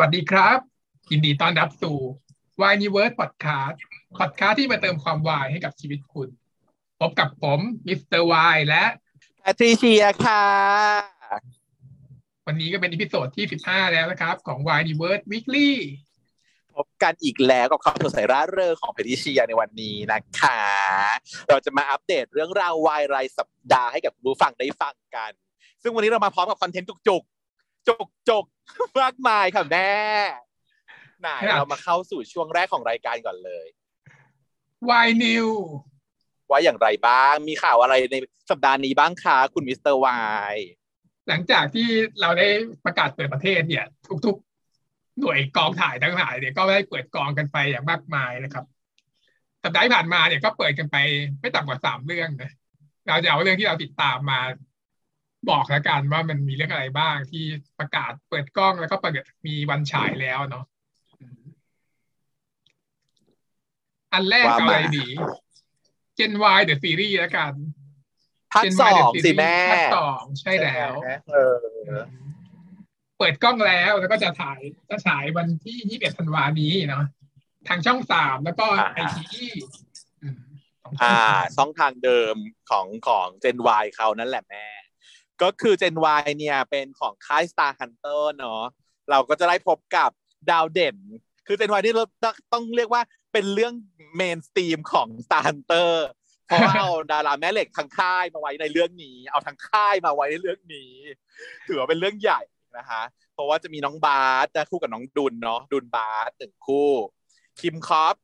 สวัสดีครับยินดีต้อนรับสู่ Why Universe Podcast Podcast ที่มาเติมความวายให้กับชีวิตคุณ พบกับผมมิสเตอร์วายและแพทริเชียค่ะ วันนี้ก็เป็น episode ที่ 15 แล้วนะครับ ของ Why Universe Weekly พบกันอีกแล้วกับความสดใสร่าเริงของแพทริเชียในวันนี้นะคะ เราจะมาอัปเดตเรื่องราววายรายสัปดาห์ให้กับคุณผู้ฟังได้ฟังกัน ซึ่งวันนี้เรามาพร้อมกับคอนเทนต์จุกๆ จุกๆมากมายค่ะแม่ไหนครับเรามาเข้าสู่ช่วงแรกของรายการก่อนเลย Why New ว่าอย่างไรบ้าง มีข่าวอะไรในสัปดาห์นี้บ้างคะคุณมิสเตอร์วายหลังจากที่เราได้ประกาศเปิดประเทศเนี่ย ทุกๆ หน่วยกองถ่ายทั้งหลายเนี่ยก็ได้เปิดกองกันไปอย่างมากมายนะครับสัปดาห์ที่ผ่านมาเนี่ยก็เปิดกันไปไม่ต่ำกว่าสามเรื่องนะเราจะเอาเรื่องที่เราติดตามมา บอกแล้วกันว่ามันมีเรื่องอะไรบ้างที่ประกาศเปิดกล้องแล้วก็เปิดมีวันฉายแล้วเนาะอันแรกว่าเอามาอะไรดี Gen Y The Series แล้วกันภาค Gen ส Y อ The งสิ Series แม่ภาคสองใช่แล้วเออเปิดกล้องแล้วแล้วก็จะถ่ายจะฉายวันที่21ธันวานี้เนาะทางช่องสามแล้วก็ไอทีของช่องอ่าสามช่องทางเดิมของของ Gen Y เขานั่นแหละแม่ ก็คือ Gen Y เนี่ยเป็นของค่าย Star Hunter เนาะเราก็จะได้พบกับดาวเด่น คือ Gen Y นี่เราต้องเรียกว่าเป็นเรื่องเมนสตรีมของ Star Hunter เพราะว่าเอาดาราแม่เหล็กทั้งค่ายมาไว้ในเรื่องนี้ เอาทั้งค่ายมาไว้ในเรื่องนี้ ถือว่าเป็นเรื่องใหญ่นะคะเพราะว่าจะมีน้องบาสนะคู่กับน้องดุลเนาะดุลบาสหนึ่งคู่ คิมคอป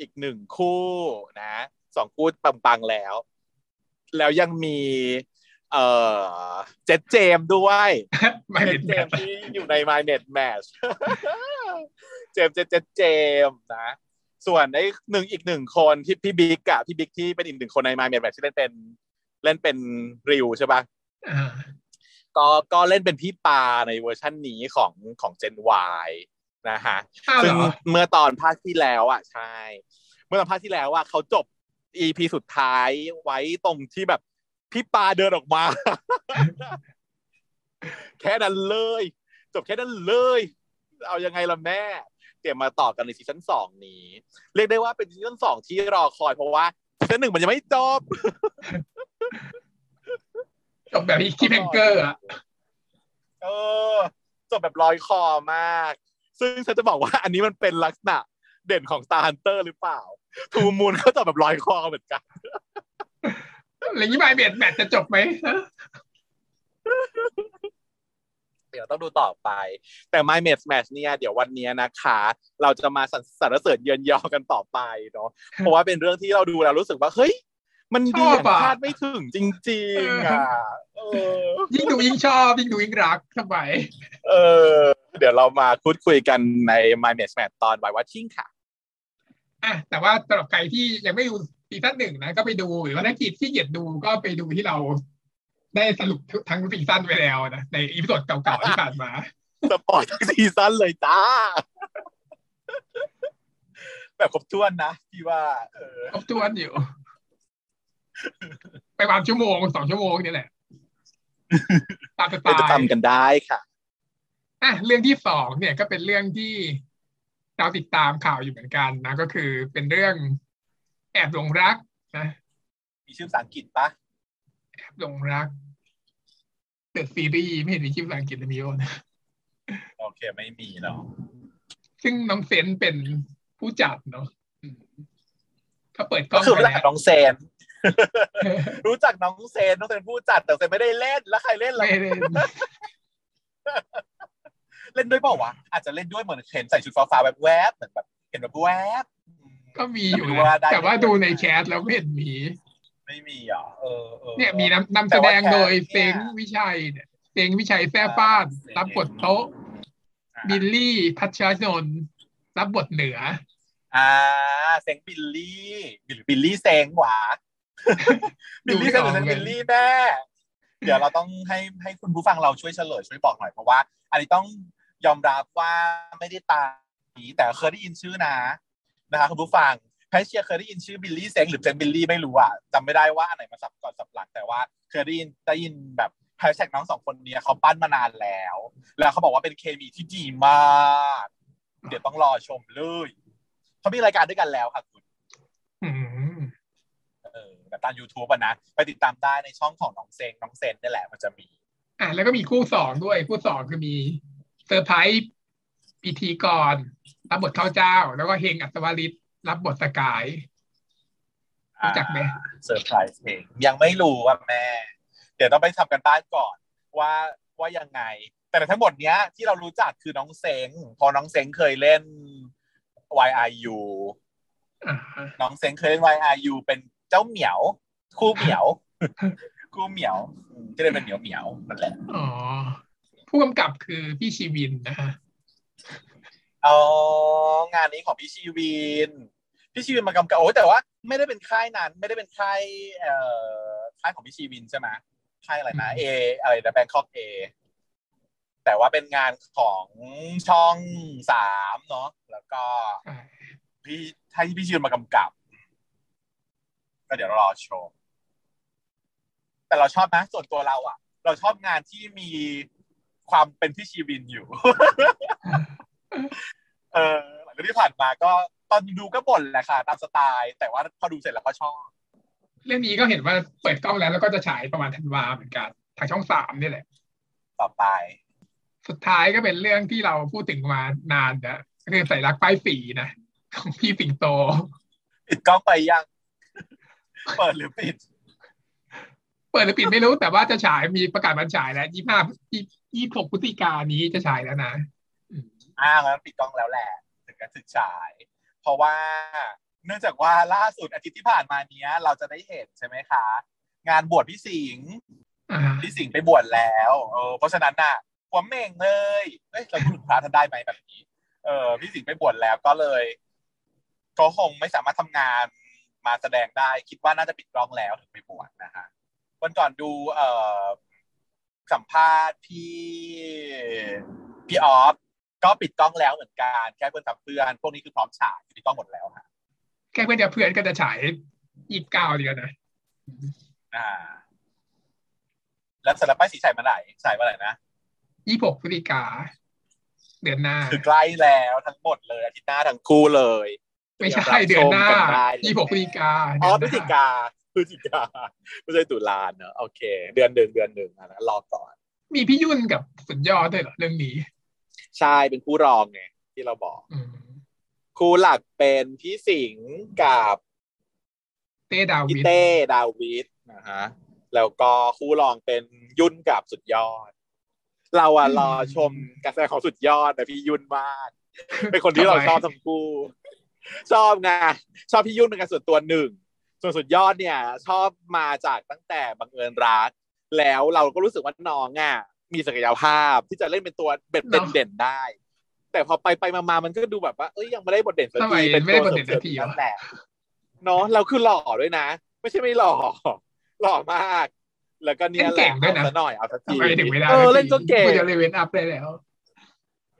อีกหนึ่งคู่นะสองคู่ปังๆแล้ว แล้วยังมี เอ่อเจดเจมส์ด้วยไม่เจเห็ดนเจแบมบส์ที่อยู่ใน My Mate Match เจมส์เจดเจดเจมส์นะ ส่วนไอ้หนึ่งอีกหนึ่งคนที่พี่บิ๊กอะพี่บิ๊กที่เป็นอีกหนึ่งคนใน My Mate Match ที่เล่นเป็นเล่นเป็นริวใช่ปะอ่าก็ก็เล่นเป็นพี่ปาในเวอร์ชั่นนี้ของของ Gen Y นะฮะอ้าวเหรซึ่งอเมื่อตอนภาคที่แล้วอะใช่ เมื่อตอนภาคที่แล้วอะเขาจบ EP สุดท้ายไว้ตรงที่แบบ พี่ปาเดินออกมา แค่นั้นเลย จบแค่นั้นเลย เอายังไงล่ะแม่เตรียมมาต่อกันในซีซั่นสองนี้ เรียกได้ว่าเป็นซีซั่นสองที่รอคอยเพราะว่าซีซั่นหนึ่งมันยังไม่จบจบแบบ cliffhanger อะเออจบแบบลอยคอมาก ซึ่งฉันจะบอกว่าอันนี้มันเป็นลักษณะเด่นของ Star Hunter หรือเปล่า ทูมูลเขาจบแบบลอยคอเหมือนกัน อะไรนี้ My Mate Match จะจบไหมฮะเดี๋ยวต้องดูต่อไป แต่ My Match Match เนี่ยเดี๋ยววันนี้นะคะ เราจะมาสรรสรรเสริญเยือนยอกันต่อไปเนาะเพราะว่าเป็นเรื่องที่เราดูแล้วรู้สึกว่าเฮ้ย มันดีอย่างคาดไม่ถึงจริงๆอะเออยิ่งดูยิ่งชอบ ยิ่งดูยิ่งรักทำไมเออ เดี๋ยวเรามาพูดคุยกันใน My Match Match ตอน Why Watching ค่ะอะแต่ว่าสำหรับใครที่ยังไม่ดู ซีซั่นหนึ่งนะก็ไปดูหรือว่าถ้ากีดที่เกียดดูก็ไปดูที่เราได้สรุปทั้งซีซั่นไปแล้วนะใน episode เก่าๆที่ผ่านมาสปอยล์ทั้งซีซั่นเลยจ้า แบบครบถ้วนนะพี่ว่าเออครบถ้วนอยู่ ไปประมาณชั่วโมงสองชั่วโมงนี่แหละตามสไตเป็นจะล์ทำกันได้ค่ะอะเรื่องที่สองเนี่ยก็เป็นเรื่องที่เราติดตามข่าวอยู่เหมือนกันนะ ก็คือเป็นเรื่อง แอบหลงรักนะมีชื่อภาษาอังกฤษปะแอบหลงรักเดอะซีรีส์ไม่เห็นมีชื่อภาษาอังกฤษเลยมิโอนะโอเคไม่มีเนาะซึ่งน้องเซนเป็นผู้จัดเนาะอืมเขาเปิดกล้ก็องคือไปรู้จัแล้กวน้องเซน รู้จักน้องเซนน้องเซนผู้จัดแต่เซนไม่ได้เล่นแล้วใครเล่นล่ะไม่ได้เล่นด้วยเปล่าวะอาจจะเล่นด้วยเหมือนเห็นใส่ชุดฟ้าๆแบบแวบเหมือนแบบเห็นแบบแวบ ก็มีอยู่ไม่รู้นะว่าได้แต่ว่าดูใน cast แล้วไม่เห็นมี ไม่มีอะเออออเนี่ยมีนำนำแสดงโดยเซงวิชัยเนี่ยเซงวิชัยแซ่ฟ้านรับบทโต๊ะบิลลี่พัชรนนท์รับบทเหนือ อ่าเซงบิลลี่บิลบิลลี่เซงหวาบิลลี่เซงหรือเซงบิลลี่แม่เดี๋ยวเราต้องให้ให้คุณผู้ฟังเราช่วยเฉลยช่วยบอกหน่อยเพราะว่า อันนี้ต้องยอมรับว่าไม่ได้ตามนี้แต่เคยได้ยินชื่อนะ นะคะคุณผู้ฟังแพทริเชียเคยได้ยินชื่อบิลลี่เซงหรือเซงบิลลี่ไม่รู้อะจำไม่ได้ว่าอันไหนมาสับก่อนสับหลังแต่ว่าเคยได้ยินได้ยินแบบแฮชแท็กน้องสองคนเนี้ยเขาปั้นมานานแล้ว แล้วเขาบอกว่าเป็นเคมีที่ดีมากเดี๋ยวต้องรอชมเลยเขามีรายการด้วยกันแล้วค่ะคุณอืมเออแบบตาม YouTube อะนะ ไปติดตามได้ในช่องของน้องเซงน้องเซนนี่แหละมันจะมี อะแล้วก็มีคู่สองด้วย คู่สองคือมีเซอร์ไพรส์พิธีกร รับบทข้าวเจ้า แล้วก็เฮงอัศวริศรับบทสกายรู้จักไหมเซอร์ไพรส์เองยังไม่รู้ว่าแม่ เดี๋ยวต้องไปทำกันบ้านก่อน ว่าว่ายังไง แต่ทั้งหมดเนี้ย ที่เรารู้จักคือน้องเซ็งเพอน้องเซ็งเคยเล่น Y R U อ่าน้องเซ็งเคยเล่น Y R U เป็นเจ้าเหมียว คู่เหมียว คู่เหมียวอืมที่เล่นเป็นเหมียวเหมียวนั่นแหละอ๋อผู้กำกับคือพี่ชีวินนะฮะ อ๋องานนี้ของพี่ชีวินพี่ชีวินมากำกับโอ้ยแต่ว่าไม่ได้เป็นค่ายนั้น ไม่ได้เป็นค่ายเอ่อค่ายของพี่ชีวินใช่ไหมค่ายอะไรนะเออะไรนะแบงคอกเอแต่ว่าเป็นงานของช่องสามเนาะแล้วก็ใช่พี่ให้พี่ชีวินมากำกับ ก็เดี๋ยวรอชมแต่เราชอบนะส่วนตัวเราอะ เราชอบงานที่มีความเป็นพี่ชีวินอยู่ เออหลังจากที่ผ่านมาก็ตอนดูก็บ่นแหละค่ะ ตามสไตล์ แต่ว่าพอดูเสร็จแล้วก็ชอบ เรื่องนี้ก็เห็นว่าเปิดกล้องแล้วแล้วก็จะฉายประมาณธันวาเหมือนกัน ทางช่องสามนี่แหละ ต่อไป สุดท้ายก็เป็นเรื่องที่เราพูดถึงมานานนะก็คือใส่รักป้ายสีนะของพี่สิงโต ปิดกล้องไปยัง เปิดหรือปิด เปิดหรือปิดไม่รู้แต่ว่าจะฉายมีประกาศวันฉายแล้วยี่ห้ายี่หกพฤศจิกายนนี้จะฉายแล้วนะ อืมอ้าวงั้นปิดกล้องแล้วแหละถึงจะถึงฉาย เพราะว่าเนื่องจากว่าล่าสุดอาทิตย์ที่ผ่านมาเนี้ย เราจะได้เห็นใช่ไหมคะ งานบวชพี่สิงห์อ่าพี่สิงห์ไปบวชแล้วเออเพราะฉะนั้นน่ะหัวเม่งเลยเอ้ยเราพูดถึงพระท่านได้ไหมแบบนี้ เออพี่สิงห์ไปบวชแล้วก็เลยก็คงไม่สามารถทำงานมาแสดงได้ คิดว่าน่าจะปิดกล้องแล้วถึงไปบวชนะฮะวันก่อนดูเอ่อสัมภาษณ์พี่พี่ออฟ ก็ปิดกล้องแล้วเหมือนกันแค่เพื่อนทำเพื่อน พวกนี้คือพร้อมฉายปิดกล้องหมดแล้วฮะแค่เพื่อนจะเพื่อนก็จะฉายยี่สิบเก้าเดียวนะอ่า แล้วสำหรับป้ายสีฉายเมื่อไหร่ฉายเมื่อไหร่นะยี่หกพฤศจิกาเดือนหน้า คือใกล้แล้วทั้งหมดเลยอาทิตย์หน้าทั้งคู่เลย ไม่ใช่เดือนหน้าชมกัได้เลยยี่หกพฤศจิกาอ๋อพเดืฤนศหจิน้กาพฤศจิกาไม่ใช่ตุลาเนอะโอเค เดือนหนึ่งเดือนหนึ่งอะนะรอก่อน มีพี่ยุ่นกับสุดยอดด้วยเหรอเรื่องนี้ ใช่เป็นคู่รองไงที่เราบอกอืมคู่หลักเป็นพี่สิงห์กับเต้ดาพี่วิดเต้ดาวิดนะฮะแล้วก็คู่รองเป็นยุ่นกับสุดยอด เราอะรอชมการแสดงของสุดยอดแต่พี่ยุ่นมากเป็นคนที่เราชอบทั้งคู่ชอบไงชอบพี่ยุ่นเป็นการส่วนตัวหนึ่งส่วนสุดยอดเนี่ย ชอบมาจากตั้งแต่บังเอิญรักแล้วเราก็รู้สึกว่าน้องอะ มีศักยภาพที่จะเล่นเป็นตัวเด่นเด่นๆได้ แต่พอไปไปมาๆมันก็ดูแบบว่าเอ้ยยังไม่ได้บทเด่นสักทำไมทีเป็นไม่ได้ตัวบทเด่นสักทีสริมๆวะนั่นแหละเนาะเราคือหล่อด้วยนะ ไม่ใช่ไม่หล่อหล่อมาก แล้วก็เนี่ยแหเก่ละงด้วยนะเอาซะหน่อยเอาสักทีทำไมถึงไม่ได้เออเล่นก็เก่งกูจะเลเวนอัพได้แล้ว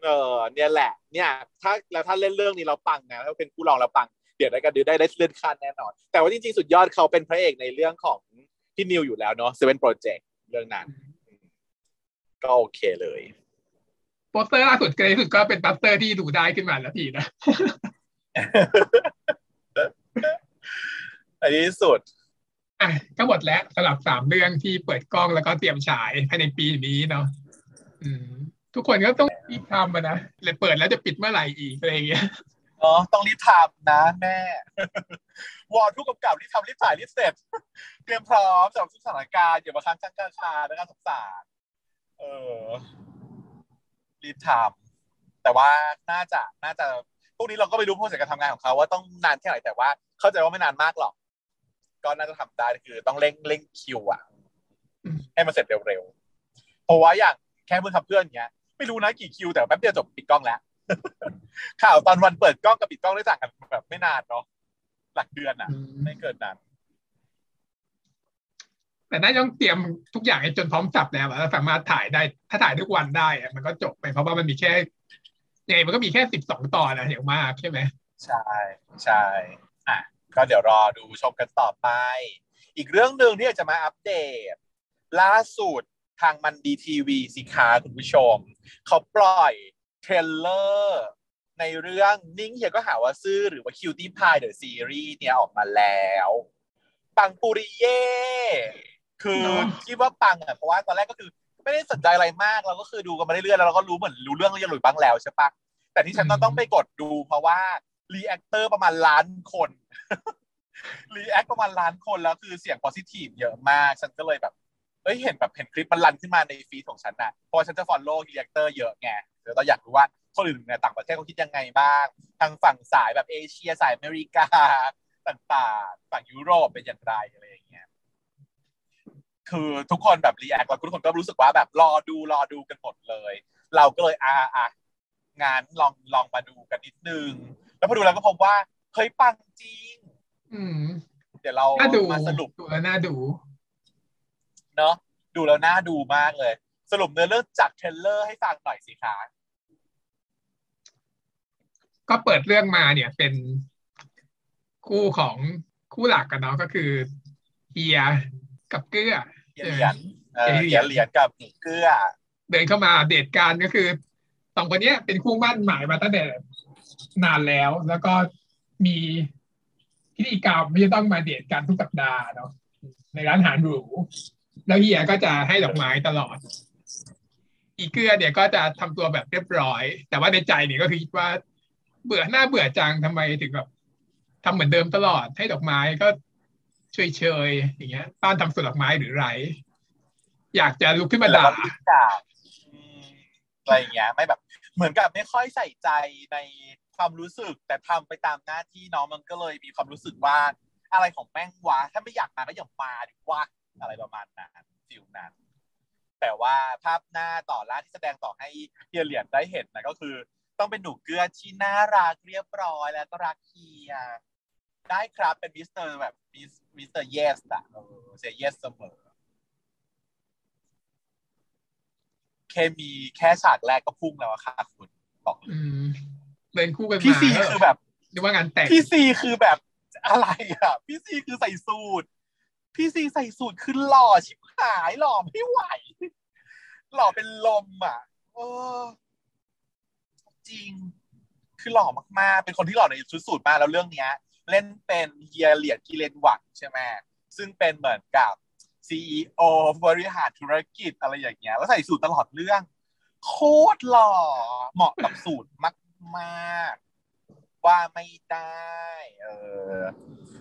เออเนี่ยแหละ เนี่ย ถ้าแล้วถ้าเล่นเรื่องนี้เราปังนะถ้าเป็นผู้รองเราปังเดี๋ยวได้กันดูได้ได้เลื่อนขั้นแน่นอน แต่ว่าจริงๆ สุดยอดเขาเป็นพระเอกในเรื่องของพี่นิวอยู่แล้วเนาะเซเว่นโปรเจกต์เรื่องนั้น ก็โอเคเลยโปสเตอร์ล่าสุดเกรที่สุดก็เป็นโปสเตอร์ที่ดูได้ขึ้นมาแล้วทีนะอันนี้สุดอะก็หมดแล้วสำหรับสามเรื่องที่เปิดกล้องแล้วก็เตรียมฉายภายในปีนี้เนาะอืมทุกคนก็ต้องรีบทำอะนะเลยเปิดแล้วจะปิดเมื่อไหร่อีกอะไรอย่างเงี้ยอ๋อต้องรีบทำนะแม่ วอนผู้กำกับรีบทำรีบถ่ายรีบเสร็จ เตรียมพร้อมสำหรับทุกสถานการณ์อย่ามาค้างข้างคาและการสงสาร เออรีบทำแต่ว่าน่าจะน่าจะพวกนี้เราก็ไม่รู้โปรเซสการทำงานของเขาว่าต้องนานแค่ไหนแต่ว่า เข้าใจว่าไม่นานมากหรอก ก็น่าจะทำได้คือ ต้องเร่งเร่งคิวอะอืมให้มันเสร็จเร็วๆเพราะว่าอย่างแค่เพื่อนทำเพื่อนอย่างเงี้ยไม่รู้นะกี่คิวแต่แป๊บเดียวจบปิดกล้องแล้วข่าวตอนวันเปิดกล้องกับปิดกล้องได้ต่างกันแบบไม่นานเนาะหลักเดือนอะอืมไม่เกินนั้น แต่น่าจะต้องเตรียมทุกอย่างให้จนพร้อมสับแล้วอะแล้วสามารถถ่ายได้ ถ้าถ่ายทุกวันได้อะมันก็จบไปเพราะว่ามันมีแค่ยังไงมันก็มีแค่สิบสองตอนนะอย่างมากใช่ไหมใช่ใช่อะก็เดี๋ยวรอดูชมกันต่อไป อีกเรื่องหนึ่งที่อยากจะมาอัปเดต ล่าสุดทางมันดีทีวีสิคะคุณผู้ชม เขาปล่อยเทรลเลอร์ในเรื่องนิ่งเฮียก็หาว่าซื่อหรือว่า Cutie Pie The Series เนี่ยออกมาแล้ว ปังปุริเย่ คือเนอะคิดว่าปังอะเพราะว่าตอนแรกก็คือ ไม่ได้สนใจอะไรมากเราก็คือดูกันมาเรื่อยๆแล้วเราก็รู้เหมือนรู้เรื่องเรื่องหลุยบ้างแล้วใช่ปะแต่ที่ฉันต้องไปกดดูเพราะว่า reactor ประมาณล้านคน react ประมาณล้านคนแล้วคือเสียง positive เยอะมากฉันก็เลยแบบเอ้ยเห็นแบบเห็นคลิปมันรันขึ้นมาใน feed ของฉันน่ะเพราะว่าฉันจะ follow reactor เยอะไงเดี๋ยวเราอยากรู้ว่าคนอื่นในต่างประเทศเขาคิดยังไงบ้าง ทางฝั่งสายแบบเอเชียสายอเมริกาต่างๆ ฝั่งยุโรปเป็นอย่างไรอะไรอย่างเงี้ย คือทุกคนแบบ react แล้วทุกคนก็รู้สึกว่าแบบรอดูรอดูกันหมดเลย เราก็เลยอ่าอะงานลองลองมาดูกันนิดนึง แล้วพอดูแล้วก็พบว่าเฮ้ยปังจริงอืมเดี๋ยวเราน่าดูมาสรุปดูแล้วน่าดู เนาะดูแล้วน่าดูมากเลย สรุปเนื้อเรื่องจากเทรลเลอร์ให้ฟังหน่อยสิคะก็เปิดเรื่องมาเนี่ยเป็นคู่ของคู่หลักกันเนาะก็คือเฮีย กับเกื้อเหรียญเออเหเหรีรียยญญเหรียญกับหนูเกลือเดินเข้ามาเดทกันก็คือสองคนเนี้ยเป็นคู่มั่นหมายมาตั้งแต่นานแล้ว แล้วก็มีพิธีกรรมที่จะต้องมาเดทกันทุกสัปดาห์เนาะในร้านอาหารหรูแล้วเฮียก็จะให้ดอกไม้ตลอด อีเกื้อเนี่ยก็จะทำตัวแบบเรียบร้อย แต่ว่าในใจเนี่ยก็คือคิดว่า เบื่อหน้าเบื่อจังทำไมถึงแบบทำเหมือนเดิมตลอดให้ดอกไม้ก็ เฉยๆอย่างเงี้ย ต้านทำสวนดอกไม้หรือไร อยากจะลุกขึ้นมาด่าอะไรอย่างเงี้ยไม่แบบ เหมือนกับไม่ค่อยใส่ใจในความรู้สึก แต่ทำไปตามหน้าที่น้องมันก็เลยมีความรู้สึกว่าอะไรของแม่งวะถ้าไม่อยากมาก็อย่ามาดีกว่าอะไรประมาณนั้น feel นั้น แต่ว่าภาพหน้าต่อล่าที่แสดงต่อให้เฮียเหลียนได้เห็นนะก็คือ ต้องเป็นหนูเกื้อที่น่ารักเรียบร้อยแล้วก็รักเฮีย ได้ครับเป็นมิสเตอร์แบบ mis- mister yes อะเออ say yes เสมอ เคมีแค่ฉากแรกก็พุ่งแล้วอะค่ะคุณบอกเลยอืมเดินคู่กันมาพี่ซีก็คือแบบเรียกว่างานแต่งพี่ซีคือแบบอะไรอะพี่ซีคือใส่สูทพี่ซีใส่สูทคือหล่อชิบหายหล่อไม่ไหว หล่อเป็นลมอะเออ จริง คือหล่อมากๆ เป็นคนที่หล่อในชุดสูทมากแล้วเรื่องเนี้ย เล่นเป็นเฮียเหลียดกิเลนหวังใช่ไหมซึ่งเป็นเหมือนกับ CEO บริหารธุรกิจอะไรอย่างเงี้ยแล้วใส่สูทตลอดเรื่อง โคตรหล่อเหมาะกับสูตรมากๆว่าไม่ได้ เออ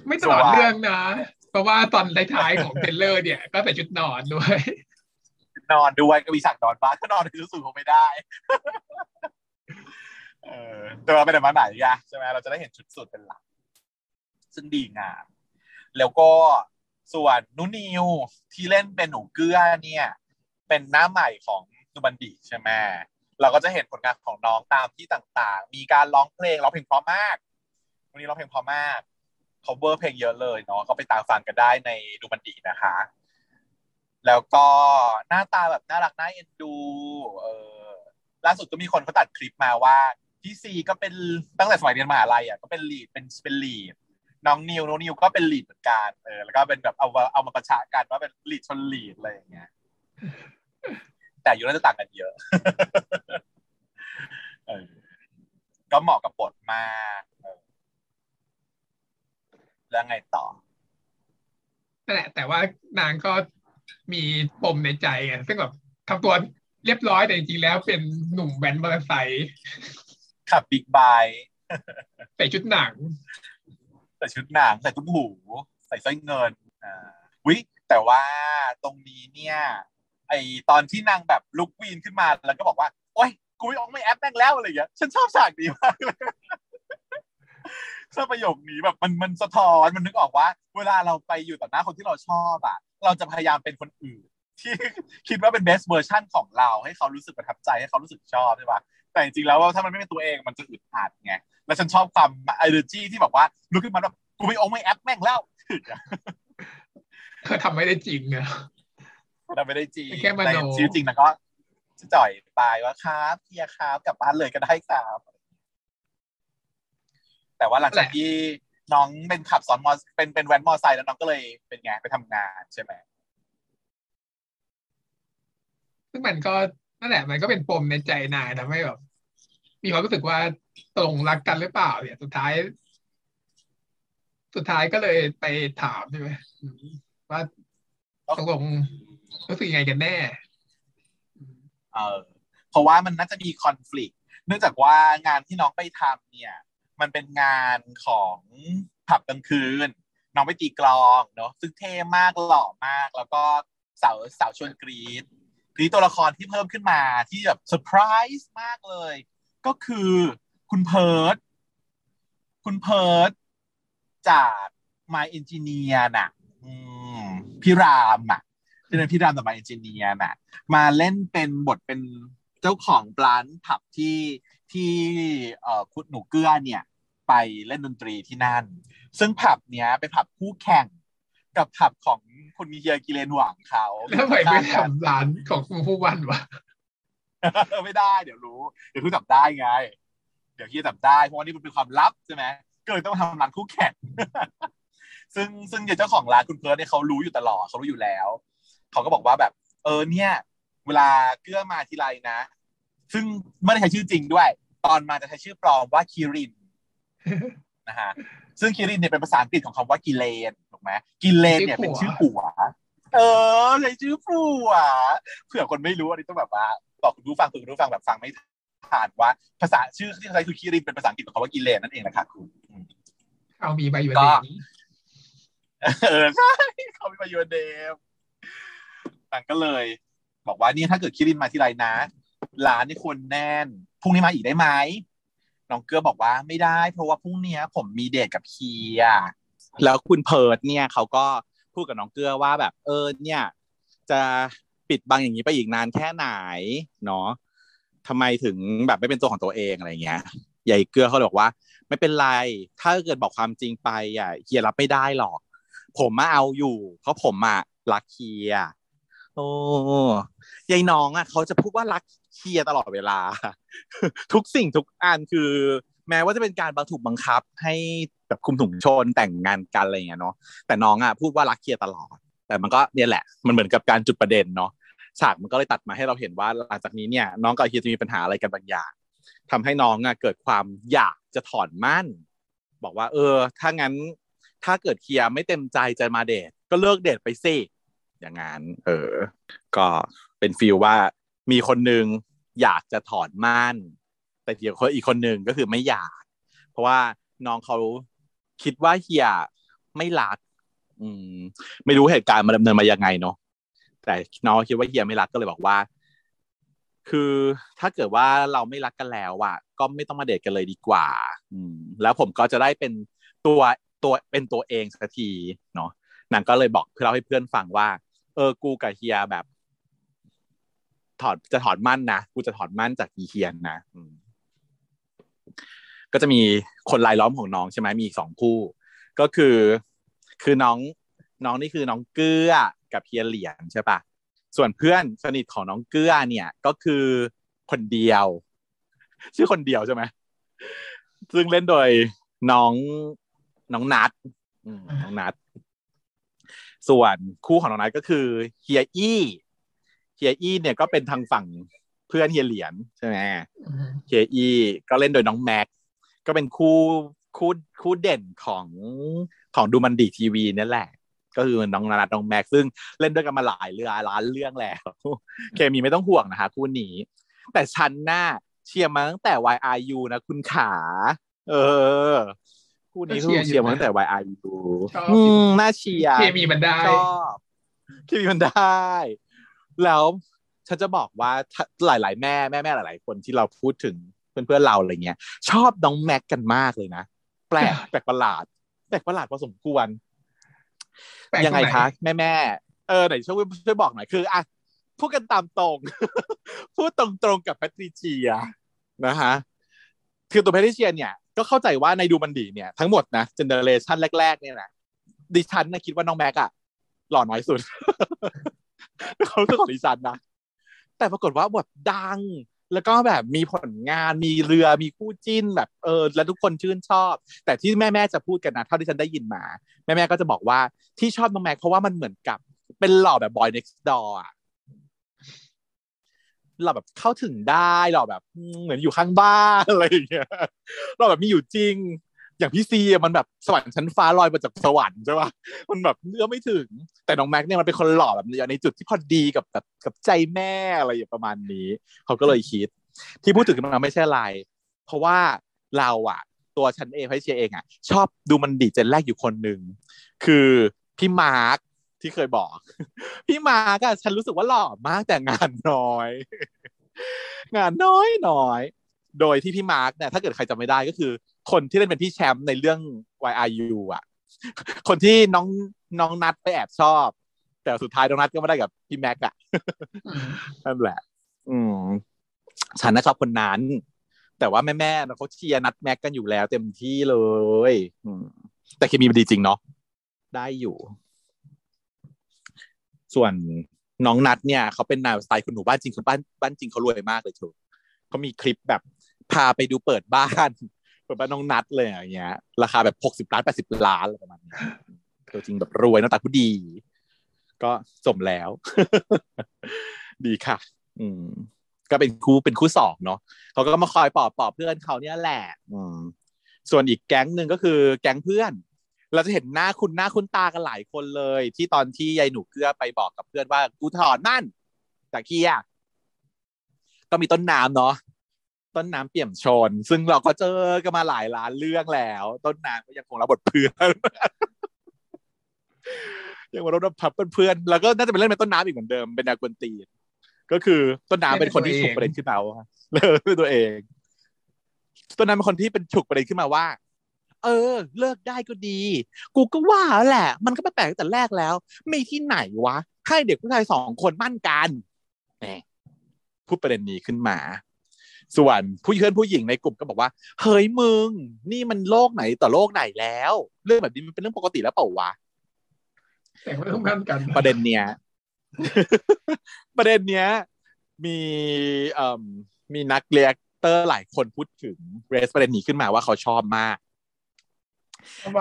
ไม่ตลอดสวยเรื่องนะ เพราะว่าตอนท้ายๆของเทรลเลอร์เนี่ย ก็ใส่ชุดนอนด้วยนอนด้วยก็มีฉากนอนบ้างถ้านอนคือสูตรคงไม่ได้เออแต่เราไปไหนมาไหนไงใช่ไหมเราจะได้เห็นชุดสูทเป็นหลัก ซึ่งดีงาม แล้วก็ส่วนนุนิวที่เล่นเป็นหนูเกลือเนี่ย เป็นหน้าใหม่ของดูบันดีใช่ไหมเราก็จะเห็นผลงานของน้องตามที่ต่างๆ มีการร้องเพลงร้องเพลงเพราะมากวันนี้ร้องเพลงเพราะมาก cover เพลงเยอะเลยเนาะก็ไปตามฟังกันได้ในดูบันดีนะคะ แล้วก็หน้าตาแบบน่ารักน่าเอ็นดู เออล่าสุดก็มีคนเขาตัดคลิปมาว่าพี่ซีก็เป็นตั้งแต่สมัยเรียนมหาลัยอะก็เป็นลีดเป็นเป็นลีด น้องนิวน้องนิวก็เป็นลีดเหมือนกันเออแล้วก็เป็นแบบเอามาเอามาประชากันว่าเป็นลีดชนลีดอะไรอย่างเงี้ยแต่อายู่น่าจะต่างกันเยอะเออก็เหมาะกับบทมากเออแล้วไงต่อนั่นแหละ แต่ว่านางก็มีปมในใจไงซึ่งแบบทำตัวเรียบร้อยแต่จริงๆแล้วเป็นหนุ่มแว้นมอเตอร์ไซค์ขับบิ๊กไบค์ใส่ชุดหนัง ใส่ชุดหนังใส่ตุ้มหู ใส่สร้อยเงินอ่าวิแต่ว่าตรงนี้เนี่ย ไอตอนที่นางแบบลุกวีนขึ้นมาแล้วก็บอกว่า โอ๊ยกูไม่ออกไม่แอปแม่งแล้วอะไรอย่างเงี้ยฉันชอบฉากนี้มากเลยชอบประโยคนี้แบบมันมันสะท้อนมันนึกออกว่า เวลาเราไปอยู่ต่อหน้าคนที่เราชอบอะ เราจะพยายามเป็นคนอื่นที่คิดว่าเป็น best version ของเราให้เขารู้สึกประทับใจให้เขารู้สึกชอบใช่ปะ แต่จริงๆแล้วว่าถ้ามันไม่เป็นตัวเองมันจะอึดอัดไงแล้วฉันชอบความ energy ที่แบบว่าลุกขึ้นมาแบบกูไม่ออกไม่แอปแม่งแล้วเธอทำไม่ได้จริงอะเราไม่ได้จริงแค่มโนในชีวิตจริงนะก็จะจ่อยไปว่าครับเฮียครับกลับบ้านเลยก็ได้ครับแต่ว่าหลังจากที่น้องเป็นขับซ้อนมอเป็นเป็นแวนมอไซค์แล้วน้องก็เลยเป็นไงไปทำงานใช่ไหมซึ่งมันก็ นั่นแหละมันก็เป็นปมในใจนายทำให้แบบ มีความรู้สึกว่าตรงรักกันหรือเปล่าเนี่ย สุดท้าย สุดท้ายก็เลยไปถามใช่ไหมว่าตกลงรู้สึกยังไงกันแน่ เออเพราะว่ามันน่าจะมีคอน FLICT เนื่องจากว่างานที่น้องไปทำเนี่ย มันเป็นงานของผับกลางคืน น้องไปตีกลองเนาะซึ่งเท่มากหล่อมาก แล้วก็สาวสาวชวนกรี๊ดดีตัวละครที่เพิ่มขึ้นมาที่แบบเซอร์ไพรส์มากเลย ก็คือคุณเพิร์ธคุณเพิร์ธจาก My Engineer น่ะพี่รามอะที่เป็นพี่รามจาก My Engineer น่ะ มาเล่นเป็นบทเป็นเจ้าของร้านผับที่ที่คุณหนูเกื้อเนี่ย ไปเล่นดนตรีที่นั่น ซึ่งผับเนี้ยเป็นผับคู่แข่ง กับผับของคุณมีเฮียกิเลนหวังเขาแล้วทำไมไม่ทำร้านของคุณผู้วันวะไม่ได้เดี๋ยวรู้ เดี๋ยวรู้จับได้ไง เดี๋ยวเฮียจับได้เพราะว่านี่มันเป็นความลับใช่ไหมก็เลยต้องทำร้านคู่แข่งซึ่งซึ่งเจ้าของร้านคุณเพิร์ดเนี่ยเขารู้อยู่ตลอดเขารู้อยู่แล้ว เขาก็บอกว่าแบบ เออเนี่ย เวลาเกื้อมาทีไรนะ ซึ่งไม่ได้ใช้ชื่อจริงด้วย ตอนมาจะใช้ชื่อปลอมว่าคิรินนะฮะ ซึ่งคิรินเนี่ยเป็นภาษาอังกฤษของคำว่ากิเลนถูกไหมกิเลนเนี่ยเป็นชื่อผัว เออใช้ชื่อผัวเผื่อคนไม่รู้อันนี้ต้องแบบว่าบอกคุณผู้ฟังคุณผู้ฟังแบบฟังไม่ผ่านว่าภาษาชื่อที่ใช้คือคิรินเป็นภาษาอังกฤษของคำว่ากิเลนนั่นเองนะคะคุณเอามีใบอยู่ก็เองเออใช่เขามีประโยชน์เดมนางก็เลย บอกว่านี่ถ้าเกิดคิรินมาที่ไรนะร้านนี่ควรแน่นพรุ่งนี้มาอีกได้ไหม น้องเกลือบอกว่าไม่ได้ เพราะว่าพรุ่งนี้ผมมีเดทกับเคียร์แล้วคุณเพิร์ดเนี่ยเขาก็พูดกับน้องเกลือว่าแบบเออเนี่ย จะปิดบังอย่างนี้ไปอีกนานแค่ไหนเนาะทำไมถึงแบบไม่เป็นตัวของตัวเองอะไรเงี้ยใหญ่เกลือเขาเลยบอกว่า ไม่เป็นไร ถ้าเกิดบอกความจริงไปอะเฮียรับไม่ได้หรอก ผมมาเอาอยู่ เพราะผมอะรักเคียร์โอ้ ยายน้องอะเขาจะพูดว่ารักเคียตลอดเวลา ทุกสิ่งทุกอันคือ แม้ว่าจะเป็นการบังถูกบังคับ ให้แบบคุมถุงชนแต่งงานกันอะไรอย่างเงี้ยเนาะแต่น้องอะพูดว่ารักเคียตลอด แต่มันก็เนี่ยแหละ มันเหมือนกับการจุดประเด็นเนาะฉากมันก็เลยตัดมาให้เราเห็นว่าหลังจากนี้เนี่ย น้องกับเฮียจะมีปัญหาอะไรกันบางอย่างทำให้น้องอะเกิดความอยากจะถอนมั่น บอกว่า เออ ถ้างั้นถ้าเกิดเคียไม่เต็มใจจะมาเดทก็เลิกเดทไปสิอย่างงั้น เออ ก็ เป็นฟีลว่ามีคนหนึ่งอยากจะถอนม่าน แต่เดี๋ยวคนอีกคนหนึ่งก็คือไม่อยาก เพราะว่าน้องเขาคิดว่าเฮียไม่รัก อืม ไม่รู้เหตุการณ์มันดำเนินมายังไงเนาะแต่น้องคิดว่าเฮียไม่รักก็เลยบอกว่า คือถ้าเกิดว่าเราไม่รักกันแล้วอะก็ไม่ต้องมาเดทกันเลยดีกว่า อืม แล้วผมก็จะได้เป็นตัวตัวเป็นตัวเองสักทีเนาะนางก็เลยบอกเพื่อเล่าให้เพื่อนฟังว่า เออกูกับเฮียแบบ ถอดจะถอดมั่นนะกูจะถอดมั่นจากอีเฮียนนะก็จะมีคนรายล้อมของน้องใช่ไหมมีสองคู่ ก็คือ คือน้องน้องนี่คือน้องเกื้อกับเฮียเหรียญใช่ปะส่วนเพื่อนสนิทของน้องเกื้อเนี่ย ก็คือคนเดียว ชื่อคนเดียวใช่ไหมซึ่งเล่นโดยน้องน้องนัดน้องนัดส่วนคู่ของน้องนัดก็คือเฮียอี้ ฮียอี้เนี่ยก็เป็นทางฝั่งเพื่อนเฮียเหรียญใช่ไหมเฮียอี้ก็เล่นโดยน้องแม็ก ก็เป็นคู่คู่คู่เด่นของของดูมันดีทีวีนี่แหละ ก็คือน้องนัดน้องแม็กซึ่งเล่นด้วยกันมาหลายเรื่องล้านเรื่องแล้ว เคมีไม่ต้องห่วงนะคะคู่นี้ แต่ฉันน่าเชียร์มาตั้งแต่ YRU นะคุณขา เออคู่นี้คือเชียร์มาตั้งแต่ YRU อืมน่าเชียร์เคมีมันได้ชอบเคมีมันได้ แล้วฉันจะบอกว่าหลาย ๆ แม่แม่แม่หลาย ๆ คนที่เราพูดถึงเพื่อนๆเราอะไรเงี้ย ชอบน้องแม็กกันมากเลยนะแปลกแปลกประหลาดแปลกประหลาดพอสมควรแปลกตรงไหนยังไงคะแม่แม่ๆเออไหนช่วยช่วยบอกหน่อยคืออะพูดกันตามตรง พูดตรงๆกับแพทริเชียนะฮะคือตัวแพทริเชียเนี่ยก็เข้าใจว่าในดูมันดีเนี่ยทั้งหมดนะเจเนอเรชันแรก ๆ เนี่ยนะดิฉันนะคิดว่าน้องแม็กอะหล่อน้อยสุด เขาคือของดิฉันนะแต่ปรากฏว่าแบบดัง แล้วก็แบบมีผลงานมีเรือมีคู่จิ้นแบบเออแล้วทุกคนชื่นชอบ แต่ที่แม่แม่จะพูดกันนะเท่าที่ฉันได้ยินมา แม่แม่ก็จะบอกว่าที่ชอบน้องแม็กเพราะว่ามันเหมือนกับ เป็นหล่อแบบบอย next door อะเราแบบเข้าถึงได้เราแบบเหมือนอยู่ข้างบ้านอะไรอย่างเงี้ยเราแบบมีอยู่จริง อย่างพี่ซีมันแบบสวรรค์ชั้นฟ้าลอยมาจากสวรรค์ใช่ปะมันแบบเอื้อไม่ถึง แต่น้องแม็กเนี่ยมันเป็นคนหล่อแบบในจุดที่พอดีกับแบบกับใจแม่อะไรอย่างประมาณนี้ เขาก็เลยคิด ที่พูดถึงมันไม่ใช่อะไรเพราะว่าเราอะตัวฉันเองพี่เชียเองอะชอบดูมันดี gen แรกอยู่คนหนึ่งคือพี่มาร์คที่เคยบอก พี่มาร์คอะฉันรู้สึกว่าหล่อมากแต่งานน้อย งานน้อยน้อย โดยที่พี่มาร์คเนี่ยถ้าเกิดใครจำไม่ได้ก็คือ คนที่เล่นเป็นพี่แชมป์ในเรื่อง YRU อะ คนที่น้องน้องนัดไปแอบชอบ แต่สุดท้ายน้องนัดก็ไม่ได้กับพี่แม็กอะนั่นแหละ อืมฉันนะชอบคนนั้น แต่ว่าแม่แม่เขาเชียร์นัดแม็กกันอยู่แล้ว เต็มที่เลยอืมแต่เคมีมันดีจริงเนาะได้อยู่ ส่วนน้องนัดเนี่ยเขาเป็นนายสไตล์คุณหนูบ้านจริงคนบ้านบ้านจริงเขารวยมากเลยเถอะเขามีคลิปแบบ พาไปดูเปิดบ้านเปิดบ้านน้องนัดเลยอย่างเงี้ย ราคาแบบหกสิบล้านแปดสิบล้านอะไรประมาณนี้ตัวจริงแบบรวยน้าตาผู้ดี ก็สมแล้ว ดีค่ะ อืม ก็เป็นคู่เป็นคู่สองเนาะเขาก็มาคอยปอบปอบเพื่อนเขาเนี่ยแหละ อืม ส่วนอีกแก๊งหนึ่งก็คือ แก๊งเพื่อน เราจะเห็นหน้าคุณหน้าคุณตากันหลายคนเลย ที่ตอนที่ยายหนูเกลือไปบอกกับเพื่อนว่ากูถอนนั่นจากเคียก็มีต้นน้ำเนาะ ต้นน้ำเปี่ยมชน ซึ่งเราก็เจอกันมาหลายล้านเรื่องแล้ว ต้นน้ำก็ยังคงรับบทเพื่อนยังมารับบทเพื่อนแล้วก็น่าจะเป็นเรื่องในต้นน้ำอีกเหมือนเดิมเป็นนากวนตีนก็คือต้นน้ำเป็นคนที่ฉุกประเด็นขึ้นมาว่าเลยตัวเอง ต้นน้ำเป็นคนที่เป็นฉุกประเด็นขึ้นมาว่า เออ เลิกได้ก็ดี กูก็ว่าแหละ มันก็ไม่แปลกแต่แรกแล้ว มีที่ไหนวะให้เด็กผู้ชายสองคนมั่นกันแหมพูดประเด็นนี้ขึ้นมา ส่วนผู้เพื่อนผู้หญิงในกลุ่มก็บอกว่า เฮ้ยมึง นี่มันโลกไหนต่อโลกไหนแล้ว เรื่องแบบนี้มันเป็นเรื่องปกติแล้วเปล่าวะแต่ไม่ต้องมั่นกัน ประเด็นเนี้ย ประเด็นเนี้ย มีเอ่อมีนักเรียกเตอร์หลายคนพูดถึงเรสประเด็นนี้ขึ้นมาว่าเขาชอบมาก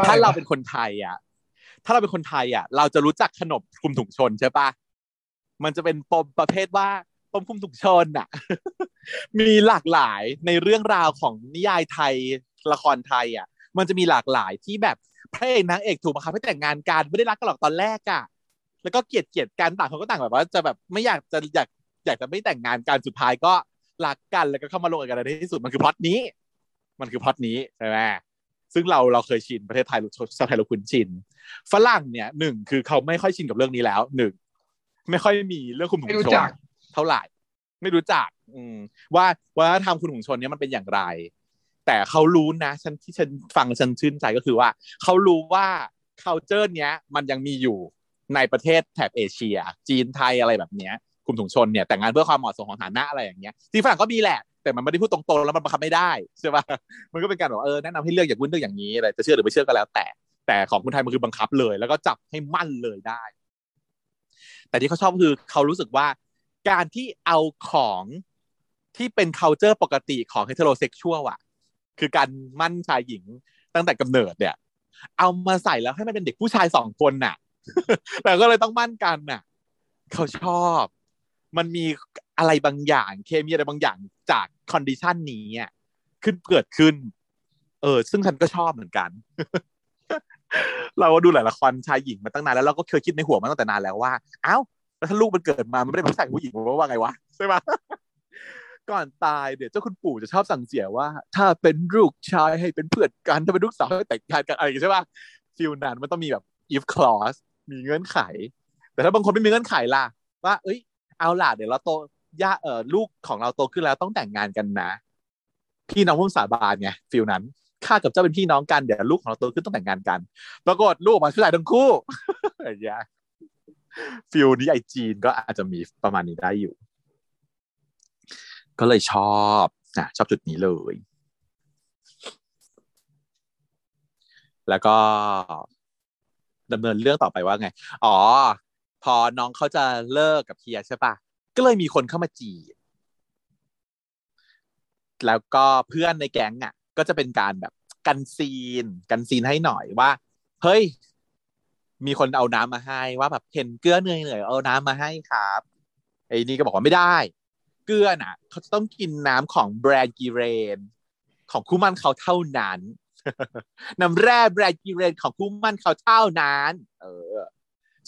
ถ้าเราเป็นคนไทยอะ ถ้าเราเป็นคนไทยอะ เราจะรู้จักขนมคลุมถุงชนใช่ปะมันจะเป็นปมประเภทว่า ปมคุมถุงชนอะ มีหลากหลายในเรื่องราวของนิยายไทยละครไทยอะ มันจะมีหลากหลายที่แบบพระเอกนางเอกถูกบังคับให้แต่งงานกันไม่ได้รักกันหรอกตอนแรกอะ แล้วก็เกลียดเกลียดกันต่างคนก็ต่างแบบว่าจะแบบไม่อยากจะอยากอยากจะไม่แต่งงานกันสุดท้ายก็รักกันแล้วก็เข้ามาลงกันในที่สุดมันคือพล็อตนี้ มันคือพล็อตนี้ใช่ไหมซึ่งเราเราเคยชินประเทศไทยชาวไทยเราคุ้นชินฝรั่งเนี่ยหนึ่งคือเขาไม่ค่อยชินกับเรื่องนี้แล้วหนึ่งไม่ค่อยมีเรื่องคุณหงชน เท่าไหร่ ไม่รู้จัก อืม ว่าว่าทำคุณหงชนเนี่ยมันเป็นอย่างไร แต่เขารู้นะฉันที่ฉันฟังฉันชื่นใจก็คือว่าเขารู้ว่า culture เนี้ย มันยังมีอยู่ในประเทศแถบเอเชีย จีนไทยอะไรแบบเนี้ยกลุ่มถุงชนเนี่ยแต่งงานเพื่อความเหมาะสมของฐานะอะไรอย่างเงี้ยที่ฝรั่งก็มีแหละแต่มันไม่ได้พูดตรงๆแล้วมันบังคับไม่ได้ใช่ป่ะมันก็เป็นการบอกเออแนะนำให้เลือกอย่างวุ้นเลือกอย่างนี้อะไรจะเชื่อหรือไม่เชื่อก็แล้ว แต่แต่ของคนไทยมันคือบังคับเลย แล้วก็จับให้มั่นเลยได้ แต่ที่เขาชอบคือเขารู้สึกว่า การที่เอาของที่เป็น culture ปกติของ heterosexual อะคือการมั่นชายหญิงตั้งแต่กำเนิดเนี่ย เอามาใส่แล้วให้มันเป็นเด็กผู้ชายสองคนน่ะแต่ก็เลยต้องมั่นกันน่ะ เขาชอบ มันมีอะไรบางอย่างเคมีอะไรบางอย่างจาก condition นี้อะขึ้นเกิดขึ้น เออ ซึ่งฉันก็ชอบเหมือนกัน เราดูหลายละครชายหญิงมาตั้งนานแล้วเราก็เคยคิดในหัวมาตั้งแต่นานแล้วว่า เอ้า แล้วถ้าลูกมันเกิดมามันไม่ได้เป็นผู้ชผู้หญิงว่าไงวะใช่ไหมก่อนตายเดี๋ยวเจ้าคุณปู่จะชอบสั่งเสียว่า ถ้าเป็นลูกชายให้เป็นเพื่อนกัน ถ้าเป็นลูกสาวให้แต่งงานกันอะไรใช่ป่ะ feel นั้นมันต้องมีแบบ if clause มีเงื่อนไข แต่ถ้าบางคนไม่มีเงื่อนไขล่ะ ว่า เอ้ย เอาล่ะเดี๋ยวเราโตย่าเออลูกของเราโตขึ้นแล้วต้องแต่งงานกันนะ พี่น้องร่วมสาบานไงฟิลนั้นข้ากับเจ้าเป็นพี่น้องกันเดี๋ยวลูกของเราโตขึ้นต้องแต่งงานกัน ปรากฏลูกมาช่วยทั้งคู่อย่าง ฟิลนี้ไอจีนก็อาจจะมีประมาณนี้ได้อยู่ ก็เลยชอบนะชอบจุดนี้เลย แล้วก็ดำเนินเรื่องต่อไปว่าไง อ๋อ พอน้องเขาจะเลิกกับเฮียใช่ปะก็เลยมีคนเข้ามาจีบ แล้วก็เพื่อนในแก๊งอะ ก็จะเป็นการแบบกันซีน กันซีนให้หน่อยว่า เฮ้ย มีคนเอาน้ำมาให้ว่าแบบเห็นเกลือเหนื่อยเหนื่อยเอาน้ำมาให้ครับไอ้นี่ก็บอกว่าไม่ได้เเกลือน่ะ เขาจะต้องกินน้ำของแบรนด์กีเรน ของคู่มั่นเขาเท่านั้น น้ำแร่แบรนด์กีเรนของคู่มั่นเขาเท่านั้น เออ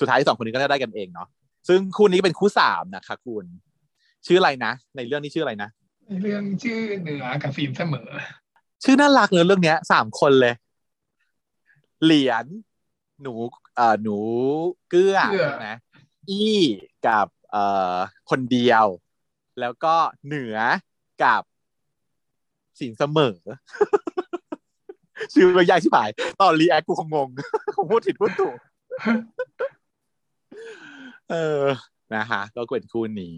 สุดท้ายสองคนนี้ก็ได้กันเองเนาะซึ่งคู่นี้เป็นคู่สามนะคะคุณ ชื่ออะไรนะ ในเรื่องนี้ชื่ออะไรนะในเรื่องชื่อเหนือกับฟิล์มเสมอ ชื่อน่ารักเลยเรื่องเนี้ยสามคนเลย เหรียญ หนูเอ่อหนูเกื้อเกื้อใช่ไหมอี้กับเอ่อคนเดียว แล้วก็เหนือกับสินเสมอชื่อมันยากชิบหาย ตอน react กูคงงงคงพูดผิดพูดถูกเออนะฮะก็เป็นคู่นี้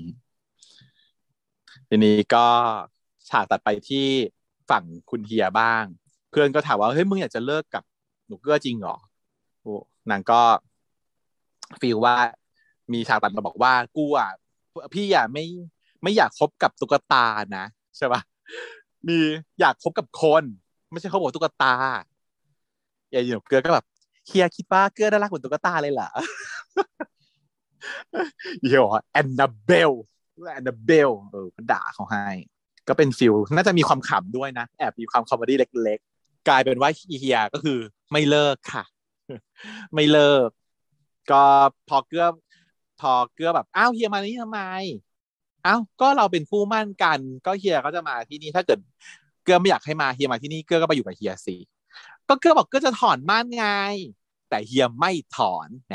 ทีนี้ก็ฉากตัดไปที่ฝั่งคุณเฮียบ้าง เพื่อนก็ถามว่าเฮ้ยมึงอยากจะเลิกกับหนูเกื้อจริงเหรอโอ้ นางก็ feel ว่ามีฉากตัดมาบอกว่ากูอะพี่อะไม่ไม่อยากคบกับตุ๊กตานะใช่ปะมีอยากคบกับคน ไม่ใช่เขาบอกตุ๊กตาอย่าหนูเกื้อก็แบบเฮียคิดว่าเกื้อน่ารักเหมือนตุ๊กตาเลยเหรอเฮียบอกแอนนาเบลแอนนาเบลเออด่าเขาให้ ก็เป็น feel น่าจะมีความขำด้วยนะ แอบมีความ comedyเล็ก ๆ กลายเป็นว่าเฮียก็คือไม่เลิกค่ะ ไม่เลิก ก็พอเกื้อพอเกื้อแบบอ้าวเฮียมานี่ทำไมอ้าวก็เราเป็นคู่มั่นกัน ก็เฮียก็จะมาที่นี่ถ้าเกิดเกื้อไม่อยากให้มาเฮียมาที่นี่เกื้อก็ไปอยู่กับเฮียสิก็เกื้อบอกเกื้อจะถอนมั่นไง แต่เฮียไม่ถอนแหม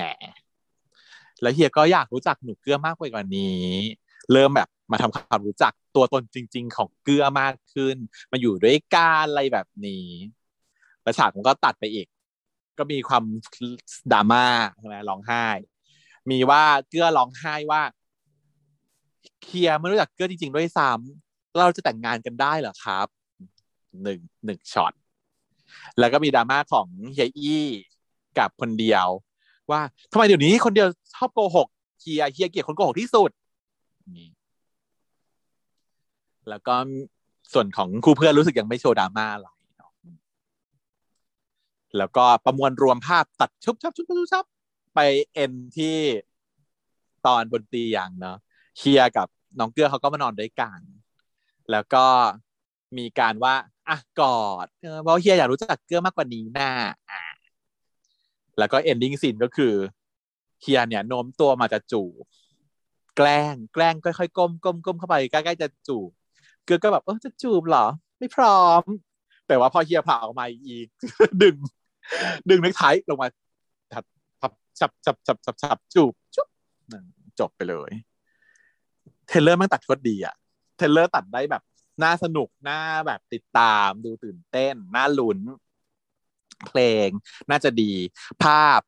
แล้วเฮียก็อยากรู้จักหนูเกื้อมากไปกว่านี้ เริ่มแบบมาทำความรู้จักตัวตนจริง ๆ ของเกลือมากขึ้น มาอยู่ด้วยกันอะไรแบบนี้แล้วฉากมันก็ตัดไปอีก ก็มีความดราม่าใช่ไหมร้องไห้ มีว่าเกลือร้องไห้ว่า เคลียร์ไม่รู้จักเกลือจริง ๆ ด้วยซ้ำเราจะแต่งงานกันได้เหรอครับหนึ่งหนึ่งช็อตแล้วก็มีดราม่าของเฮียอี้กับคนเดียว ว่าทำไมเดี๋ยวนี้คนเดียวชอบโกหกเฮียเฮียเกลียดคนโกหกที่สุดนี่แล้วก็ส่วนของครูเพื่อนรู้สึกยังไม่โชว์ดราม่าอะไรเนาะ แล้วก็ประมวลรวมภาพตัดชุบชับชุบชุบชับไปเอ็นที่ตอนบนเตียงเนาะเฮียกับน้องเกื้อเขาก็มานอนด้วยกัน แล้วก็มีการว่าอะกอดเพราะเฮียอยากรู้จักเกื้อมากกว่านี้น่าแล้วก็เอนดิ้งซีนก็คือเฮียเนี่ยโน้มตัวมาจะจูบแกล้งแกล้งค่อยๆก้มก้มก้มเข้าไปใกล้ๆจะจูบเกื้อก็แบบเออจะจูบเหรอ ไม่พร้อม แต่ว่าพอเฮียผละออกมาอีกดึง ดึงเน็กไทลงมาทับพับฉับฉับฉับฉับฉับจูบจุ๊บจบไปเลย trailer มันตัดโคตรดีอะ trailer ตัดได้แบบน่าสนุกน่าแบบติดตามดูตื่นเต้นน่าลุ้น เพลง น่าจะดี ภาพ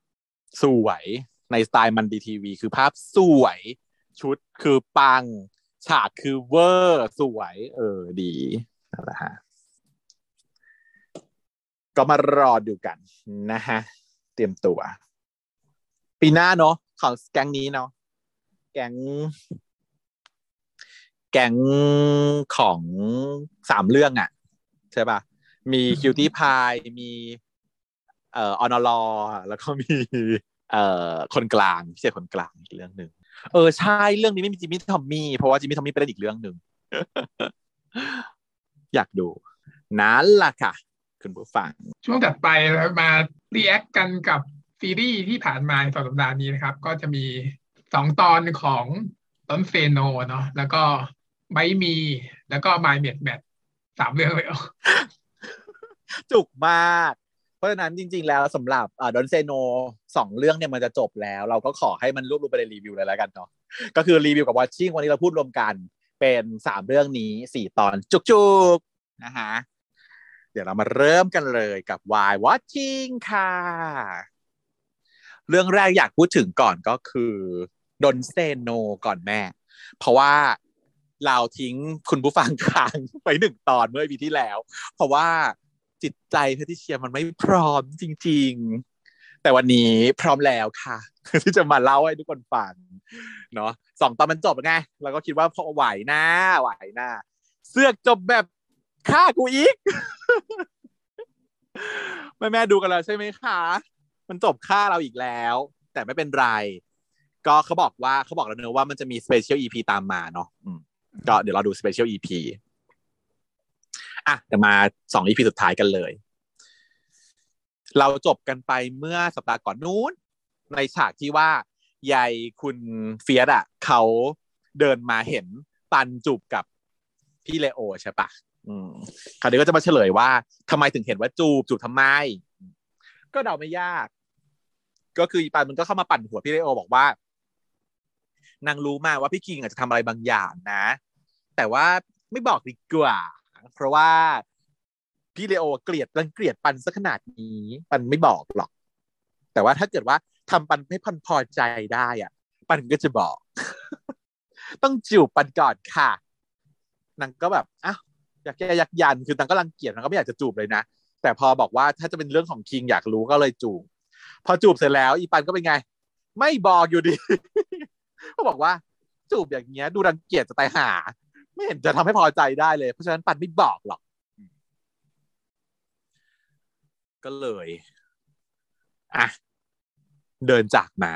สวยในสไตล์มันดีทีวี คือภาพสวย ชุดคือปัง ฉากคือเวอร์ สวย เออดีนั่นแหละฮะ ก็มารอดูกันนะฮะ เตรียมตัว ปีหน้าเนาะของแก๊งนี้เนาะแก๊งแก๊งของสามเรื่องอะ่ะ ใช่ปะมี Cutie Pie มีเอ่ออนอลอแล้วก็มี เอ่อคนกลางพิเศษคนกลางอีกเรื่องหนึ่งเออใช่เรื่องนี้ไม่มีจิมมี่ทอมมี่เพราะว่าจิมมี่ทอมมี่ไปเล่นอีกเรื่องหนึ่งอยากดูนั่นล่ะค่ะ คุณผู้ฟัง ช่วงถัดไปเรามา react กันกับซีรีส์ที่ผ่านมาในสองสัปดาห์นี้นะครับ ก็จะมีสองตอนของDon't Say No เนาะแล้วก็ไม่มี แล้วก็ My Mate Match สามเรื่องเลยเหรอจุกมาก เพราะฉะนั้นจริง ๆ แล้วสำหรับ Don't Say No สองเรื่องเนี่ยมันจะจบแล้ว เราก็ขอให้มันรวบรวมไปในรีวิวเลยแล้วกันเนาะก็คือรีวิวกับ watching วันนี้เราพูดรวมกันเป็นสามเรื่องนี้สี่ตอนจุกๆ นะฮะ เดี๋ยวเรามาเริ่มกันเลยกับ Y Watching ค่ะ เรื่องแรกอยากพูดถึงก่อนก็คือดนเซโนก่อนแม่ เพราะว่าเราทิ้งคุณผู้ฟังค้างไปหนึ่งตอนเมื่อปีที่แล้ว เพราะว่าจิตใจแพทิเชียมันไม่พร้อมจริง ๆ แต่วันนี้พร้อมแล้วค่ะ ที่จะมาเล่าให้ทุกคนฟังเนาะสองตอนมันจบไงเราก็คิดว่าพอไหวนะไหวนะเสือกจบแบบ ฆ่ากูอีก แม่แม่ดูกันแล้วใช่ไหมคะ มันจบฆ่าเราอีกแล้ว แต่ไม่เป็นไร ก็เขาบอกว่าเขาบอกแล้วเนอะว่ามันจะมี special EP ตามมาเนาะอืมก็เดี๋ยวเราดู special EP อะเดี๋ยวมาสอง EP สุดท้ายกันเลย เราจบกันไปเมื่อสัปดาห์ก่อนนู้น ในฉากที่ว่ายายคุณเฟียตอะเขาเดินมาเห็นปันจูบกับพี่เลโอใช่ปะอืม คราวนี้ก็จะมาเฉลยว่าทำไมถึงเห็นว่าจูบจูบทำไม ก็เดาไม่ยาก ก็คือปันมันก็เข้ามาปั่นหัวพี่เลโอบอกว่านางรู้มาว่าพี่คิงอาจจะทำอะไรบางอย่างนะ แต่ว่าไม่บอกดีกว่า เพราะว่าพี่เลโอเกลียดรังเกลียดปันซะขนาดนี้ ปันไม่บอกหรอก แต่ว่าถ้าเกิดว่าทำปันให้พันพอใจได้อะ ปันก็จะบอก ต้องจูบปันก่อนค่ะนางก็แบบอ้าว อยากแก้ยักยันคือนางก็รังเกียจนางก็ไม่อยากจะจูบเลยนะ แต่พอบอกว่าถ้าจะเป็นเรื่องของคิงอยากรู้ก็เลยจูบ พอจูบเสร็จแล้วอีปันก็เป็นไง ไม่บอกอยู่ดีก็บอกว่าจูบอย่างเงี้ย ดูรังเกียจจะตายหา ไม่เห็นจะทำให้พอใจได้เลย เพราะฉะนั้นปันไม่บอกหรอก ก็เลยอะเดินจากมา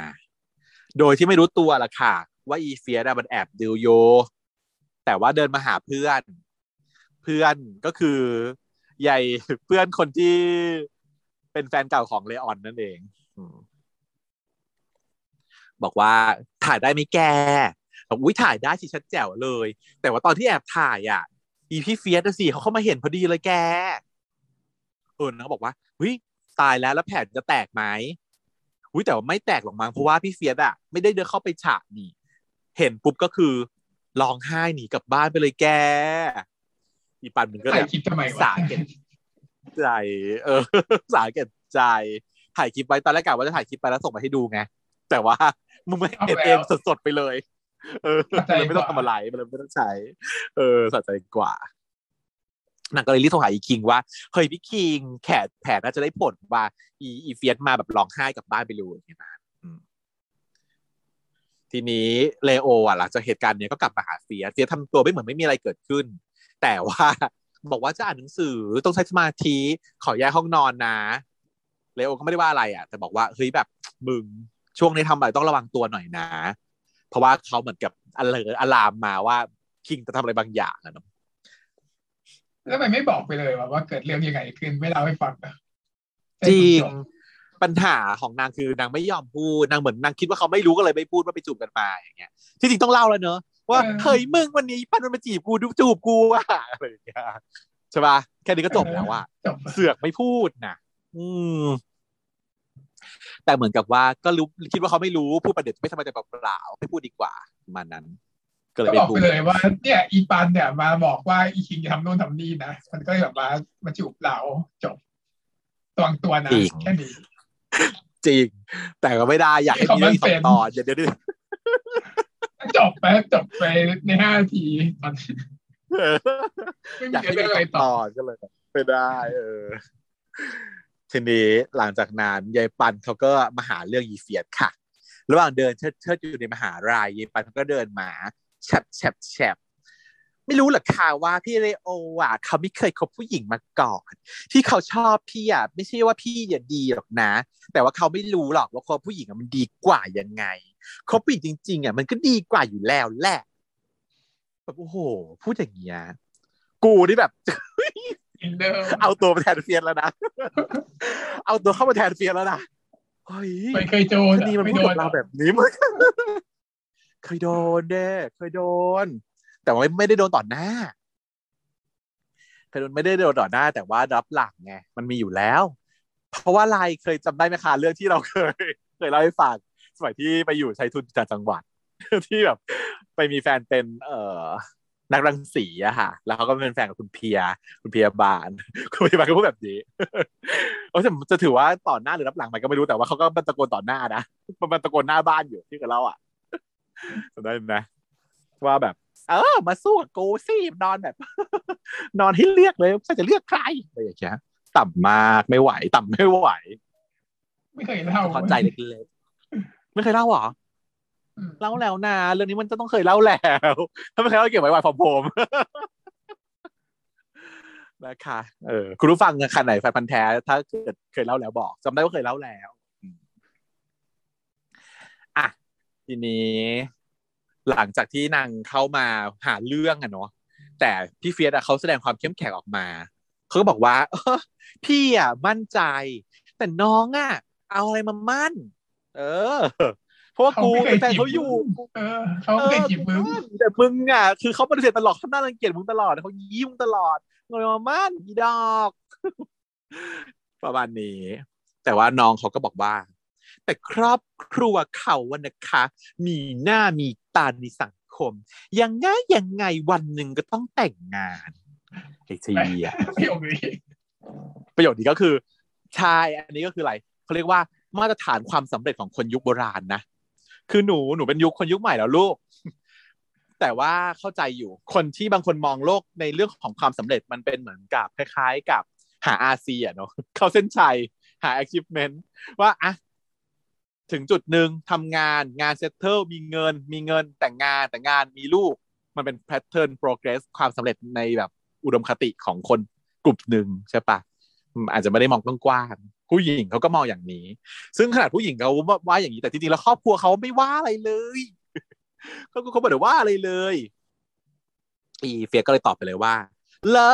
โดยที่ไม่รู้ตัวละค่ะ ว่าอีเฟียสมันแอบดิวโย แต่ว่าเดินมาหาเพื่อน เพื่อนก็คือใหญ่เพื่อนคนที่เป็นแฟนเก่าของเลออนนั่นเองบอกว่าถ่ายได้ไหมแกบอกอุ้ยถ่ายได้สิชัดแจ๋วเลย แต่ว่าตอนที่แอบถ่ายอะ อีพี่เฟียสสิเขาเข้ามาเห็นพอดีเลยแกเออเขาบอกว่าอุ้ยตายแล้วแล้วแผ่นจะแตกไหมอุ้ยแต่ว่าไม่แตกหรอกมั้งเพราะว่าพี่เฟียสอะไม่ได้เดินเข้าไปฉากนี่ เห็นปุ๊บก็คือร้องไห้หนีกลับบ้านไปเลยแก อีปันมันก็แบบสาเก็ตใจ เออ สาเก็ตใจ ถ่ายคลิปไว้ตอนแรกกะว่าจะถ่ายคลิปไปแล้วส่งมาให้ดูไง แต่ว่ามึงไม่เห็นเองสดๆไปเลย เออเลยไม่ต้องทำอะไรมันเลยไม่ต้องใช้ เออสะใจกว่านางก็เลยรีบโทรหาอีคิงว่าเฮ้ยพี่คิงแขนแผนน่าจะได้ผลว่าอีอีเฟียตมาแบบร้องไห้กลับบ้านไปเลยอย่างนี้นะทีนี้เลโออะหลังจากเหตุการณ์เนี้ยก็กลับมาหาเฟียตเฟียตทำตัวไม่เหมือนไม่มีอะไรเกิดขึ้น แต่ว่าบอกว่าจะอ่านหนังสือต้องใช้สมาธิขอแยกห้องนอนนะเลโอก็ไม่ได้ว่าอะไรอะ แต่บอกว่าเฮ้ยแบบมึงช่วงนี้ทำอะไรต้องระวังตัวหน่อยนะ เพราะว่าเขาเหมือนกับอเลออลามมาว่าคิงจะทำอะไรบางอย่างอะเนาะแล้วมันไม่บอกไปเลยว่าว่าเกิดเรื่องยังไงขึ้นไม่เล่าให้ฟังนะจริงปัญหาของนางคือนางไม่ยอมพูดนางเหมือนนางคิดว่าเขาไม่รู้ก็เลยไม่พูดว่าไปจูบกันมาอย่างเงี้ยที่จริงต้องเล่าแล้วเนอะ ว่าเฮ้ยมึงวันนี้ปันมันมาจีบกูดูจูบกูอะอะไรอย่างเงี้ยใช่ป่ะแค่นี้ก็จบแล้วว่าเสือกไม่พูดนะอืม แต่เหมือนกับว่าก็รู้คิดว่าเขาไม่รู้พูดประเด็นไม่สบายใจเปล่าไม่พูดดีกว่ามันนั้นก็เลยบอกไปเลยว่าเนี่ยอีปันเนี่ยมาบอกว่าอีคิงจะทำโน่นทำนี่นะมันก็แบบมามาจูบเราจบตวงตัวนะแค่นี้จริง แต่ก็ไม่ได้อยากให้มีเรื่องสองตอนเดี๋ยวเดี๋ยว จบไปจบไปในห้าทีตอนอยากให้มีอะไรต่อก็เลยไม่ได้ เออ ทีนี้หลังจากนั้นยายปันเขาก็มาหาเรื่องยีเฟียดค่ะ ระหว่างเดินเชิดเชิดอยู่ในมหาลัยยายปันเขาก็เดินมาแฉบแฉบแฉบไม่รู้หรอกค่ะว่าพี่เรโออะเขาไม่เคยคบผู้หญิงมาก่อน ที่เขาชอบพี่อะไม่ใช่ว่าพี่อย่าดีหรอกนะ แต่ว่าเขาไม่รู้หรอกว่าคบผู้หญิงมันดีกว่ายังไง คบผู้หญิงจริง ๆอะมันก็ดีกว่าอยู่แล้วแหละแบบโอ้โห พูดอย่างเงี้ยกูนี่แบบเอาตัวมาแทนเฟียนแล้วนะ เอาตัวเข้ามาแทนเฟียนแล้วนะเฮ้ยไม่เคยโดนนี่มันพูดเราแบบนี้มั้งเคยโดนเด้เคยโดน แต่ว่าไม่ได้โดนต่อหน้าเคยโดนไม่ได้โดนต่อหน้า แต่ว่ารับหลังไงมันมีอยู่แล้ว เพราะว่าอะไรเคยจำได้ไหมคะเรื่องที่เราเคย เคยเล่าให้ฟัง สมัยที่ไปอยู่ชัยทุนจากจังหวัด ที่แบบไปมีแฟนเป็นเอ่อนักรังสีอะค่ะ แล้วเขาก็เป็นแฟนกับคุณเพีย คุณเพียบาน คุณเพียบานก็พูดแบบนี้เขาจะจะถือว่าต่อหน้าหรือรับหลังไปก็ไม่รู้แต่ว่าเขาก็ตะโกนต่อหน้านะมันตะโกนหน้าบ้านอยู่ที่กับเราอะจำได้ไหมว่าแบบ เออ มาสู้กับกูสินอนแบบ นอนให้เลือกเลยจะเลือกใครอะไรอย่างเงี้ยต่ำมากไม่ไหว ต่ำไม่ไหว ไม่เคยเล่าขอใจเล็กๆ ไม่เคยเล่าหรอเล่าแล้วนะเรื่องนี้มันจะต้องเคยเล่าแล้ว ถ้าไม่เคยเล่าเก็บไว้ไว้พอผมนะคะเออคุณรู้ฟังคันไหนแฟนพันธ์แท้ ถ้าเกิดเคยเล่าแล้วบอกจำได้ว่าเคยเล่าแล้วอะทีนี้ หลังจากที่นางเข้ามาหาเรื่องอะเนาะแต่พี่เฟียสอะเขาแสดงความเข้มแข็งออกมาเขาก็บอกว่าเออพี่อะมั่นใจ แต่น้องอะเอาอะไรมามั่น เออเพราะว่ากูเป็นแฟนเขาอยู่เออเขาไม่เคยจีบมึงแต่มึงอะ คือเขาปฏิเสธตลอดเขาหน้ารังเกียจมึงตลอดเขายิ้มตลอดเงยมามั่นอีดอก ประมาณนี้ แต่ว่าน้องเขาก็บอกว่า แต่ครอบครัวเขาอะนะคะ มีหน้ามีตาในสังคม ยังไงยังไงวันหนึ่งก็ต้องแต่งงานไอ้ทีอะไม่โอเคประโยคนี้ก็คือใช่อันนี้ก็คืออะไรเขาเรียกว่า มาตรฐานความสำเร็จของคนยุคโบราณนะคือหนูหนูเป็นยุคคนยุคใหม่แล้วลูก แต่ว่าเข้าใจอยู่คนที่บางคนมองโลกในเรื่องของความสำเร็จมันเป็นเหมือนกับคล้าย ๆ กับหาอาเซียเนาะเข้าเส้นชัยหา achievement ว่าอะถึงจุดหนึ่งทำงานงานเซตเทิลมีเงิน มีเงินแต่งงานแต่งงานมีลูก มันเป็น pattern progress ความสำเร็จในแบบอุดมคติของคนกลุ่มหนึ่งใช่ปะอาจจะไม่ได้มองกว้าง ผู้หญิงเขาก็มองอย่างนี้ ซึ่งขนาดผู้หญิงเขาว่าอย่างนี้แต่จริงๆแล้วครอบครัวเขาไม่ว่าอะไรเลยเขาเขาไม่ได้ว่าอะไรเลย อีเฟียก็เลยตอบไปเลยว่าเหรอ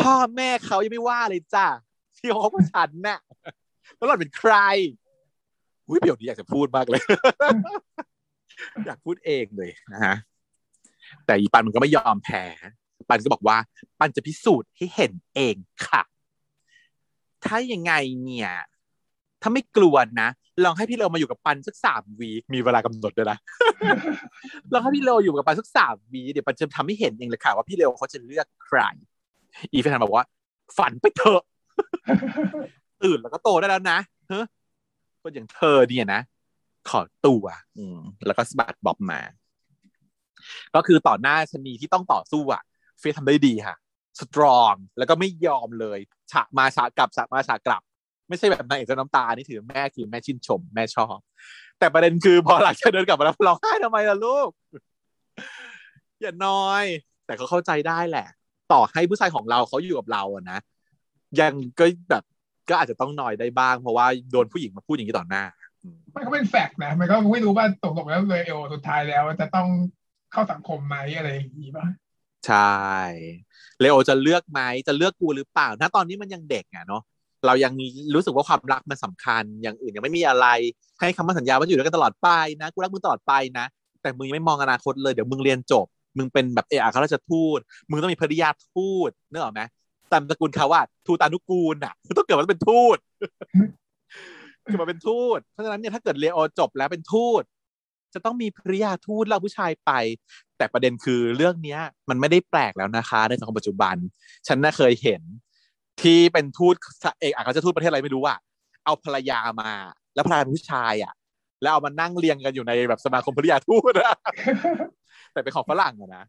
พ่อแม่เขายังไม่ว่าเลยจ้าที่เขากับฉันน่ะแล้วหล่อนเป็นใครอุ้ยเดี๋ยวนี้อยากจะพูดมากเลย อยากพูดเองเลยนะฮะแต่อีปันมันก็ไม่ยอมแพ้ปันก็บอกว่า ปันจะพิสูจน์ให้เห็นเองค่ะ ถ้ายังไงเนี่ย ถ้าไม่กลัวนะ ลองให้พี่เลวมาอยู่กับปันสักสามวีมีเวลากำหนดด้วยนะลองให้พี่เลวอยู่กับปันสักสามวีเดี๋ยวปันจะทำให้เห็นเองเลยค่ะว่าพี่เลวเขาจะเลือกใคร อีแฟนบอกว่า ฝันไปเถอะตื่นแล้วก็โตได้แล้วนะเฮ้คนอย่างเธอเนี่ยนะขอตัว อืม แล้วก็สบัดบอบมา ก็คือต่อหน้าชนีที่ต้องต่อสู้อะ เฟยทำได้ดีค่ะ สตรองแล้วก็ไม่ยอมเลยฉากมาฉากกลับฉากมาฉากกลับ ไม่ใช่แบบนางเอกเจ้าน้ำตานี่ถือแม่คือแม่ชื่นชม แม่ชอบ แต่ประเด็นคือพอหลังจากเดินกลับมาแล้วร้องไห้ทำไมล่ะลูก อย่าน้อย แต่เขาเข้าใจได้แหละ ต่อให้ผู้ชายของเราเขาอยู่กับเราอะนะยังก็แบบก็อาจจะต้องนอยได้บ้าง เพราะว่าโดนผู้หญิงมาพูดอย่างนี้ต่อหน้ามันก็เป็นแฟกต์นะมันก็ไม่รู้ว่าตกลงแล้วเลยเอลสุดท้ายแล้วจะต้องเข้าสังคมไหมอะไรอย่างนี้ป่ะ ใช่เลโอจะเลือกไหมจะเลือกกูหรือเปล่าณตอนนี้มันยังเด็กอะเนาะเรายังรู้สึกว่าความรักมันสำคัญ อย่างอื่นยังไม่มีอะไร ให้คำมั่นสัญญาว่าอยู่ด้วยกันตลอดไปนะกูรักมึงตลอดไปนะ แต่มึงยังไม่มองอนาคตเลย เดี๋ยวมึงเรียนจบ มึงเป็นแบบเออาคาราชทูต มึงต้องมีภริยาทูตนึกออไหมตามตระกูลเขาว่าทูตานุกูลอะต้องเกิดมาเป็นทูตเกิดมาเป็นทูต เพราะฉะนั้นเนี่ยถ้าเกิดเลโอจบแล้วเป็นทูต จะต้องมีภริยาทูตเล่าผู้ชายไป แต่ประเด็นคือเรื่องเนี้ย มันไม่ได้แปลกแล้วนะคะ ในสังคมปัจจุบัน ฉันน่าเคยเห็น ที่เป็นทูตเอกอัครราชทูตประเทศอะไรไม่รู้อะเอาภรรยามา แล้วภรรยาเป็นผู้ชายอะแล้วเอามานั่งเรียงกันอยู่ในแบบสมาคมภริยาทูตอะแต่เป็นของฝรั่งอะนะ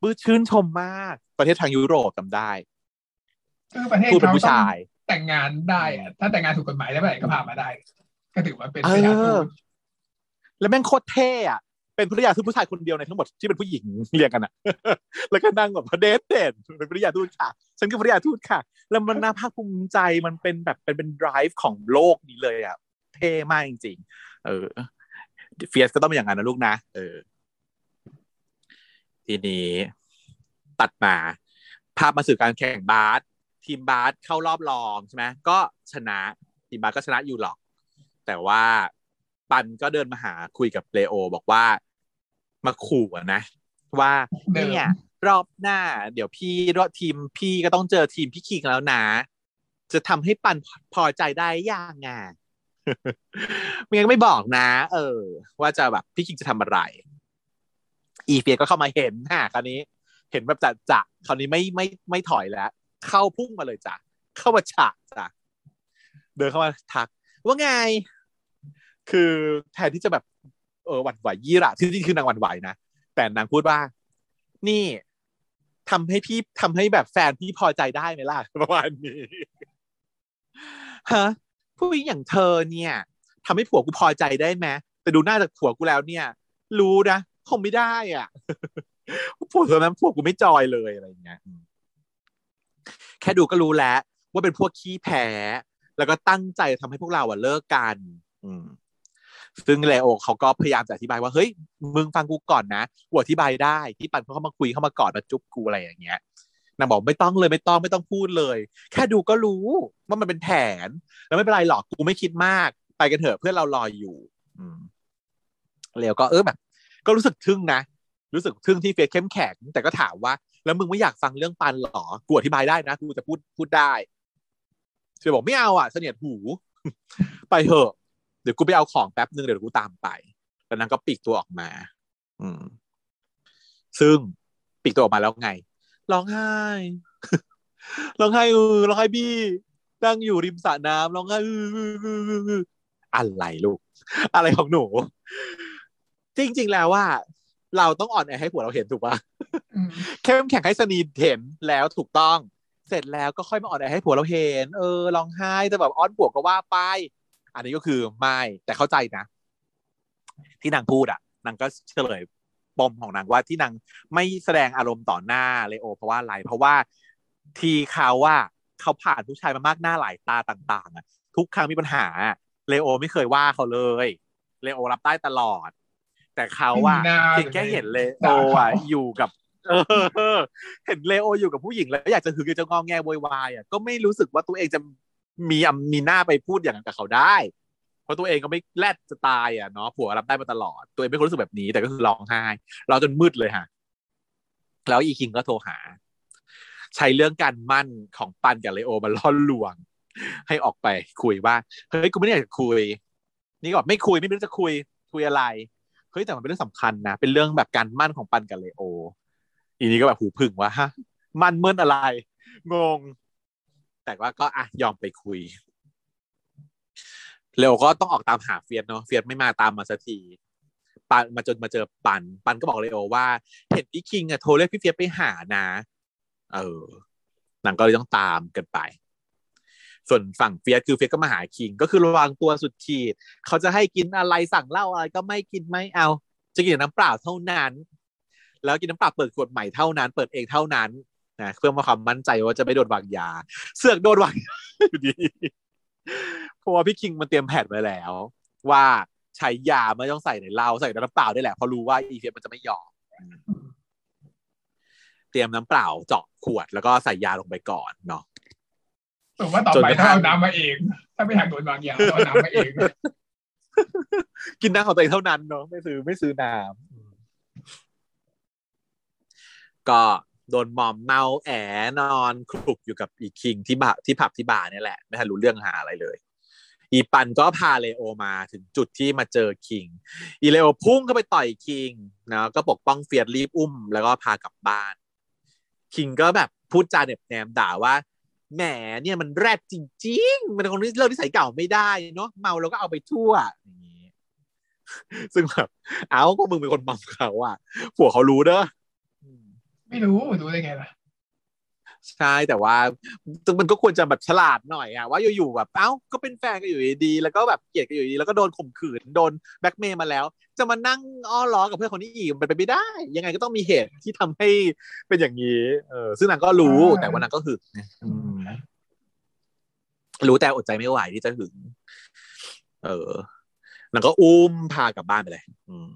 ปื้ชื่นชมมากประเทศทางยุโรปจำได้คือประเทศทูตเป็นเขาผู้ต้องชาย แต่งงานได้อะถ้าแต่งงานถูกกฎหมายได้เมื่อไหร่ก็พามาได้ ก็ถือว่าเป็นเอพยาทูอต แล้วแม่งโคตรเท่อะเป็นภริยาทูตผู้ชายคนเดียวในทั้งหมดที่เป็นผู้หญิงเรียงกันอะแล้วก็นั่งแบบพระเดทเด่นเป็นภริยาทูตค่ะ ฉันคือภริยาทูตค่ะ แล้วมันน่าภาคภูมิใจมันเป็นแบบเป็นเป็น drive ของโลกนี้เลยอะเท่มากจริงๆ เออเฟียสก็ต้องเป็นอย่างนั้นนะลูกนะ เออ ทีนี้ตัดมา ภาพมาสู่การแข่งบาสทีมบาสเข้ารอบรองใช่ไหมก็ชนะ ทีมบาสก็ชนะอยู่หรอก แต่ว่า ปันก็เดินมาหาคุยกับเลโอ บอกว่ามาขู่อะนะ ว่าเดิมเนี่ยรอบหน้า เดี๋ยวพี่รอบทีมพี่ก็ต้องเจอทีมพี่คิงแล้วนะ จะทำให้ปันพอใจได้ยังไงมันยังไม่บอกนะ เออ ว่าจะแบบพี่คิงจะทำอะไร อีเฟียก็เข้ามาเห็นฮะคราวนี้ เห็นแบบจะจะคราวนี้ไม่ไม่ไม่ถอยแล้ว เข้าพุ่งมาเลยจ้ะเข้ามาฉะจ้ะเดินเข้ามาทัก ว่าไง คือแทนที่จะแบบเออหวั่นไหวยี่ระที่จริงคือนางหวั่นไหวนะแต่นางพูดว่า นี่ทำให้พี่ทำให้แบบแฟนพี่พอใจได้ไหมล่ะประมาณนี้ฮะผู้หญิงอย่างเธอเนี่ยทำให้ผัวกูพอใจได้ไหมแต่ดูหน้าจากผัวกูแล้วเนี่ย รู้นะคงไม่ได้อะผัวเธอนั้นผัวกูไม่จอยเลยอะไรอย่างเงี้ยแค่ดูก็รู้แล้ว ว่าเป็นพวกขี้แพ้ แล้วก็ตั้งใจทำให้พวกเราอะเลิกกัน อืม ซึ่งเลโอเขาก็พยายามจะอธิบายว่าเฮ้ยมึงฟังกูก่อนนะกูอธิบายได้ที่ปันเขามาคุยเข้ามากอดมาจุ๊บกูอะไรอย่างเงี้ยนางบอกไม่ต้องเลยไม่ต้องไม่ต้องพูดเลย แค่ดูก็รู้ว่ามันเป็นแผน แล้วไม่เป็นไรหรอกกูไม่คิดมาก ไปกันเถอะเพื่อนเรารออยู่เลวก็เออแบบ ก็รู้สึกทึ่งนะรู้สึกทึ่งที่เฟียเข้มแข็ง แต่ก็ถามว่า แล้วมึงไม่อยากฟังเรื่องปันหรอกูอธิบายได้นะกูจะพูดพูดได้เฟียบอกไม่เอาอะเสนียดหู ไปเถอะ ดี๋ยวกูไปเอาของแป๊บนึงเดี๋ยวกูตามไป แล้วนางก็ปีกตัวออกมา อืม ซึ่งปีกตัวออกมาแล้วไง ร้องไห้ ร้องไห้เออร้องไห้บี้นั่งอยู่ริมสระน้ำร้องไห้เอออะไรลูก อะไรของหนู จริง ๆ แล้วว่า เราต้องอ่อนแอให้ผัวเราเห็นถูกปะเข้มแข็งให้สนีเห็นแล้วถูกต้อง เสร็จแล้วก็ค่อยมาอ่อนแอให้ผัวเราเห็น เออร้องไห้แต่แบบอ้อนผัวก็ว่าไป อันนี้ก็คือไม่แต่เข้าใจนะ ที่นางพูดอะนางก็เฉลยปมของนางว่าที่นางไม่แสดงอารมณ์ต่อหน้าเลโอ เพราะว่าอะไรเพราะว่าทีเขาว่าเขาผ่านผู้ชายมามากหน้าหลายตาต่างๆอะทุกครั้งมีปัญหาเลโอไม่เคยว่าเขาเลยเลโอรับได้ตลอด แต่เขาว่าเพียงแค่เห็นเลโออะอยู่กับเออเห็นเลโออยู่กับผู้หญิงแล้วอยากจะหึงจะงองแงโวยวายอะก็ไม่รู้สึกว่าตัวเองจะ มีมีหน้าไปพูดอย่างนั้นกับเขาได้ เพราะตัวเองก็ไม่แลดจะตายอะเนาะผัวรับได้มาตลอด ตัวเองไม่รู้สึกแบบนี้ แต่ก็คือร้องไห้ร้องจนมืดเลยฮะแล้วอีคิงก็โทรหา ใช้เรื่องการมั่นของปันกับเลโอมาล่อลวง ให้ออกไปคุยว่าเฮ้ยกูไม่ได้อยากคุย นี่ก็แบบไม่คุยไม่รู้จะคุยคุยอะไรเฮ้ยแต่มันเป็นเรื่องสำคัญนะเป็นเรื่องแบบการหมั้นของปันกับเลโอ อีนี้ก็แบบหูผึ่งว่าฮะ หมั้นเมิ้นอะไร งง แต่ว่าก็อะยอมไปคุยเลโอก็ต้องออกตามหาเฟียตเนาะเฟียตไม่มาตามมาสักทีปันมาจนมาเจอปัน ปันก็บอกเลโอว่า เห็นพี่คิงอะโทรเรียกพี่เฟียตไปหานะ เออนางก็เลยต้องตามกันไป ส่วนฝั่งเฟียตคือเฟียตก็มาหาคิง ก็คือระวังตัวสุดขีด เขาจะให้กินอะไรสั่งเหล้าอะไรก็ไม่กินไม่เอา จะกินน้ำเปล่าเท่านั้น แล้วกินน้ำเปล่าเปิดขวดใหม่เท่านั้น เปิดเองเท่านั้น นะเพื่อมาความมั่นใจว่าจะไม่โดนวางยา เสือกโดนวางยาอยู่ดีเพราะว่าพี่คิงมันเตรียมแผนไว้แล้ว ว่าใช้ยาไม่ต้องใส่ในเหล้าใส่น้ำเปล่าได้แหละเพราะรู้ว่าอีเฟียมันจะไม่ยอมเตรียมน้ำเปล่าเจาะขวดแล้วก็ใส่ยาลงไปก่อนเนาะผมว่าต่อไปถ้าเอาน้ำมาเอง ถ้าไม่อยากโดนวางยาเอาน้ำมาเอง กินน้ำของตัวเองเท่านั้นเนาะไม่ซื้อไม่ซื้อน้ำก็ โดนมอมเมาแอนอนคลุกอยู่กับอีคิงที่บาที่ผับที่บาร์นี่แหละ ไม่ทันรู้เรื่องหาอะไรเลย อีปันก็พาเลโอมาถึงจุดที่มาเจอคิง อีเลโอพุ่งเข้าไปต่อยคิงนะก็ปกป้องเฟียดรีบอุ้ม แล้วก็พากลับบ้าน คิงก็แบบพูดจาเน็บแนมด่าว่าแหมเนี่ยมันแรดจริง ๆ มันคนที่เลิกที่ใส่เก่าไม่ได้เนาะเมาแล้วก็เอาไปทั่วอย่างนี้ซึ่งแบบเอาก็มึงเป็นคนเมเขาอะผัวเขารู้เด้อ ไม่รู้รู้ได้ไงล่ะใช่แต่ว่ามันก็ควรจะแบบฉลาดหน่อยอะว่าอยู่ๆแบบเอ้าก็เป็นแฟนกันอยู่ดีแล้วก็แบบเกลียดกันอยู่ดีแล้วก็โดนข่มขืนโดนแบ็กเมย์มาแล้ว จะมานั่งอ้อล้อกับเพื่อนคนนี้อีกมันไปไม่ได้ ยังไงก็ต้องมีเหตุที่ทำให้เป็นอย่างนี้เออซึ่งนางก็รู้แต่ว่านางก็หึงรู้แต่อดใจไม่ไหวที่จะหึงเออนางก็อุ้มพากลับบ้านไปเลย อืม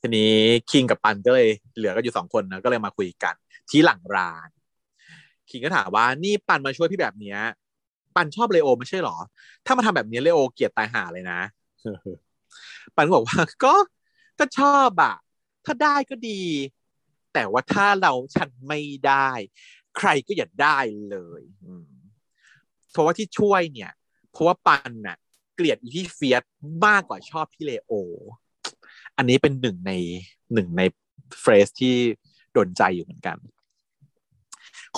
ทีนี้คิงกับปันก็เลยเหลือก็อยู่สองคนนะก็เลยมาคุยกัน ที่หลังร้าน คิงก็ถามว่านี่ปันมาช่วยพี่แบบเนี้ย ปันชอบเลโอไม่ใช่หรอ ถ้ามาทำแบบนี้เลโอเกลียดตายหาเลยนะปันบอกว่าก็ก็ชอบอะถ้าได้ก็ดี แต่ว่าถ้าเราฉันไม่ได้ ใครก็อย่าได้เลยเพราะว่าที่ช่วยเนี่ย เพราะว่าปันน่ะ เกลียดอีพี่เฟียสมากกว่าชอบพี่เลโอ อันนี้เป็นหนึ่งในหนึ่งในเฟรสที่โดนใจอยู่เหมือนกัน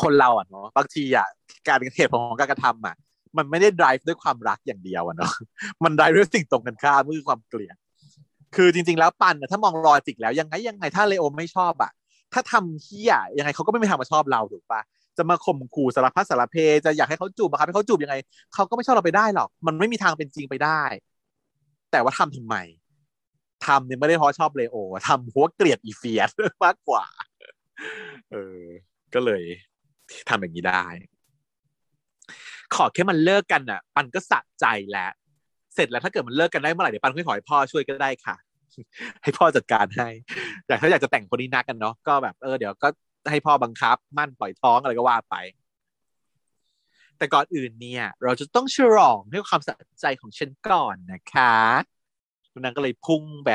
คนเราอะเนาะบางทีอะการเหตุผลของการกระทำอะ มันไม่ได้ drive ด้วยความรักอย่างเดียวอะเนาะมัน drive ด้วยสิ่งตรงกันข้ามคือความเกลียดคือจริง ๆ แล้วปันถ้ามองรอยจิกแล้วยังไงยังไงถ้าเลโอไม่ชอบอะ ถ้าทำเฮียยังไงเขาก็ไม่มีทางมาชอบเราถูกปะจะมาข่มขู่สารพัดสารเพจะอยากให้เขาจูบอะครับให้เขาจูบยังไงเขาก็ไม่ชอบเราไปได้หรอก มันไม่มีทางเป็นจริงไปได้ แต่ว่าทำทำไม ทำเนี่ยไม่ได้เพราะชอบเลโอทำเพราะเกลียดอีเฟียสมากกว่า เออ ก็เลยทำอย่างนี้ได้ ขอแค่มันเลิกกันอะ ปันก็สะใจแล้วเเสร็จแล้วถ้าเกิดมันเลิกกันได้เมื่อไหร่เดี๋ยวปันค่อยขอให้พ่อช่วยก็ได้ค่ะ ให้พ่อจัดการให้อยากถ้าอยากจะแต่งคนนี้นักกันเนาะก็แบบเออเดี๋ยวก็ให้พ่อบังคับ มั่นปล่อยท้องอะไรก็ว่าไป แต่ก่อนอื่นเนี่ย เราจะต้องฉลองให้ความสะใจของฉันก่อนนะคะ นางก็เลยพุ่งไป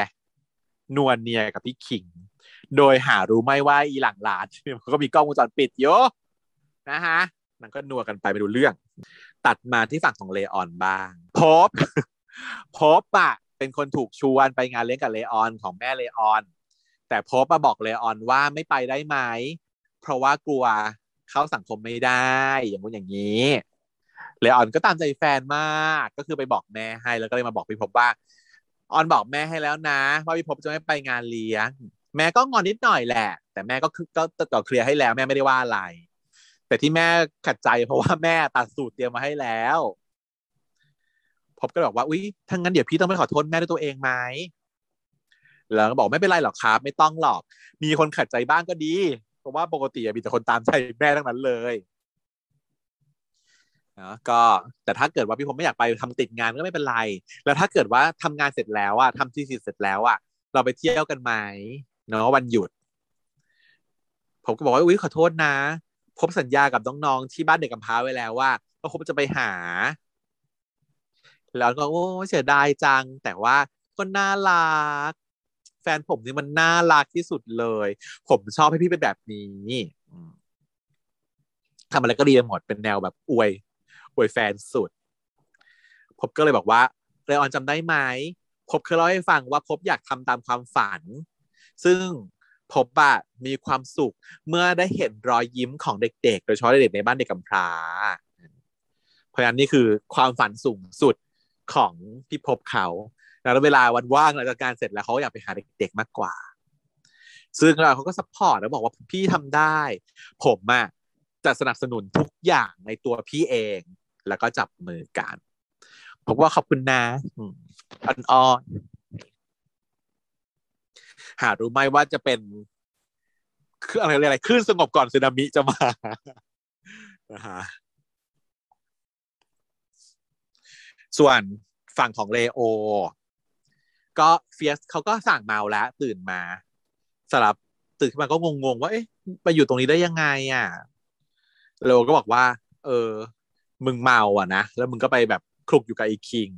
นวลเนียกับพี่ขิง โดยหารู้ไหมว่าอีหลังร้านมันก็มีกล้องวงจรปิดเยอะนะฮะนางก็นัวกันไปไปดูเรื่อง ตัดมาที่ฝั่งของเลออนบ้าง พบ พบอะเป็นคนถูกชวนไปงานเลี้ยงกับเลออนของแม่เลออน แต่พบมาบอกเลออนว่าไม่ไปได้ไหม เพราะว่ากลัวเข้าสังคมไม่ได้ อย่างนู้นอย่างนี้เลออนก็ตามใจแฟนมาก ก็คือไปบอกแม่ให้แล้วก็เลยมาบอกพี่พบว่า ออนบอกแม่ให้แล้วนะ ว่าพี่พบจะไม่ไปงานเลี้ยง แม่ก็งอนนิดหน่อยแหละ แต่แม่ก็ก็ต่อเคลียร์ให้แล้วแม่ไม่ได้ว่าอะไร แต่ที่แม่ขัดใจเพราะว่าแม่ตัดสูตรเตรียมมาให้แล้วพบก็บอกว่าอุ้ยถ้างั้นเดี๋ยวพี่ต้องไปขอโทษแม่ด้วยตัวเองไหมแล้วก็บอกไม่เป็นไรหรอกครับ ไม่ต้องหรอก มีคนขัดใจบ้างก็ดีเพราะว่าปกติมีแต่คนตามใจแม่ทั้งนั้นเลย นะก็แต่ถ้าเกิดว่าพี่ผมไม่อยากไปทำติดงานก็ไม่เป็นไร แล้วถ้าเกิดว่าทำงานเสร็จแล้วอะทำที่เสร็จแล้วอะเราไปเที่ยวกันไหมเนาะวันหยุด ผมก็บอกว่าอุ้ยขอโทษนะพบสัญญากับน้องๆที่บ้านเด็กกำพร้าไว้แล้วว่าว่าพบจะไปหา แล้วก็โอ้เสียดายจัง แต่ว่าก็น่ารัก แฟนผมนี่มันน่ารักที่สุดเลย ผมชอบให้พี่เป็นแบบนี้ทำอะไรก็ดีหมดเป็นแนวแบบอวย อวยแฟนสุดผมก็เลยบอกว่าเรออนจำได้ไหมพบเคยเล่าให้ฟังว่าพบอยากทำตามความฝัน ซึ่งพบอะมีความสุขเมื่อได้เห็นรอยยิ้มของเด็กๆ โดยเฉพาะเด็กในบ้านเด็กกำพร้า เพราะฉะนั้นนี่คือความฝันสูงสุดของพี่พบเขาแล้วเวลาวันว่างหลังจากการเสร็จแล้วเขาอยากไปหาเด็กๆมากกว่า ซึ่งเราเขาก็ support แล้วบอกว่าพี่ทำได้ ผมอะจะสนับสนุนทุกอย่างในตัวพี่เอง แล้วก็จับมือกันผมว่าขอบคุณนะอ่อนอนหารู้ไหมว่าจะเป็นคืออะไรอะไรคลื่นสงบก่อนสึนามิจะมานะฮะส่วนฝั่งของเลโอ ก็เฟียสเขาก็สั่งเมาแล้วตื่นมาสลับตื่นขึ้นมาก็งงๆว่าเอ๊ะไปอยู่ตรงนี้ได้ยังไงอะเลโอก็บอกว่า เออ มึงเมาอะนะแล้วมึงก็ไปแบบคลุกอยู่กับไอ้คิง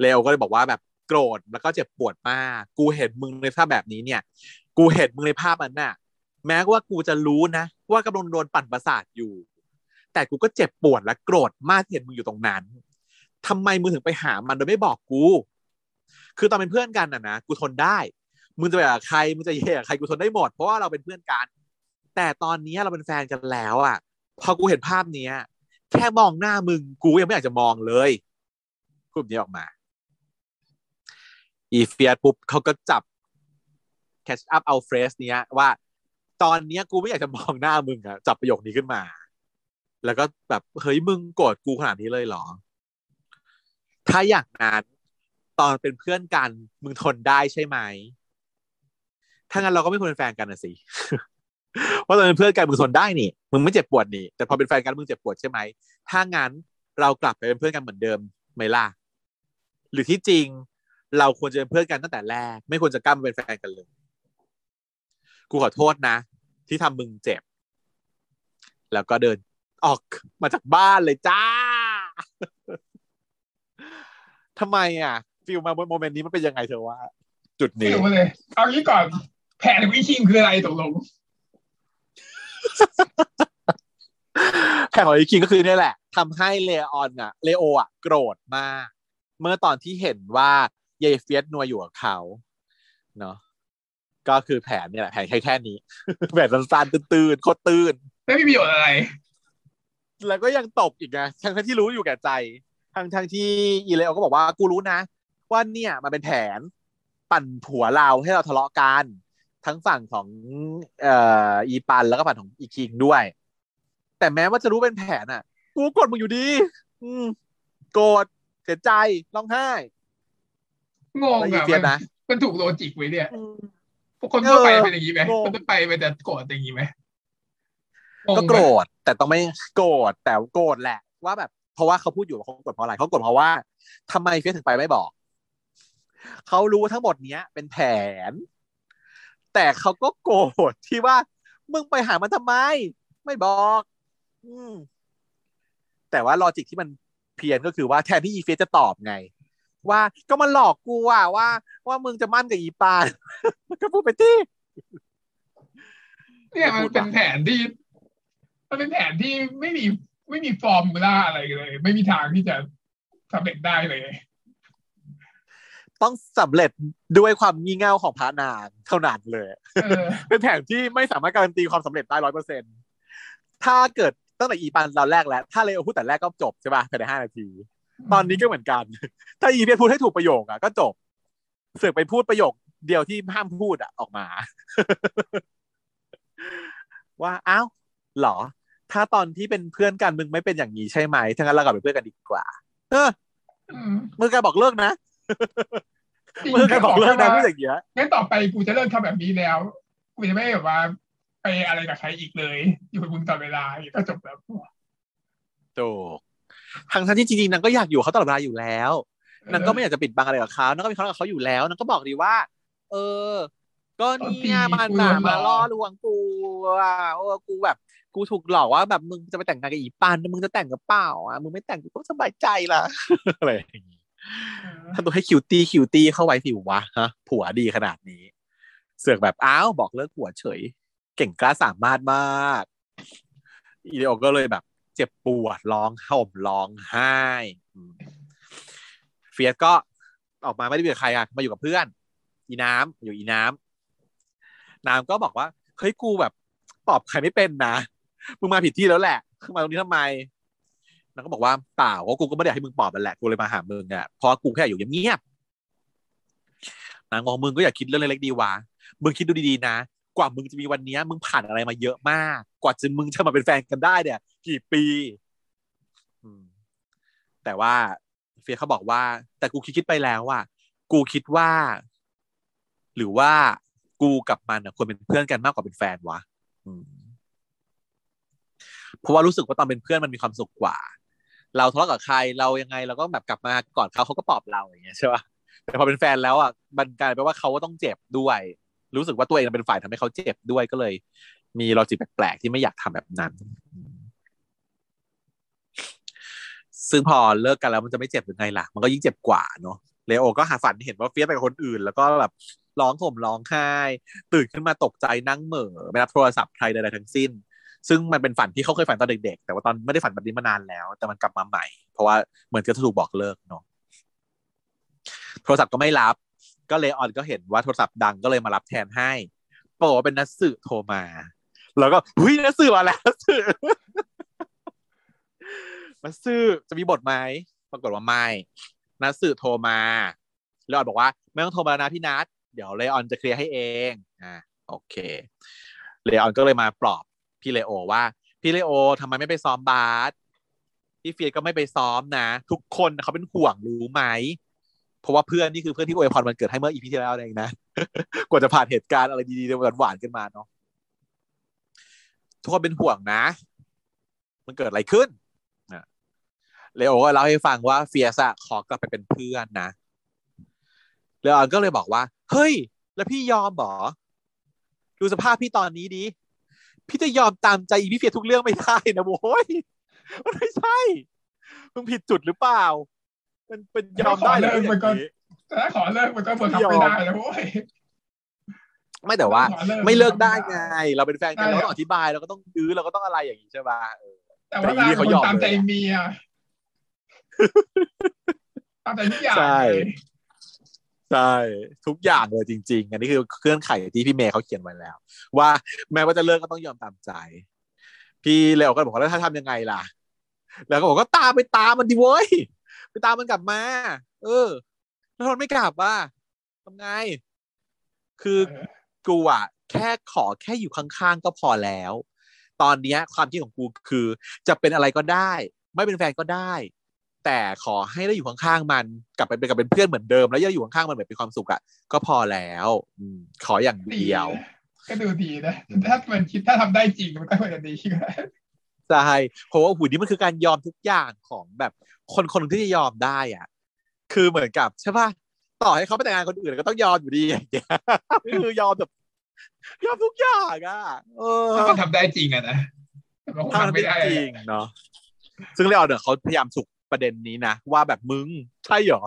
เลโอก็เลยบอกว่าแบบโกรธแล้วก็เจ็บปวดมาก กูเห็นมึงในภาพแบบนี้เนี่ย กูเห็นมึงในภาพนั้นน่ะ แม้ว่ากูจะรู้นะ ว่ากำลังโดนปั่นประสาทอยู่ แต่กูก็เจ็บปวดและโกรธมากที่เห็นมึงอยู่ตรงนั้นทำไมมึงถึงไปหามันโดยไม่บอกกู คือตอนเป็นเพื่อนกันน่ะนะกูทนได้ มึงจะไปกับใครมึงจะเย่กับใครกูทนได้หมดเพราะว่าเราเป็นเพื่อนกัน แต่ตอนนี้เราเป็นแฟนกันแล้วอะ พอกูเห็นภาพเนี้ย แค่มองหน้ามึงกูยังไม่อยากจะมองเลยพูดนี้ออกมา อีเฟียปุ๊บเขาก็จับ catch up เอาเฟรสเนี้ยว่าตอนเนี้ยกูไม่อยากจะมองหน้ามึงอะจับประโยคนี้ขึ้นมา แล้วก็แบบเฮ้ยมึงโกรธกูขนาดนี้เลยเหรอ ถ้าอย่างนั้นตอนเป็นเพื่อนกันมึงทนได้ใช่ไหมถ้างั้นเราก็ไม่ควรเป็นแฟนกันนะสิ เพราะตอนเป็นเพื่อนกันมึงทนได้นี่มึงไม่เจ็บปวดนี่แต่พอเป็นแฟนกันมึงเจ็บปวดใช่ไหมถ้างั้นเรากลับไปเป็นเพื่อนกันเหมือนเดิมไหมล่ะหรือที่จริง เราควรจะเป็นเพื่อนกันตั้งแต่แรก ไม่ควรจะกล้ามาเป็นแฟนกันเลย กูขอโทษนะ ที่ทำมึงเจ็บ แล้วก็เดิน ออกมาจากบ้านเลยจ้าทำไมอะฟิลมาโมเมนต์นี้มันเป็นยังไงเธอว่า จุดนี้เอางี้ก่อนแผนของอีคิงคืออะไรตกลง แผนของไอ้คิงก็คือเนี่ยแหละทำให้เลออนอะเลโออะโกรธมาก เมื่อตอนที่เห็นว่าเยเฟียสนัวอยู่กับเขาเนาะก็คือแผนเนี่ยแหละแผนแค่แค่นี้แผนสั้นๆตื้นๆโคตรตื้นไม่มีประโยชน์อะไร แล้วก็ยังตบอีกไงทั้งที่รู้อยู่แก่ใจทั้งทั้งที่อีเลโอก็บอกว่ากูรู้นะ ว่าเนี่ยมันเป็นแผน ปั่นผัวเราให้เราทะเลาะกัน ทั้งฝั่งของเอ่ออีปันแล้วก็ฝั่งของอีคิงด้วย แต่แม้ว่าจะรู้เป็นแผนอะ กูกดมึงอยู่ดี อืมโกรธเสียใจร้องไห้งงแล้วอีอะเฟียสมันนะมันถูกโลจิกไว้เนี่ยอืมพวกคนทั่วไปเออเป็นอย่างนี้ไหมงงคนทั่วไปมันจะโกรธอย่างนี้ไหมงงไหมก็โกรธแต่ต้องไม่โกรธแต่โกรธแหละ ว่าแบบ เพราะว่าเขาพูดอยู่ว่าเขากดเพราะอะไรเขากดเพราะว่าทำไมเฟียสถึงไปไม่บอกเขารู้ทั้งหมดเนี้ย เป็นแผน แต่เขาก็โกรธที่ว่า มึงไปหามันทำไม ไม่บอก อืม แต่ว่าลอจิกที่มันเพี้ยนก็คือว่าแทนที่อีเฟยสจะตอบไง ว่าก็มันหลอกกูอะว่า ว่ามึงจะมั่นกับอีปานก็พูดไปที่เนี่ยมันเป็นแผนที่มันเป็นแผนที่ไม่มีไม่มีฟอร์มมูล่าอะไรเลย ไม่มีทางที่จะสำเร็จได้เลย ต้องสำเร็จด้วยความงี่เง่าของพระนางเท่านั้นเลยเออเป็นแผนที่ไม่สามารถการันตีความสำเร็จได้ร้อยเปอร์เซ็นถ้าเกิดตั้งแต่อีปันตอนแรกแล้ว ถ้าเลโอพูดแต่แรกก็จบใช่ป่ะภายในห้านาที ตอนนี้ก็เหมือนกัน ถ้าอีเพียพูดให้ถูกประโยคอะก็จบเสือกไปพูดประโยคเดียวที่ห้ามพูดอะออกมา ว่าอ้าวเหรอ ถ้าตอนที่เป็นเพื่อนกันมึงไม่เป็นอย่างนี้ใช่ไหมถ้างั้นเรากลับเป็นเพื่อนกันดีกว่า เอออืมมึงแกบอกเลิกนะมึง แกบอกเลิกนะพูดอย่างเงี้ยงั้นต่อไปกูจะเลิกทำแบบนี้แล้ว กูจะไม่แบบว่าไปอะไรกับใครอีกเลย อยู่กับมึงตลอดเวลาอย่างนี้ก็จบแล้วถูกทั้งทั้งที่จริงๆนางก็อยากอยู่กับเขาตลอดเวลาอยู่แล้วนางก็ไม่อยากจะปิดบังอะไรกับเขานางก็มีความรักกับเขาอยู่แล้วนางก็บอกดีว่า เออ ก็เนี่ยมันน่ะมาล่อลวงกูอะโอ้กูแบบ กูถูกหลอกว่าแบบมึงจะไปแต่งงานกับอีปันมึงจะแต่งกับเปล่าอะมึงไม่แต่งกูก็สบายใจละอะไรอย่างงี้ ทำตัวให้คิวตี้คิวตี้เข้าไว้สิวะฮะผัวดีขนาดนี้ เสือกแบบอ้าวบอกเลิกผัวเฉย เก่งกล้าสามารถมาก อีเดโอก็เลยแบบ เจ็บปวดร้องห่มร้องไห้เฟียสก็ออกมาไม่ได้อยู่กับใครอะมาอยู่กับเพื่อน อีน้ำอยู่อีน้ำน้ำก็บอกว่าเฮ้ยกูแบบตอบใครไม่เป็นนะมึงมาผิดที่แล้วแหละมาตรงนี้ทำไม นางก็บอกว่าเปล่าว่ากูก็ไม่ได้ให้มึงปอบมันแหละกูเลยมาหามึงอะเพราะกูแค่อยู่เงียบนางมองมึงก็อยากคิดเรื่องเล็กๆดีวะมึงคิดดูดีๆนะ กว่ามึงจะมีวันนี้มึงผ่านอะไรมาเยอะมาก กว่าจะมึงจะมาเป็นแฟนกันได้เนี่ย กี่ปีแต่ว่าเฟียเขาบอกว่า แต่กูคิดคิดไปแล้วว่า กูคิดว่า หรือว่ากูกับมันควรเป็นเพื่อนกันมากกว่าเป็นแฟนวะเพราะว่ารู้สึกว่าตอนเป็นเพื่อนมันมีความสุขกว่า เราทะเลาะกับใครเรายังไงเราก็แบบกลับมาก่อดเขาเขาก็ปลอบเราอย่างเงี้ยใช่ป่ะแต่พอเป็นแฟนแล้วอะมันกลายเป็นว่าเขาก็ต้องเจ็บด้วย รู้สึกว่าตัวเองเป็นฝ่ายทำให้เขาเจ็บด้วยก็เลย มีลอจิกแปลกๆที่ไม่อยากทำแบบนั้น ซึ่งพอเลิกกันแล้วมันจะไม่เจ็บหรือไงล่ะ มันก็ยิ่งเจ็บกว่าเนาะเลโอก็หาฝันเห็นว่าเฟียสไปกับคนอื่น แล้วก็แบบร้องห่มร้องไห้ตื่นขึ้นมาตกใจนั่งเหม่อไม่รับโทรศัพท์ใครใดๆทั้งสิ้น ซึ่งมันเป็นฝันที่เขาเคยฝันตอนเด็กๆ แต่ว่าตอนไม่ได้ฝันแบบนี้มานานแล้ว แต่มันกลับมาใหม่ เพราะว่าเหมือนจะถูกบอกเลิกเนาะโทรศัพท์ก็ไม่รับ ก็เลออนก็เห็นว่าโทรศัพท์ดังก็เลยมารับแทนให้ปรากว่าเป็นนัสสึโทรมา แล้วก็หุยนัสสึมาแล้วนัสสึนัสสึจะมีบทไหมปรากฏว่าไม่นัสสึโทรมาเลออนบอกว่า ไม่ต้องโทรมาแล้วนะพี่นัทเดี๋ยวเลออนจะเคลียร์ให้เองอ่าโอเคเลออนก็เลยมาปลอบ พี่เลโอว่า พี่เลโอทำไมไม่ไปซ้อมบาสพี่เฟียก็ไม่ไปซ้อมนะ ทุกคนเขาเป็นห่วงรู้ไหมเพราะว่าเพื่อนนี่คือเพื่อนที่อวยพรวันเกิดให้เมื่ออีพีที่แล้วเองนะกว่าจะผ่านเหตุการณ์อะไรดีๆหวานๆกันมาเนาะทุกคนเป็นห่วงนะ มันเกิดอะไรขึ้นนะเลโอก็เล่าให้ฟังว่าเฟียสอะขอกลับไปเป็นเพื่อนนะเลโอก็เลยบอกว่า เฮ้ย แล้วพี่ยอมหรอ ดูสภาพพี่ตอนนี้ดิ พี่จะยอมตามใจอีพี่เฟียทุกเรื่องไม่ได้นะโว้ยมันไม่ใช่มึงผิดจุดหรือเปล่า มันเป็นยอมได้เลยมันก็แต่ถ้าขอเลิกมันก็บังคับไม่ได้แล้วโว้ยไม่แต่ว่าขอเลิกไม่เลิกได้ไง เราเป็นแฟนกันใช่เราต้องอธิบายเราก็ต้องดื้อเราก็ต้องอะไรอย่างนี้ใช่ป่ะเออแต่ว่าแต่อีนี่เราเขาคนยอมตามใจเลยอะเมียตามใจทุกอย่างใช่เลย ใช่ทุกอย่างเลยจริง ๆ อันนี้คือเครื่องไขที่พี่เมย์เขาเขียนไว้แล้ว ว่าแม้ว่าจะเลิกก็ต้องยอมตามใจ พี่เลวก็บอกว่าแล้วถ้าทำยังไงล่ะ แล้วก็บอกว่าตามไปตามมันดิเว้ยไปตามมันกลับมา เออ แล้วทนไม่กลับว่าทำไง คือกูอะแค่ขอแค่อยู่ข้างๆก็พอแล้ว ตอนเนี้ย ความคิดของกูคือ จะเป็นอะไรก็ได้ ไม่เป็นแฟนก็ได้ แต่ขอให้ได้อยู่ข้างๆมันกลับไปเป็นกับเป็นเพื่อนเหมือนเดิม แล้วยังอยู่ข้างๆมันแบบมีความสุขอะก็พอแล้วอืมขออย่างดีเดียวนะก็ดูดีนะถ้ามันคิดถ้าทำได้จริงมันก็ควรจะดีใช่เพราะว่าหูนี่มันคือการยอมทุกอย่างของแบบคนคนหนึ่งที่จะยอมได้อะ คือเหมือนกับใช่ป่ะต่อให้เขาไปแต่งงานคนอื่นก็ต้องยอมอยู่ดีอย่างเงี้ยคือยอมแบบยอมทุกอย่างอะเออถ้ามันทำได้จริงอะนะแต่มันคงถ้าทำไม่ได้จริงเนาะซึ่งเลออนเนี่ยเขาพยายามสุก ประเด็นนี้นะว่าแบบมึงใช่เหรอ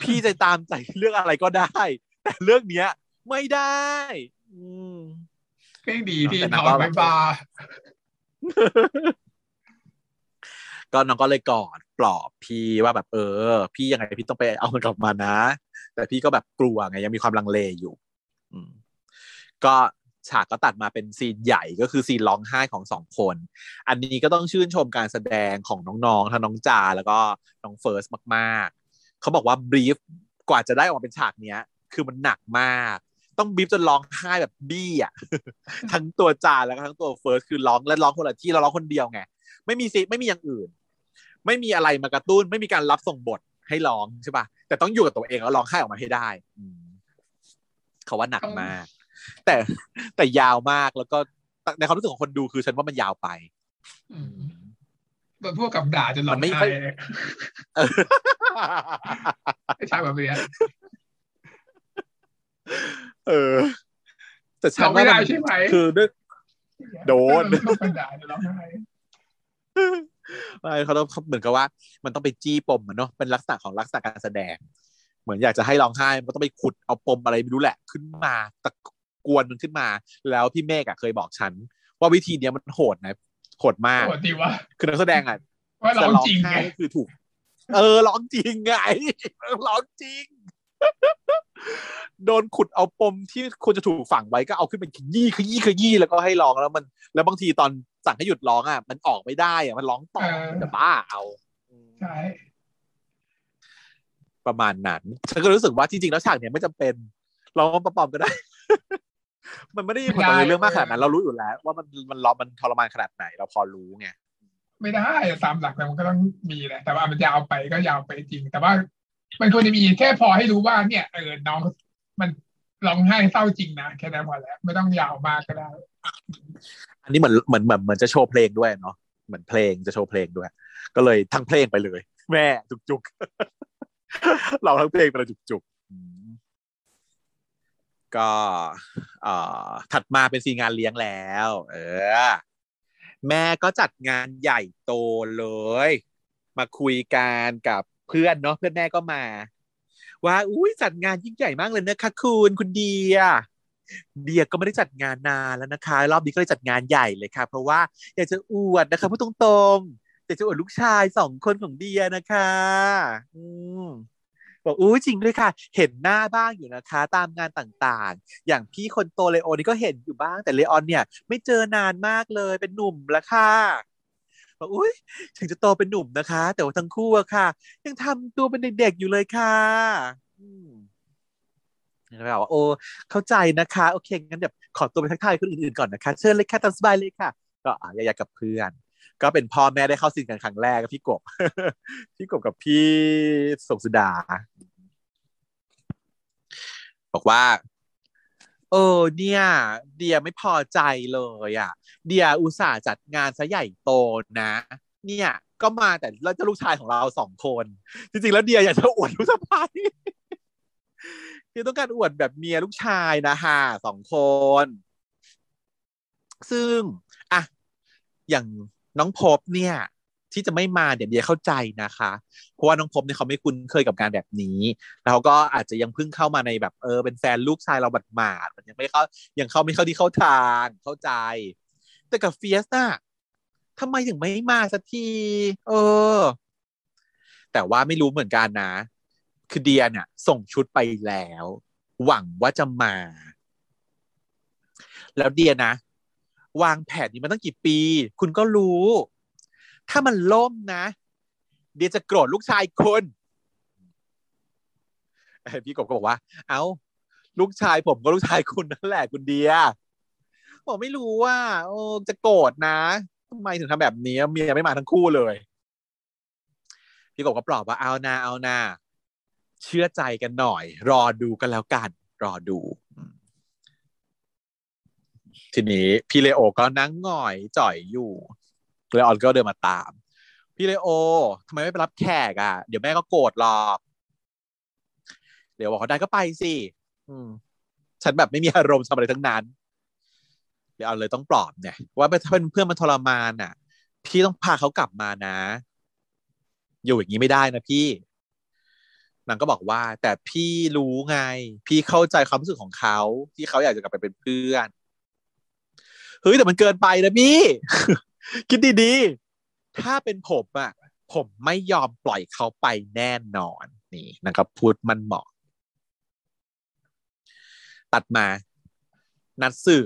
พี่จะตามใจเรื่องอะไรก็ได้ แต่เรื่องเนี้ย ไม่ได้ อืมก็ยังดีที่แต่นนางอก็นไม่บาร์ก็น้องก็เลยกอดปลอบพี่ว่าแบบเออ พี่ยังไงพี่ต้องไปเอามันกลับมานะ แต่พี่ก็แบบกลัวไงยังมีความลังเลอยู่ อืมก็ ฉากก็ตัดมาเป็นซีนใหญ่ก็คือซีนร้องไห้ของสองคน อันนี้ก็ต้องชื่นชมการแสดงของน้องๆทั้งน้องจาแล้วก็น้องเฟิร์สมากๆ เขาบอกว่า build กว่าจะได้ออกมาเป็นฉากเนี้ย คือมันหนักมาก ต้องบีฟจนร้องไห้แบบบี้อะทั้งตัวจาแล้วก็ทั้งตัวเฟิร์สคือร้องและร้องคนละที่เราร้องคนเดียวไงไม่มีซีนไม่มีอย่างอื่น ไม่มีอะไรมากระตุ้น ไม่มีการรับส่งบทให้ร้องใช่ปะแต่ต้องอยู่กับตัวเองแล้วร้องไห้ออกมาให้ได้เขาว่าหนักมาก แต่แต่ยาวมากแล้วก็ในความรู้สึกของคนดูคือฉันว่ามันยาวไปอืมโดนพวกกับด่าจนร้อมังนไม่ไห้ค่อยเออไอ้ชายแบบเนี้ยเออ แต่ฉันเราไม่ว่าได้มันใช่ไหมคือด้วยโดนพวกกับด่าจนร้องไห้ไม่เขาต้องเหมือนกับว่า มันต้องไปจี้ปมมันเนาะเป็นลักษณะของลักษณะการแสดง เหมือนอยากจะให้ร้องไห้มันต้องไปขุดเอาปมอะไรไม่รู้แหละ ขึ้นมาตะ กวนมันขึ้นมา แล้วพี่เมฆอะเคยบอกฉัน ว่าวิธีเนี้ยมันโหดนะโหดมากโหดดีว่าคือนักแสดงอะว่าร้องจริงจะไงไห้ก็คือถูก เออร้องจริงไงร้องจริง โดนขุดเอาปมที่ควรจะถูกฝังไว้ก็เอาขึ้นเป็นขยี้ขยี้ขยี้แล้วก็ให้ร้องแล้วมัน แล้วบางทีตอนสั่งให้หยุดร้องอะมันออกไม่ได้อะมันร้องต่อเออจะบ้าเอาใช่ประมาณนั้น ฉันก็รู้สึกว่าจริงๆแล้วฉากเนี้ยไม่จำเป็นร้องปลอมๆก็ได้ มันไม่ได้มีผลต่อเรื่องมากขนาดนั้น เรารู้อยู่แล้ว ว่ามันมันร้องมันทรมานขนาดไหน เราพอรู้ไงไม่ได้ตามหลักแล้วมันก็ต้องมีแหละแต่ว่ามันยาวไปก็ยาวไปจริง แต่ว่ามันควรจะมีแค่พอให้รู้ว่าเนี่ยเออน้องมันร้องไห้เศร้าจริงนะแค่นั้นพอแล้ว ไม่ต้องยาวมากก็ได้ อันนี้เหมือนเหมือนเหมือนเหมือนจะโชว์เพลงด้วยเนาะเหมือนเพลงจะโชว์เพลงด้วย ก็เลยทั้งเพลงไปเลย แม่จุกจุกๆเราทั้งเพลงไปเลยจุกจุกๆอืม ก็ถัดมาเป็นซีงานเลี้ยงแล้ว เออ แม่ก็จัดงานใหญ่โตเลย มาคุยกันกับเพื่อนเนาะเพื่อนแม่ก็มา ว่าอุ้ยจัดงานยิ่งใหญ่มากเลยนะคะคุณคุณเดียเดียก็ไม่ได้จัดงานนานแล้วนะคะ รอบนี้ก็เลยจัดงานใหญ่เลยค่ะ เพราะว่าอยากจะอวดนะคะพูดตรงๆอยากจะอวดลูกชายสองคนของเดียนะคะ อืม บอกอุ้ยจริงด้วยค่ะ เห็นหน้าบ้างอยู่นะคะ ตามงานต่างๆ อย่างพี่คนโตเลโอนี่ก็เห็นอยู่บ้างแต่เลออนเนี่ย ไม่เจอนานมากเลยเป็นหนุ่มล้วค่ะบอกอุ้ยถึงจะโตเป็นหนุ่มนะคะ แต่ว่าทั้งคู่อะค่ะ ยังทำตัวเป็นเด็กๆอยู่เลยค่ะอืมแล้วแบบว่าโอ้เข้าใจนะคะ โอเคงั้นเดี๋ยวขอตัวไปทักทายคนอื่นๆก่อนนะคะ เชิญเลยค่ะตามสบายเลยค่ะ ก็อะยายๆกับเพื่อน ก็เป็นพ่อแม่ได้เข้าซีนกันครั้งแรกกับพี่กบ พี่กบกับพี่สงสุดา บอกว่า เออเนี่ย เดียไม่พอใจเลยอะ เดียอุตส่าห์จัดงานซะใหญ่โตนะ เนี่ยก็มาแต่แล้วจะลูกชายของเราสองคน จริงๆ แล้วเดียอยากจะอวดลูกสะใภ้คือต้องการอวดแบบเมียลูกชายนะฮะสองคน ซึ่ง อะ อย่าง น้องพบเนี่ย ที่จะไม่มาเดี๋ยวเดียเข้าใจนะคะ เพราะว่าน้องพบเนี่ยเขาไม่คุ้นเคยกับงานแบบนี้ แล้วก็อาจจะยังเพิ่งเข้ามาในแบบเออเป็นแฟนลูกชายเราบัดหมาดมันยังไม่เข้ายังเข้าไม่เข้าที่เข้าทางเข้าใจ แต่กับเฟียสน่ะทำไมถึงไม่มาสักทีเออ แต่ว่าไม่รู้เหมือนกันนะ คือเดียเนี่ย ส่งชุดไปแล้ว หวังว่าจะมา แล้วเดียนะ วางแผนนี้มาตั้งกี่ปี คุณก็รู้ ถ้ามันล่มนะ เดียจะโกรธลูกชายคุณพี่กบก็บอกว่า เอา้า ลูกชายผมก็ลูกชายคุณนั่นแหละคุณเดียบอกไม่รู้ว่าโอ้จะโกรธนะทำไมถึงทำแบบนี้เมียไม่มาทั้งคู่เลย พี่กบก็ปลอบว่าเอานาเอานาเชื่อใจกันหน่อย รอดูกันแล้วกัน รอดู ทีนี้พี่เลโอก็นั่งหง่อยจ่อยอยู่เลออนก็เดินมาตาม พี่เลโอทำไมไม่ไปรับแขกอะ เดี๋ยวแม่ก็โกรธหรอกเลโอบอกเขาได้ก็ไปสิฉันแบบไม่มีอารมณ์ทำอะไรทั้งนั้นเลโอเลยต้องปลอบเนี่ย ว่าถ้าเป็นเพื่อนมันทรมานอะ พี่ต้องพาเขากลับมานะ อยู่อย่างนี้ไม่ได้นะพี่นางก็บอกว่า แต่พี่รู้ไง พี่เข้าใจความรู้สึกของเขา ที่เขาอยากจะกลับไปเป็นเพื่อน เฮ้ยแต่มันเกินไปนะพี่ คิดดีๆ ถ้าเป็นผมอะผมไม่ยอมปล่อยเขาไปแน่นอนนี่นางก็พูดมันเหมาะ ตัดมา นัดสื่อ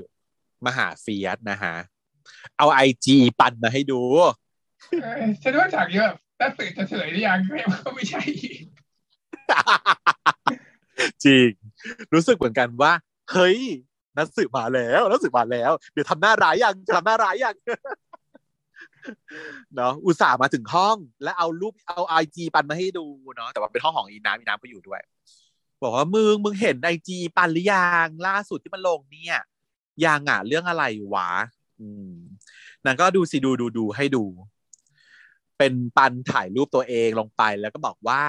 มาหาเฟียสนะฮะ เอาไอจีปันมาให้ดูฉันว่าฉากเยอะแต่สื่อจะเฉลยหรือยังก็ไม่ใช่ จริง รู้สึกเหมือนกันว่า เฮ้ย นักสืบมาแล้วนักสืบมาแล้ว เดี๋ยวทำหน้าร้ายยังจะทำหน้าร้ายยังเนาะอุตส่าห์มาถึงห้อง แล้วเอารูปเอาไอจีปันมาให้ดูเนาะแต่ว่าเป็นห้องของอีน้ำอีน้ำก็อยู่ด้วย บอกว่ามึงมึงเห็นไอจีปันหรือยังล่าสุดที่มันลงเนี่ยยังอะเรื่องอะไรวะ อืมนางก็ดูสิดูดูดูให้ดู เป็นปันถ่ายรูปตัวเองลงไปแล้วก็บอกว่า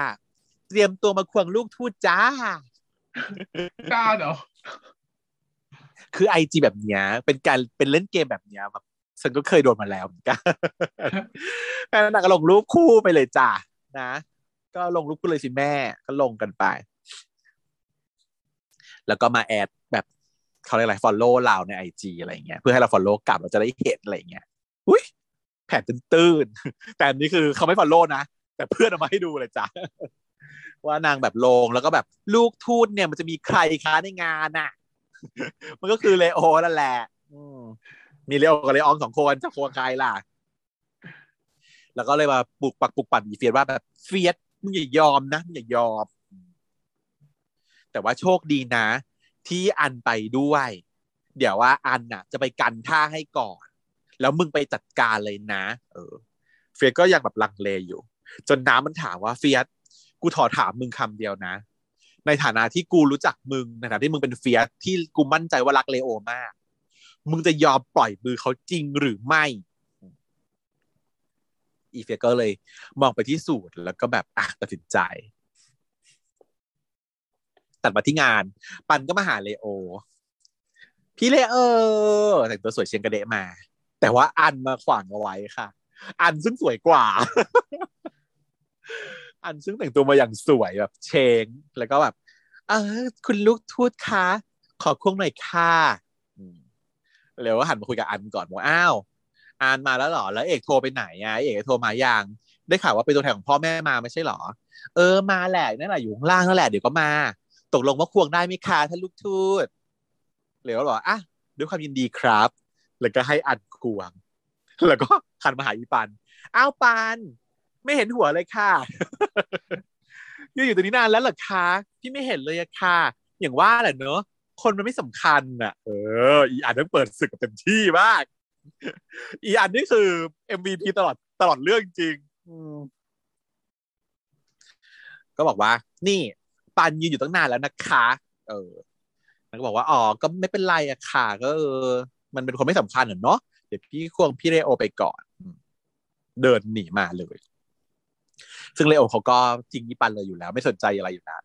เตรียมตัวมาควงลูกทูตจ้ากล้าเหรอ คือ IG แบบเนี้ย เป็นการเป็นเล่นเกมแบบเนี้ยแบบฉันก็เคยโดนมาแล้วเหมือนกันแม่นางก็ลงรูปคู่ไปเลยจ้านะ ก็ลงรูปคู่เลยสิแม่ ก็ลงกันไป แล้วก็มา add แบบเขาเรียกอะไร follow เราใน IG อะไรเงี้ยเพื่อให้เรา follow กลับเราจะได้เห็นอะไรเงี้ยอุ้ยแผ่นตื้นๆแต่นี้คือเขาไม่ follow นะ แต่เพื่อนเอามาให้ดูเลยจ้าว่านางแบบลงแล้วก็แบบลูกทูตเนี่ยมันจะมีใครคะในงานน่ะ มันก็คือเลโอนั่นแหละมีเลโอกับเลอองสองคนจะควงใครล่ะ แล้วก็เลยมาปลุกปักปลุกปั่นอีเฟียสว่าแบบเฟียสมึงอย่ายอมนะมึงอย่ายอม แต่ว่าโชคดีนะ ที่อันไปด้วย เดี๋ยวว่าอันน่ะ จะไปกันท่าให้ก่อน แล้วมึงไปจัดการเลยนะ เออ เฟียสก็ยังแบบลังเลอยู่ จนนามมันถามว่าเฟียสกูถอถามมึงคำเดียวนะ ในฐานะที่กูรู้จักมึงในฐานะที่มึงเป็นเฟียสที่กูมั่นใจว่ารักเลโอมาก มึงจะยอมปล่อยมือเขาจริงหรือไม่ อีเฟียสก็เลย มองไปที่สูทแล้วก็แบบอะตัดสินใจตัดมาที่งาน ปันก็มาหาเลโอ พี่เลโอแต่งตัวสวยเชียงกระเดะมา แต่ว่าอันมาขวางเอาไว้ค่ะ อันซึ่งสวยกว่า อันซึ่งแต่งตัวมาอย่างสวยแบบเชง แล้วก็แบบ เออ คุณลูกทูตคะขอควงหน่อยค่ะแล้วก็หันมาคุยกับอันก่อนบอกอ้าวอันมาแล้วเหรอ แล้วเอกโทรไปไหนอะเอกโทรมาอยังได้ข่าวว่าเป็นตัวแทนของพ่อแม่มาไม่ใช่หรอ เออมาแหละนั่นแหละอยู่ข้างล่างนั่นแหละเดี๋ยวก็มา ตกลงว่าควงได้ไหมคะท่านลูกทูตเลวบอกอะด้วยความยินดีครับ แล้วก็ให้อันควง แล้วก็หันมาหาอีปัน อ้าวปัน ไม่เห็นหัวเลยค่ะยืนอยู่ตรงนี้นานแล้วเหรอคะพี่ไม่เห็นเลยอะค่ะ อย่างว่าแหละเนอะคนมันไม่สำคัญอะ เออ อีอันต้องเปิดศึกเต็มที่มาก อีอันนี่คือ MVP ตลอดตลอดเรื่องจริงก็บอกว่า นี่ปันยืนอยู่ตั้งนานแล้วนะคะ เออแล้วก็บอกว่าอ๋อก็ไม่เป็นไรอะค่ะ ก็เออ มันเป็นคนไม่สำคัญเนาะเดี๋ยวพี่ควงพี่เรโอไปก่อน เดินหนีมาเลย ซึ่งเลโอเขาก็ทิ้งยี่ปันเลยอยู่แล้ว ไม่สนใจอะไรอยู่แล้ว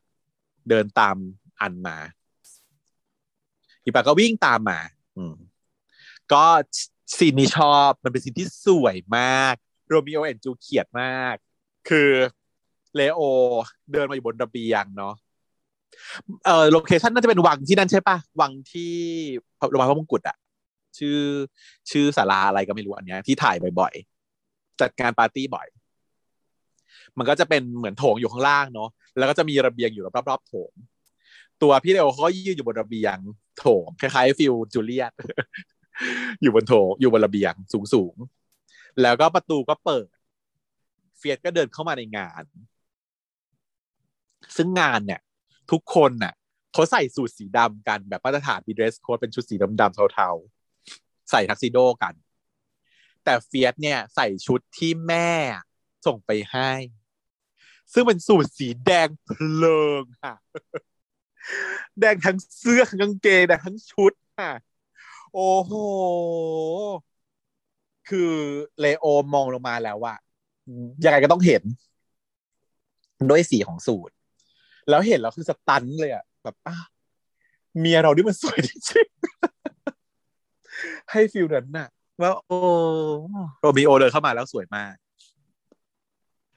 เดินตามอันมายี่ปันก็วิ่งตามมา อืมก็ซีนนี้ชอบมันเป็นซีนที่สวยมาก Romeo and Juliet มาก คือเลโอ เดินมาอยู่บนระเบียงเนาะเออ location น่าจะเป็นวังที่นั่นใช่ปะวังที่โรงพยาบาลพระมงกุฎอะชื่อชื่อศาลาอะไรก็ไม่รู้อันเนี้ยที่ถ่ายบ่อยๆ จัดการปาร์ตี้บ่อย มันก็จะเป็นเหมือนโถงอยู่ข้างล่างเนาะแล้วก็จะมีระเบียงอยู่รอบๆโถง ตัวพี่เลโอเขายืนอยู่บนระเบียง โถงคล้ายๆ feel จูเลียตอยู่บนโถงอยู่บนระเบียงสูงสูงแล้วก็ประตูก็เปิด เฟียสก็เดินเข้ามาในงาน ซึ่งงานเนี่ย ทุกคนน่ะเขาใส่สูทสีดำกันแบบมาตรฐานมี dress code เป็นชุดสีดำๆเทาๆ ใส่ทักซิโดกัน แต่เฟียสเนี่ยใส่ชุดที่แม่ส่งไปให้ ซึ่งเป็นสูทสีแดงเพลิงค่ะ แดงทั้งเสื้อทั้งกางเกงแดงทั้งชุดค่ะ โอ้โห คือเลโอมองลงมาแล้วว่ายังไงก็ต้องเห็น ด้วยสีของสูตร แล้วเห็นแล้วคือสตันเลยอะแบบอ้าเมียเรานี่มันสวยจริงให้ feel นั้นน่ะว่าโอ้โรมิโอเดินเข้ามาแล้วสวยมาก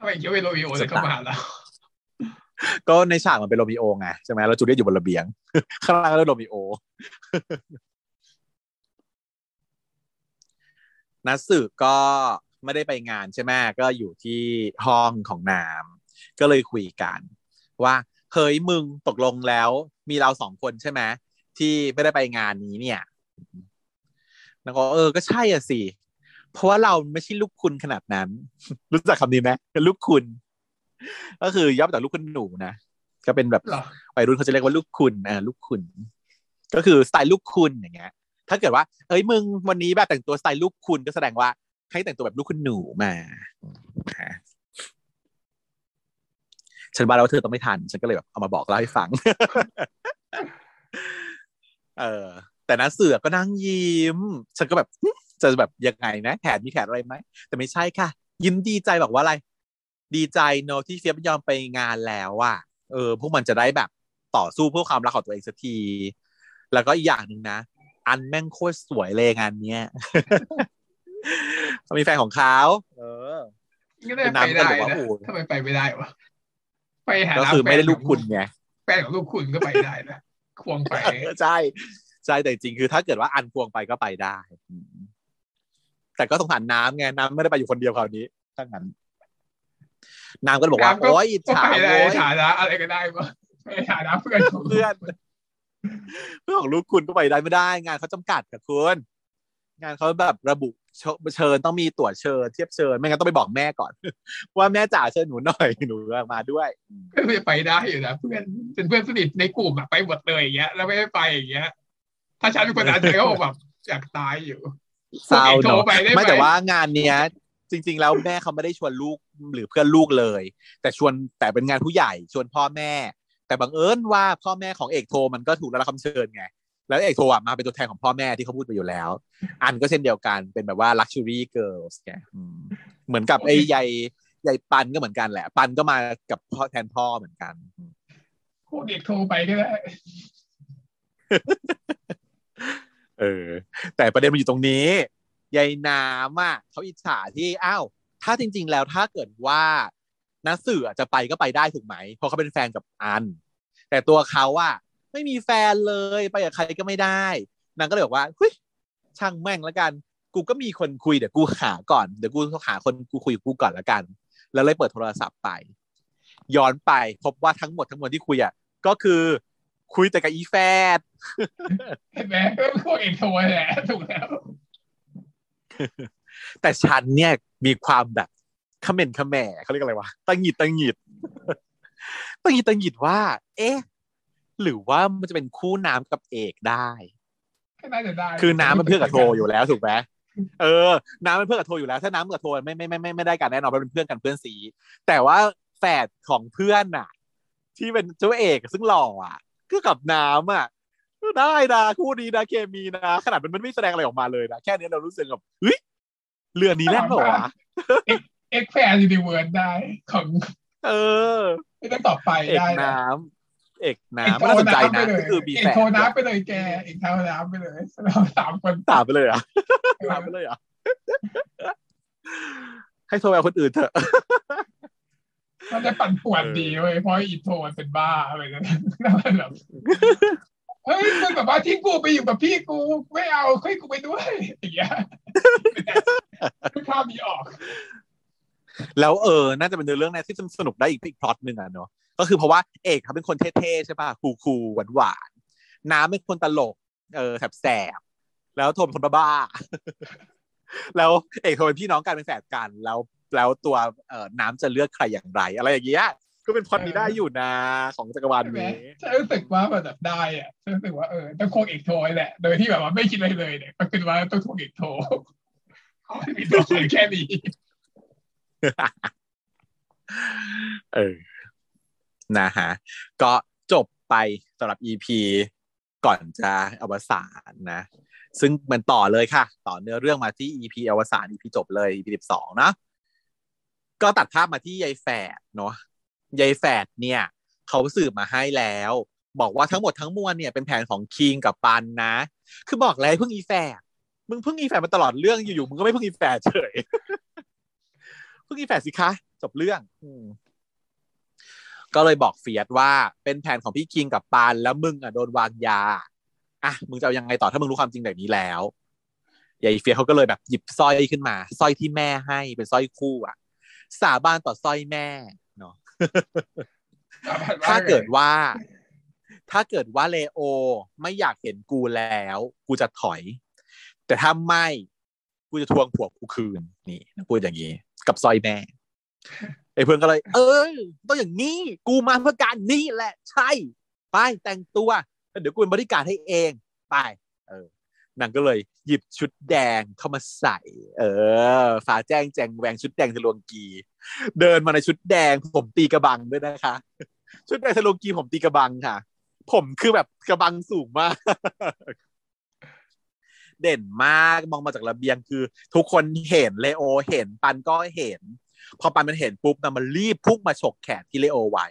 ทำไมคิดว่าโรมิโอเลยเข้ามาแล้วก็ในฉากมันเป็นโรมิโอไงใช่ไหมแล้วจูเลียตอยู่บนระเบียง ข้างล่างก็เรียกโรมิโอนัดสืบก็ไม่ได้ไปงานใช่ไหมก็อยู่ที่ห้องของนามก็เลยคุยกัน ว่าเฮ้ยมึงตกลงแล้ว มีเราสองคนใช่ไหมที่ไม่ได้ไปงานนี้เนี่ยแล้วก็เออก็ใช่อะสิ เพราะว่าเราไม่ใช่ลูกคุณขนาดนั้น รู้จักคำนี้ไหมเป็นลูกคุณ ก็คือย่อมาจากลูกคุณหนูนะก็เป็นแบบเหรอวัยรุ่นเขาจะเรียกว่าลูกคุณอ่าลูกคุณ ก็คือสไตล์ลูกคุณอย่างเงี้ย ถ้าเกิดว่า เอ้ยมึงวันนี้แบบแต่งตัวสไตล์ลูกคุณก็แสดงว่าให้แต่งตัวแบบลูกคุณหนูมาฮะฉันว่าแล้วเธอต้องไม่ทัน ฉันก็เลยแบบเอามาบอกเล่าให้ฟัง เออ แต่นะเสือก็นั่งยิ้ม ฉันก็แบบหึ จะแบบยังไงนะแขนมีแขนอะไรไหมแต่ไม่ใช่ค่ะ ยิ้มดีใจบอกว่าอะไร ดีใจเนอะที่เฟียบยอมไปงานแล้วอะเออพวกมันจะได้แบบต่อสู้เพื่อความรักของตัวเองสักที แล้วก็อีกอย่างหนึ่งนะ อันแม่งโคตรสวยเลยงานเนี้ยเขามีแฟนของเขาเออก็ได้ไปได้เป็นน้ำก็บอกว่านะโอ้ทำไมไปไม่ได้วะไปหาก็คือไม่ได้ลูกคุณไงแฟนของลูกคุณก็ไปได้นะควงไปใช่ใช่แต่จริงๆคือถ้าเกิดว่าอันพวงไปก็ไปได้อืม แต่ก็สงสารน้ำไงน้ำไม่ได้ไปอยู่คนเดียวคราวนี้ถ้างั้นน้ำก็เลยบอกว่าน้ำก็โอ๊ยอิจก็ฉาไปได้โว้ยฐานะอะไรก็ได้ปะไปฐานะเพื่อนของเพื่อนเพื่อนของลูกคุณก็ไปได้ไม่ได้ งานเขาจำกัดค่ะคุณงานเขาแบบระบุเชเชิญต้องมีตั๋วเชิญเทียบเชิญไม่งั้นต้องไปบอกแม่ก่อน ว่าแม่จ๋าเชิญหนูหน่อยหนูมาด้วยก็จะไปได้อยู่นะเพื่อนเป็นเพื่อนสนิทในกลุ่มอะไปหมดเลยอย่างเงี้ยแล้วไม่ได้ไปอย่างเงี้ยถ้าฉันเป็นคนอาจจะก็บอกแบบอยากตายอยู่ เศร้าโทรเนาะไปได้ไหมไม่แต่ว่างานเนี้ย จริง ๆ แล้วแม่เขาไม่ได้ชวนลูกหรือเพื่อนลูกเลย แต่ชวนแต่เป็นงานผู้ใหญ่ชวนพ่อแม่ แต่บังเอิญว่าพ่อแม่ของเอกโทมันก็ถูกได้รับคำเชิญไงแล้วเอกโทอะมาเป็นตัวแทนของพ่อแม่ที่เขาพูดไปอยู่แล้ว อันก็เช่นเดียวกันเป็นแบบว่า luxury girls ไงอืมเหมือนกับไอ้ใหญ่ใหญ่ปันก็เหมือนกันแหละ ปันก็มากับพ่อแทนพ่อเหมือนกันพวกเด็กโทรไปก็ได้ เออ แต่ประเด็นมันอยู่ตรงนี้ยายน้ำอะเขาอิจฉาที่อ้าวถ้าจริง ๆ แล้วถ้าเกิดว่านักสื่อจะไปก็ไปได้ถูกไหมเพราะเขาเป็นแฟนกับอัน แต่ตัวเขาอะไม่มีแฟนเลยไปกับใครก็ไม่ได้นางก็เลยบอกว่าเฮ้ยช่างแม่งแล้วกัน กูก็มีคนคุยเดี๋ยวกูหาก่อนเดี๋ยวกูหาคนกูคุยกับกูก่อนแล้วกัน แล้วเลยเปิดโทรศัพท์ไป ย้อนไปพบว่าทั้งหมดทั้งมวลที่คุยอะก็คือ คุยแต่กับอีแฟดเห็นไหมก็พวกเอกโทรแหละถูกแล้ว แต่ฉันเนี่ยมีความแบบเขม่นเขแหม่เขาเรียกอะไรวะตังหงิดตังหงิดตังหงิดตังหงิดว่า เอ๊ะ หรือว่ามันจะเป็นคู่น้ำกับเอกได้ก็น่าจะได้ คือน้ำมันเพื่อนกับโทอยู่แล้วถูกไหมเออ น้ำมันเพื่อนกับโทอยู่แล้ว ถ้าน้ำกับโทไม่ไม่ไม่ไม่ไม่ได้กันแน่นอนเพราะเป็นเพื่อนกันเพื่อนสี แต่ว่าแฝดของเพื่อนน่ะ ที่เป็นเจ้าเอกซึ่งหล่ออะ ก็กับน้ำอะได้นะคู่นี้นะเคมีนะขนาดมันมันไม่แสดงอะไรออกมาเลยนะแค่นี้เรารู้สึกแบบเฮ้ยเรือนี้แล่นเหรอวะเอ็กแฟร์ยูนิเวิร์สได้ของ เออไม่ต้องต่อไปเอกได้นะน้ำเอกน้ำไม่น่าสนใจนะก็คือมีเอกแฝดโทรน้ำไปเลยแกเอกโทรน้ำไปเลยเราสามคนตามไปเลยเหรอะตามไปเลยเหรอะให้โทรไปเอาคนอื่นเถอะ มันจะปั่นป่วนดีเว้ยเพราะอีโทรมันเป็นบ้าอะไรนั่นแล้วมันแบบเฮ้ยมึงแบบว่าที่กูไปอยู่กับพี่กูไม่เอาให้กูไปด้วยอย่างเงี้ยภาพนี้ออก แล้วเออ น่าจะเป็นเนื้อเรื่องนะที่สนุกได้อีกอีกพล็อตหนึ่งอะเนาะก็คือเพราะว่าเอกเขาเป็นคนเท่ๆใช่ป่ะคูลๆหวานๆน้ำเป็นคนตลก เออแสบๆแล้วโทมเป็นคนบ้าๆแล้วเอกโทเป็นพี่น้องกันเป็นแฝดกันแล้ว แล้วตัวเอ่อน้ำจะเลือกใครอย่างไร อะไรอย่างเงี้ยก็เป็นพล็อตนี้ได้อยู่นะของจักรวาลใช่ไหมนี้ฉันรู้สึกว่ามันแบบได้อะฉันรู้สึกว่าเออต้องโคงเอกโทรแหละ โดยที่แบบว่าไม่คิดอะไรเลยเนี่ยก็คือว่าต้องโคงเอกโทรเขาไม่มีตัวเลยแค่นี้เออนะฮะก็จบไปสำหรับ EP ก่อนจะอวสานนะ ซึ่งมันต่อเลยค่ะ ต่อเนื้อเรื่องมาที่ EP อวสาน EP จบเลย EP สิบสองนะ ก็ตัดภาพมาที่ยายแฝดเนาะยายแฝดเนี่ยเขาสืบมาให้แล้ว บอกว่าทั้งหมดทั้งมวลเนี่ยเป็นแผนของคิงกับปันนะ คือบอกแล้วเพิ่งอีแฝดมึงเพิ่งอีแฝดมาตลอดเรื่องอยู่ๆมึงก็ไม่เพิ่งอีแฝดเฉยเพิ่งอีแฝดสิคะจบเรื่องก็เลยบอกเฟียสว่าเป็นแผนของพี่คิงกับปานแล้วมึงอะโดนวางยาอะมึงจะเอายังไงต่อถ้ามึงรู้ความจริงแบบนี้แล้วยายเฟียสเขาก็เลยแบบหยิบสร้อยขึ้นมาสร้อยที่แม่ให้เป็นสร้อยคู่อะ สาบานต่อสร้อยแม่เนาะถ้าเกิดว่า ถ้าเกิดว่าเลโอไม่อยากเห็นกูแล้ว กูจะถอย แต่ถ้าไม่กูจะทวงผัวกูคืน นี่พูดอย่างนี้ กับสร้อยแม่ไอ้เพื่อนก็เลย เออต้องอย่างนี้ กูมาเพื่อการนี้แหละ ใช่ ไปแต่งตัว เดี๋ยวกูเป็นบริการให้เอง ไป เออ นางก็เลยหยิบชุดแดงเข้ามาใส่ เออฟ้าแจ้งแจงแวงชุดแดงทะลวงกี เดินมาในชุดแดงผมตีกระบังด้วยนะคะ ชุดแดงทะลวงกีผมตีกระบังค่ะ ผมคือแบบกระบังสูงมาก เด่นมากมองมาจากระเบียงคือ ทุกคนเห็นเลโอเห็นปันก็เห็น พอปันมันเห็นปุ๊บนะมันรีบพุ่งมาฉกแขนที่เลโอไว้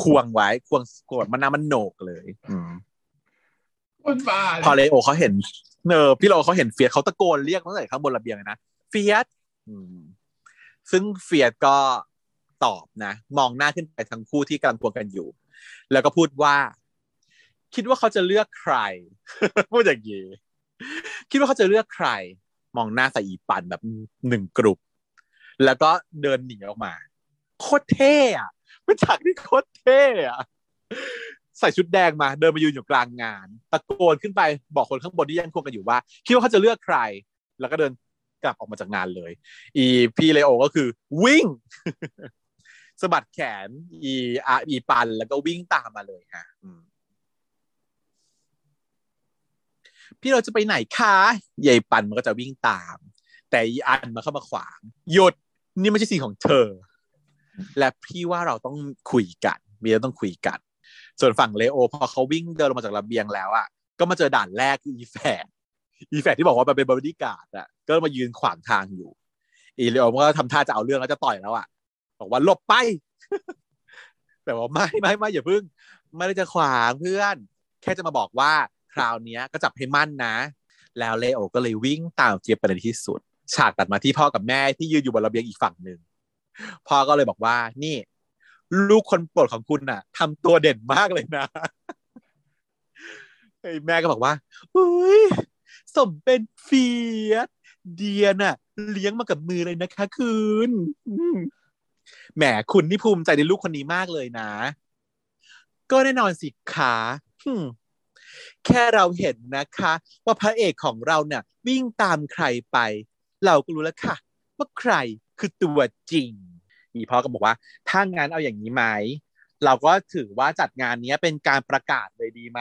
ควงไว้ควงกดมันนามันโหนกเลย อืมพอเลโอเขาเห็น เนอพี่เลโอเขาเห็นเฟียสเขาตะโกนเรียกตั้งแต่ข้างบนระเบียงนะเฟียสซึ่งเฟียสก็ตอบนะมองหน้าขึ้นไปทั้งคู่ที่กำลังควงกันอยู่ แล้วก็พูดว่า คิดว่าเขาจะเลือกใครพูดอย่างนี้คิดว่าเขาจะเลือกใคร มองหน้าใส่อีปันแบบหนึ่งกลุ่มแล้วก็เดินหนีออกมา โคตรเท่อะเป็นฉากที่โคตรเท่อะ ใส่ชุดแดงมาเดินมายืนอยู่กลางงาน ตะโกนขึ้นไปบอกคนข้างบนที่ยังควงกันอยู่ว่า คิดว่าเขาจะเลือกใคร แล้วก็เดินกลับออกมาจากงานเลย อีพี่เลโอก็คือวิ่งสะบัดแขน อีอาอีปัน แล้วก็วิ่งตามมาเลยฮะพี่เราจะไปไหนคะยายปันมันก็จะวิ่งตาม แต่อีอันมาเข้ามาขวาง หยุดนี่ไม่ใช่สิ่งของเธอ และพี่ว่าเราต้องคุยกัน มีเราต้องคุยกัน ส่วนฝั่งเลโอพอเขาวิ่งเดินลงมาจากระเบียงแล้วอะก็มาเจอด่านแรกคืออีแฝดอีแฝดที่บอกว่ามันเป็นบริการ์ดอะก็มายืนขวางทางอยู่ อีเลโอมันก็ทำท่าจะเอาเรื่องแล้วจะต่อยแล้วอะบอกว่าหลบไป แต่ว่าไม่ไม่ไม่อย่าพึ่ง ไม่ได้จะขวางเพื่อน แค่จะมาบอกว่าคราวนี้ก็จับให้มั่นนะ แล้วเลโอก็เลยวิ่งตามเจี๊ยบไปในที่สุด ฉากตัดมาที่พ่อกับแม่ที่ยืนอยู่บนระเบียงอีกฝั่งหนึ่งพ่อก็เลยบอกว่านี่ ลูกคนโปรดของคุณน่ะทำตัวเด่นมากเลยนะแม่ก็บอกว่าอุ้ยสมเป็นเฟียสเดียน่ะ เลี้ยงมากับมือเลยนะคะคุณแหมคุณนี่ภูมิใจในลูกคนนี้มากเลยนะ ก็แน่นอนสิขาแค่เราเห็นนะคะ ว่าพระเอกของเราเนี่ย วิ่งตามใครไป เราก็รู้แล้วค่ะ ว่าใครคือตัวจริง อีพ่อก็บอกว่าถ้างานเอาอย่างนี้ไหมเราก็ถือว่าจัดงานนี้เป็นการประกาศเลยดีไหม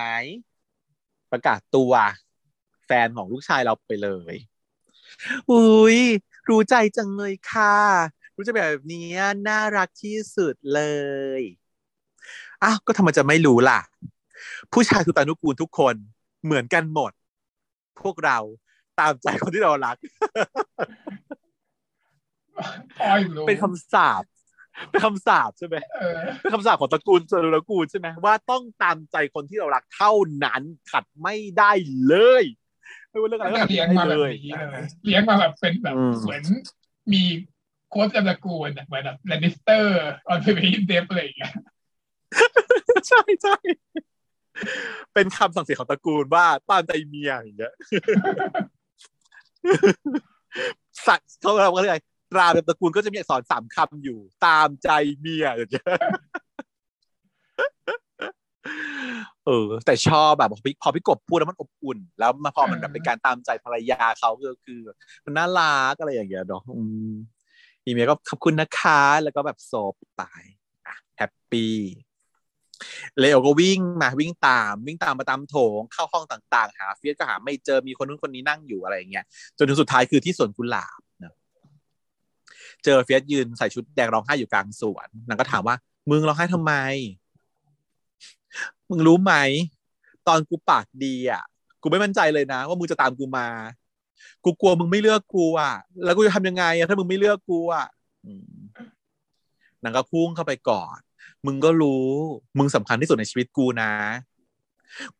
ประกาศตัวแฟนของลูกชายเราไปเลยอุ้ยรู้ใจจังเลยค่ะ รู้ใจแบบนี้น่ารักที่สุดเลยอ้าวก็ทำไมจะไม่รู้ล่ะ ผู้ชายทุกตานุกูลทุกคนเหมือนกันหมด พวกเราตามใจคนที่เรารัก เป็นคำสาปเป็นคำสาปใช่ไหมเป็นคำสาปของตระกูลสรุตระกูลใช่ไหมว่าต้องตามใจคนที่เรารักเท่านั้นขัดไม่ได้เลยไม่ว่าเรื่องอะไรก็เลี้ยงมาแบบนี้เลยเลี้ยงมาแบบเป็นแบบเหมือนมีโค้ดตระกูลเหมือนแบบ Lannister always pay debt อะไรอย่างเงี้ยใช่ใช่เป็นคำสั่งเสียของตระกูลว่าตามใจเมียอย่างเงี้ยสัตว์เขาเราก็เลย ตราเป็นตระกูลก็จะมีอักษรสามคำอยู่ ตามใจเมียอย่างเงี้ยเออ แต่ชอบแบบพอพี่พี่กบพูดแล้วมันอบอุ่น แล้วมาพอมันแบบเป็นการตามใจภรรยาเขาก็คือ มันน่ารักอะไรอย่างเงี้ยเนาะอีเมียก็ขอบคุณนะคะแล้วก็แบบซบไป happy เลโอก็วิ่งมาวิ่งตาม วิ่งตามมาตามโถงเข้าห้องต่างๆ หาเฟียสก็หาไม่เจอมีคนนู้นคนนี้นั่งอยู่อะไรอย่างเงี้ยจนถึงสุดท้ายคือที่สวนกุหลาบนะ เจอเฟียสยืนใส่ชุดแดงร้องไห้อยู่กลางสวนนางก็ถามว่า มึงร้องไห้ทำไม มึงรู้ไหม ตอนกูปากดีอะ กูไม่มั่นใจเลยนะ ว่ามึงจะตามกูมา กูกลัวมึงไม่เลือกกูอะ แล้วกูจะทำยังไงอะถ้ามึงไม่เลือกกูอะนางก็พุ่งเข้าไปก่อนมึงก็รู้ มึงสำคัญที่สุดในชีวิตกูนะ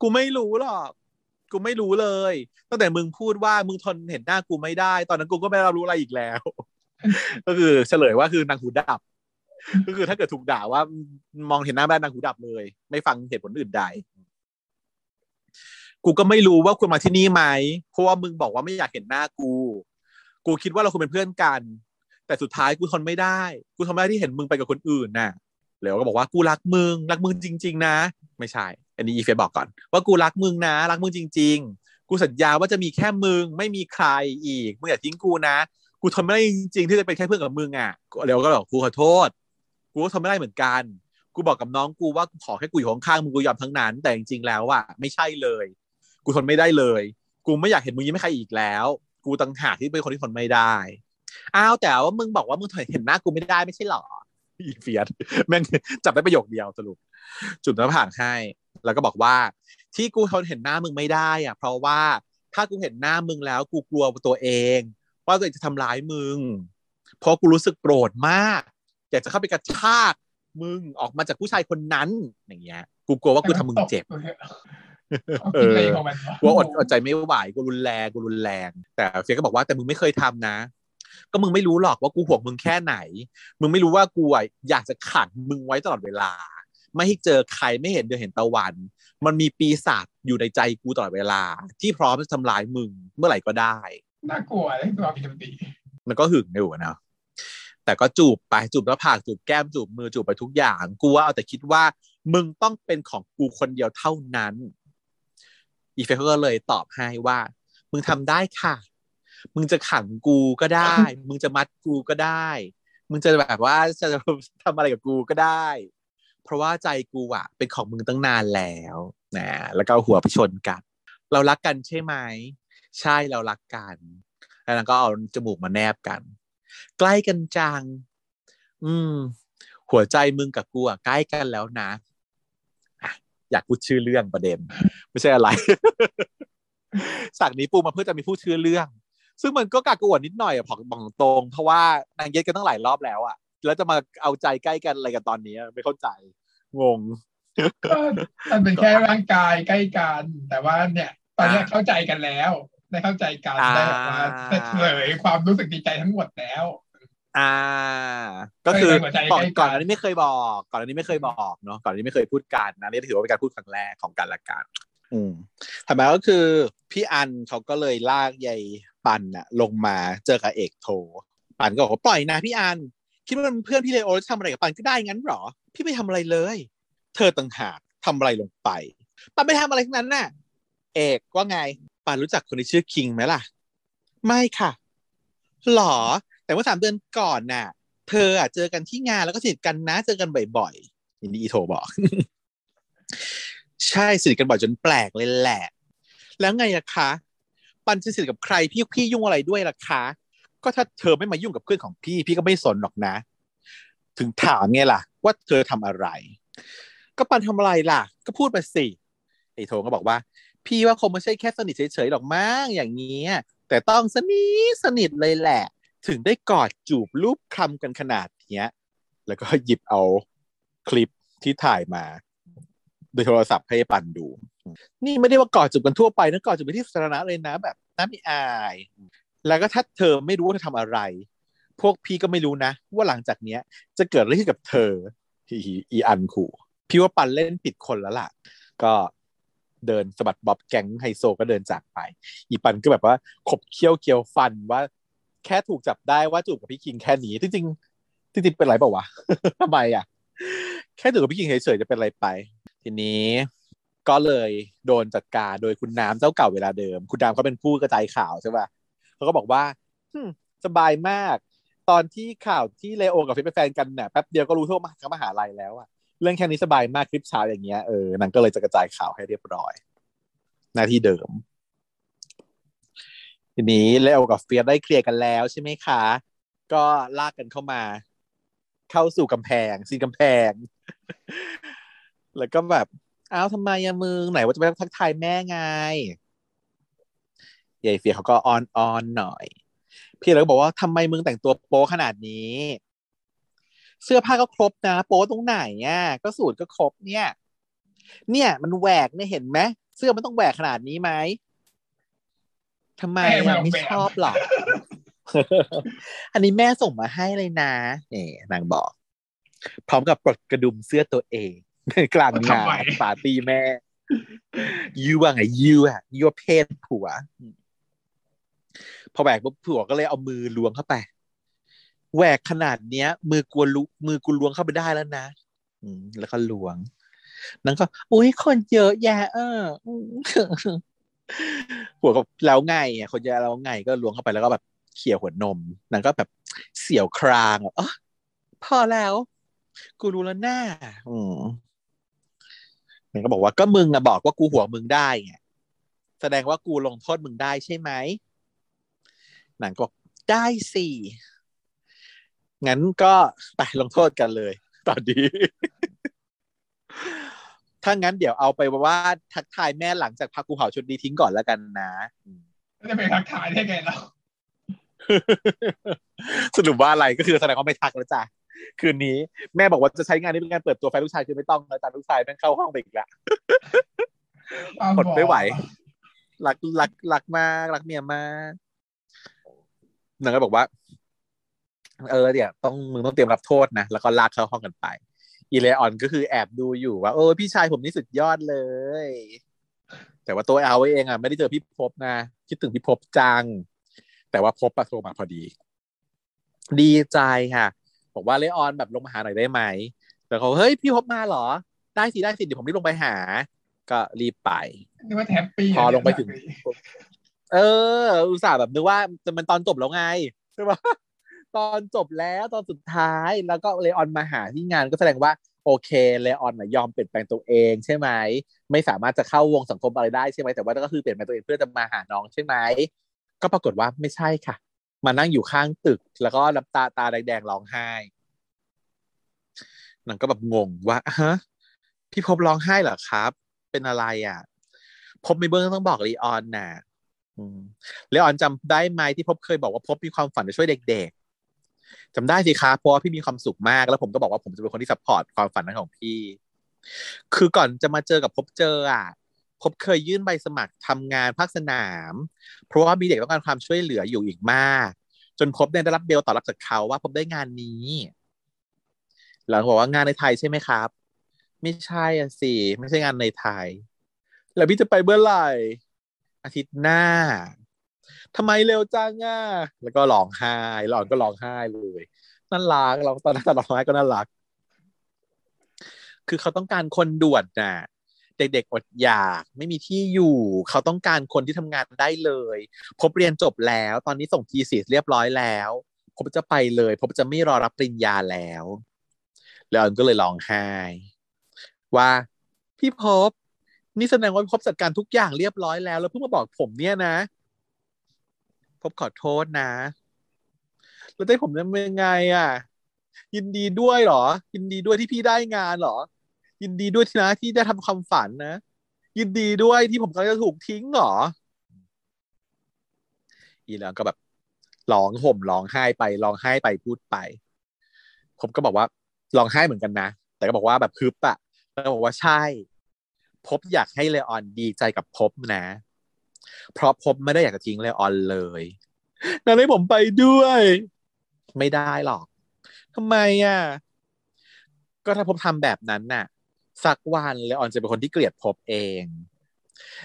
กูไม่รู้หรอก กูไม่รู้เลย ตั้งแต่มึงพูดว่ามึงทนเห็นหน้ากูไม่ได้ ตอนนั้นกูก็ไม่รับรู้อะไรอีกแล้ว ก็คือเฉลยว่าคือนางหูดับ ก็คือถ้าเกิดถูกด่าว่ามองเห็นหน้าไม่นางหูดับเลย ไม่ฟังเหตุผลอื่นใดกูก็ไม่รู้ว่าคุณมาที่นี่ไหมเพราะว่ามึงบอกว่าไม่อยากเห็นหน้ากู กูคิดว่าเราควรเป็นเพื่อนกัน แต่สุดท้ายกูทนไม่ได้ กูทนไม่ได้ที่เห็นมึงไปกับคนอื่นน่ะแล้วก็บอกว่ากูรักมึงรักมึงจริง ๆ นะ ไม่ใช่ อันนี้อีเฟบอกก่อน ว่ากูรักมึงนะรักมึงจริง ๆ กูสัญญาว่าจะมีแค่มึงไม่มีใครอีกมึงอย่าทิ้งกูนะ กูทนไม่ได้จริงๆที่จะเป็นแค่เพื่อนกับมึงอะเดี๋ยวก็บอกกูขอโทษ กูก็ทนไม่ได้เหมือนกัน กูบอกกับน้องกูว่าขอแค่กูอยู่ข้างๆมึงกูยอมทั้งนั้น แต่จริงๆแล้วอะไม่ใช่เลย กูทนไม่ได้เลย กูไม่อยากเห็นมึงยิ้มให้ใครอีกแล้ว กูต่างหากที่เป็นคนที่ทนไม่ได้อ้าวแต่ว่ามึงบอกว่ามึงเห็นหน้ากูไม่ได้ไม่ใช่หรออีเฟียสแม่งจับได้ประโยคเดียวสรุป จุดน้าผากให้ แล้วก็บอกว่า ที่กูทนเห็นหน้ามึงไม่ได้อะ เพราะว่าถ้ากูเห็นหน้ามึงแล้วกูกลัวตัวเอง ว่าตัวเองจะทำร้ายมึง เพราะกูรู้สึกโกรธมาก อยากจะเข้าไปกระชากมึงออกมาจากผู้ชายคนนั้นอย่างเงี้ย กูกลัวว่ากูทำมึงเจ็บเออกูอดอดใจไม่ไหวกูรุนแรงกูรุนแรง แต่เฟียก็บอกว่าแต่มึงไม่เคยทำนะก็มึงไม่รู้หรอกว่ากูห่วงมึงแค่ไหน มึงไม่รู้ว่ากูอยากจะขังมึงไว้ตลอดเวลา ไม่ให้เจอใครไม่เห็นเดือนเห็นตะวัน มันมีปีศาจอยู่ในใจกูตลอดเวลา ที่พร้อมจะทำลายมึงเมื่อไหร่ก็ได้ น่ากลัวเลยตัวพิจตีมันก็หึงอยู่นะแต่ก็จูบไปจูบแล้วผากจูบแก้มจูบมือจูบไปทุกอย่างกูว่าเอาแต่คิดว่า มึงต้องเป็นของกูคนเดียวเท่านั้น อีเฟกก็เลยตอบให้ว่า มึงทำได้ค่ะ มึงจะขังกูก็ได้ มึงจะมัดกูก็ได้ มึงจะแบบว่าจะทำอะไรกับกูก็ได้ เพราะว่าใจกูอะเป็นของมึงตั้งนานแล้วนะแล้วก็หัวไปชนกัน เรารักกันใช่ไหม ใช่เรารักกันแล้วก็เอาจมูกมาแนบกัน ใกล้กันจัง อืม หัวใจมึงกับกูอะใกล้กันแล้วนะอยากพูดชื่อเรื่องประเด็น ไม่ใช่อะไรสักนี้ปูมาเพื่อจะมีพูดชื่อเรื่อง ซึ่งมันก็กากวดนิดหน่อยอะผอกบองตรง เพราะว่านางเย็ดกันตั้งหลายรอบแล้วอะแล้วจะมาเอาใจใกล้กันอะไรกันตอนนี้ไม่เข้าใจ งงมันเป็นแค่ร่างกายใกล้กัน แต่ว่าเนี่ย ตอนนี้เข้าใจกันแล้ว ได้เข้าใจกันได้มาเผยความรู้สึกดีใจทั้งหมดแล้ว อ่า ก็คือก่อนก่อนอันนี้ไม่เคยบอก ก่อนอันนี้ไม่เคยบอกเนาะก่อนอันนี้ไม่เคยพูดกันนะนี่ถือว่าเป็นการพูดครั้งแรกของกันละกันอืมทำไมก็คือพี่อันเขาก็เลยลากยายปันอะลงมาเจอกับเอกโท ปันก็บอกว่าปล่อยนะพี่อันคิดว่าเพื่อนพี่เลโอจะทำอะไรกับปันก็ได้งั้นหรอ พี่ไม่ทำอะไรเลย เธอต่างหากทำอะไรลงไปปันไม่ทำอะไรทั้งนั้นน่ะ เอกว่าไงปันรู้จักคนที่ชื่อคิงไหมล่ะ ไม่ค่ะหรอ แต่ว่าสามเดือนก่อนน่ะ เธออะเจอกันที่งานแล้วก็สนิทกันนะ เจอกันบ่อยๆอินดี้โทบอก ใช่สนิทกันบ่อยจนแปลกเลยแหละ แล้วไงล่ะคะ ปันจะสนิทกับใครพี่พี่ยุ่งอะไรด้วยล่ะคะ ก็ถ้าเธอไม่มายุ่งกับเพื่อนของพี่ พี่ก็ไม่สนหรอกนะ ถึงถามไงล่ะ ว่าเธอทำอะไร ก็ปันทำอะไรล่ะ ก็พูดมาสิไอโทก็บอกว่า พี่ว่าคงไม่ใช่แค่สนิทเฉยๆหรอกมั้งอย่างเงี้ยแต่ต้องสนิทสนิทเลยแหละ ถึงได้กอดจูบรูปคำกันขนาดเนี้ย แล้วก็หยิบเอาคลิปที่ถ่ายมา โดยโทรศัพท์ให้ปันดู นี่ไม่ได้ว่ากอดจูบกันทั่วไปนะกอดจูบไปที่สาธารณะเลยนะแบบน้ำมีอาย แล้วก็ถ้าเธอไม่รู้ว่าเธอทำอะไร พวกพี่ก็ไม่รู้นะ ว่าหลังจากเนี้ย จะเกิดอะไรขึ้นกับเธออีอันขู่พี่ว่าปันเล่นผิดคนแล้วล่ะ ก็ เดินสะบัดบ๊อบแก๊งไฮโซก็เดินจากไป อีปันก็แบบว่าขบเคี้ยวเคี้ยวฟันว่า แค่ถูกจับได้ว่าจูบกับพี่คิงแค่นี้จริงจริงจริงเป็นไรเปล่าวะทำไมอะ แค่จูบกับพี่คิงเฉยๆจะเป็นอะไรไป ทีนี้ก็เลยโดนจัดการโดยคุณน้ำเจ้าเก่าเวลาเดิม คุณน้ำเขาเป็นผู้กระจายข่าวใช่ป่ะเขาก็บอกว่าสบายมาก ตอนที่ข่าวที่เลโอกับฟิปเป็นแฟนกันเนี่ยแป๊บเดียวก็รู้ทั่วมาทั้งมหาลัยแล้วอะ เรื่องแค่นี้สบายมากคลิปเช้าอย่างเงี้ยเออนางก็เลยจะกระจายข่าวให้เรียบร้อย หน้าที่เดิม ทีนี้เลโอกับเฟียสได้เคลียร์กันแล้วใช่ไหมคะ ก็ลากกันเข้ามา เข้าสู่กำแพงซีนกำแพง แล้วก็แบบอ้าวทำไมอะมึงไหนว่าจะไปทักทายแม่ไงยายเฟียเขาก็ออนออนหน่อย พี่เลยก็บอกว่าทำไมมึงแต่งตัวโป๊ขนาดนี้ เสื้อผ้าก็ครบนะ โป๊ตรงไหนอะก็สูตรก็ครบเนี่ย เนี่ยมันแหวกเนี่ยเห็นไหมเสื้อมันต้องแหวกขนาดนี้ไหมทำไมแม่ไม่อะออกไม่แบบชอบหรออันนี้แม่ส่งมาให้เลยนะนี่นางบอก พร้อมกับปลดกระดุมเสื้อตัวเองกลางงานปาร์ตี้แม่ยูว่าไงยูอะยูเพศผัว พอแหวกปุ๊บผัวก็เลยเอามือล้วงเข้าไป แหวกขนาดเนี้ย มือกลัวลุมือกูล้วงเข้าไปได้แล้วนะอืมแล้วก็ล้วงนั่นก็อุ้ยคนเยอะแยะ เอออืมผัวก็แล้วไงอะคนเยอะแล้วไงก็ล้วงเข้าไปแล้วก็แบบเขี่ยหัวนมนางก็แบบเสียวครางอะอ๋อพอแล้ว กูรู้แล้วหน้า อืมมันก็บอกว่าก็มึงอะบอกว่ากูหัวมึงได้ไงแสดงว่ากูลงโทษมึงได้ใช่ไหมหนังก็บอกได้สิ งั้นก็ไปลงโทษกันเลยตอนนี้ถ้างั้นเดี๋ยวเอาไปว่าทักทายแม่หลังจากพักกูเผาชุดนี้ทิ้งก่อนแล้วกันนะอืมจะไปทักทายได้ไงเราสรุปว่าอะไรก็คือแสดงว่าไม่ทักแล้วจ้ะคืนนี้แม่บอกว่าจะใช้งานนี้เป็นการเปิดตัวแฟนลูกชายคือไม่ต้องแล้วจ้ะลูกชายแม่งเข้าห้องไปอีกแล้วอดไม่ไหวรักรักรักมากรักเมียมากนางก็บอกว่า เออเดี๋ยวต้องมึงต้องเตรียมรับโทษนะ แล้วก็ลากเข้าห้องกันไป อีเลออนก็คือแอบดูอยู่ว่า เออ พี่ชายผมนี่สุดยอดเลย แต่ว่าตัวเอาเองอะไม่ได้เจอพี่พบนะ คิดถึงพี่พบจัง แต่ว่าพบประโทรมาพอดี ดีใจค่ะ บอกว่าเลออนแบบลงมาหาหน่อยได้ไหมแล้วเขาเฮ้ยพี่พบมาเหรอ ได้สิได้สิเดี๋ยวผมรีบลงไปหา ก็รีบไปนึกว่า happy พอลงไปถึง เออ อุตส่าห์แบบนึกว่าจะมันตอนจบแล้วไงใช่ปะ ตอนจบแล้วตอนสุดท้ายแล้วก็เลออนมาหาที่งานก็แสดงว่าโอเคเลออนยอมเปลี่ยนแปลงตัวเองใช่ไหมไม่สามารถจะเข้าวงสังคมอะไรได้ใช่ไหมแต่ว่าก็คือเปลี่ยนแปลงตัวเองเพื่อจะมาหาน้องใช่ไหมก็ปรากฏว่าไม่ใช่ค่ะ มานั่งอยู่ข้างตึก แล้วก็น้ำตาตาแดงๆร้องไห้นางก็แบบงงว่าฮะพี่พบร้องไห้เหรอครับ เป็นอะไรอะ พบไม่เบิ้งต้องบอกลีออนน่ะเลออนจำได้ไหมที่พบเคยบอกว่าพบมีความฝันจะช่วยเด็ก จำได้สิคะเพราะว่าพี่มีความสุขมาก แล้วผมก็บอกว่าผมจะเป็นคนที่ support ความฝันนั้นของพี่ คือก่อนจะมาเจอกับพบเจออะพบเคยยื่นใบสมัครทำงานภาคสนาม เพราะว่ามีเด็กต้องการความช่วยเหลืออยู่อีกมาก จนพบได้รับเบลตอบรับจากเขาว่าพบได้งานนี้หลังบอกว่างานในไทยใช่ไหมครับ ไม่ใช่อะสิไม่ใช่งานในไทย แล้วพี่จะไปเมื่อไหร่อาทิตย์หน้า ทำไมเร็วจังอะแล้วก็ร้องไห้หลอนก็ร้องไห้เลยน่ารักเราตอนนั้นตอนร้องไห้ก็น่ารัก คือเขาต้องการคนด่วนน่ะเด็กๆอดอยากไม่มีที่อยู่ เขาต้องการคนที่ทำงานได้เลย พบเรียนจบแล้ว ตอนนี้ส่งทีสีเรียบร้อยแล้วผมจะไปเลยผมจะไม่รอรับปริญญาแล้ว แล้วอันก็เลยร้องไห้ ว่าพี่พบนี่แสดงว่าพบจัดการทุกอย่างเรียบร้อยแล้ว แล้วเพิ่งมาบอกผมเนี่ยนะ พบขอโทษนะ แล้วได้ผมจะเป็นยังไงอะ ยินดีด้วยเหรอ ยินดีด้วยที่พี่ได้งานเหรอ ยินดีด้วยที่นะที่ได้ทำความฝันนะ ยินดีด้วยที่ผมกำลังจะถูกทิ้งเหรอ อีแล้วก็แบบร้องห่มร้องไห้ไปร้องไห้ไปพูดไป ผมก็บอกว่าร้องไห้เหมือนกันนะ แต่ก็บอกว่าแบบพึบอะแล้วบอกว่าใช่พบอยากให้เลออนดีใจกับพบนะ เพราะพบไม่ได้อยากจะทิ้งเลออนเลยนั่นให้ผมไปด้วย ไม่ได้หรอกทำไมอะก็ถ้าพบทำแบบนั้นน่ะ สักวันเลออนจะเป็นคนที่เกลียดพบเอง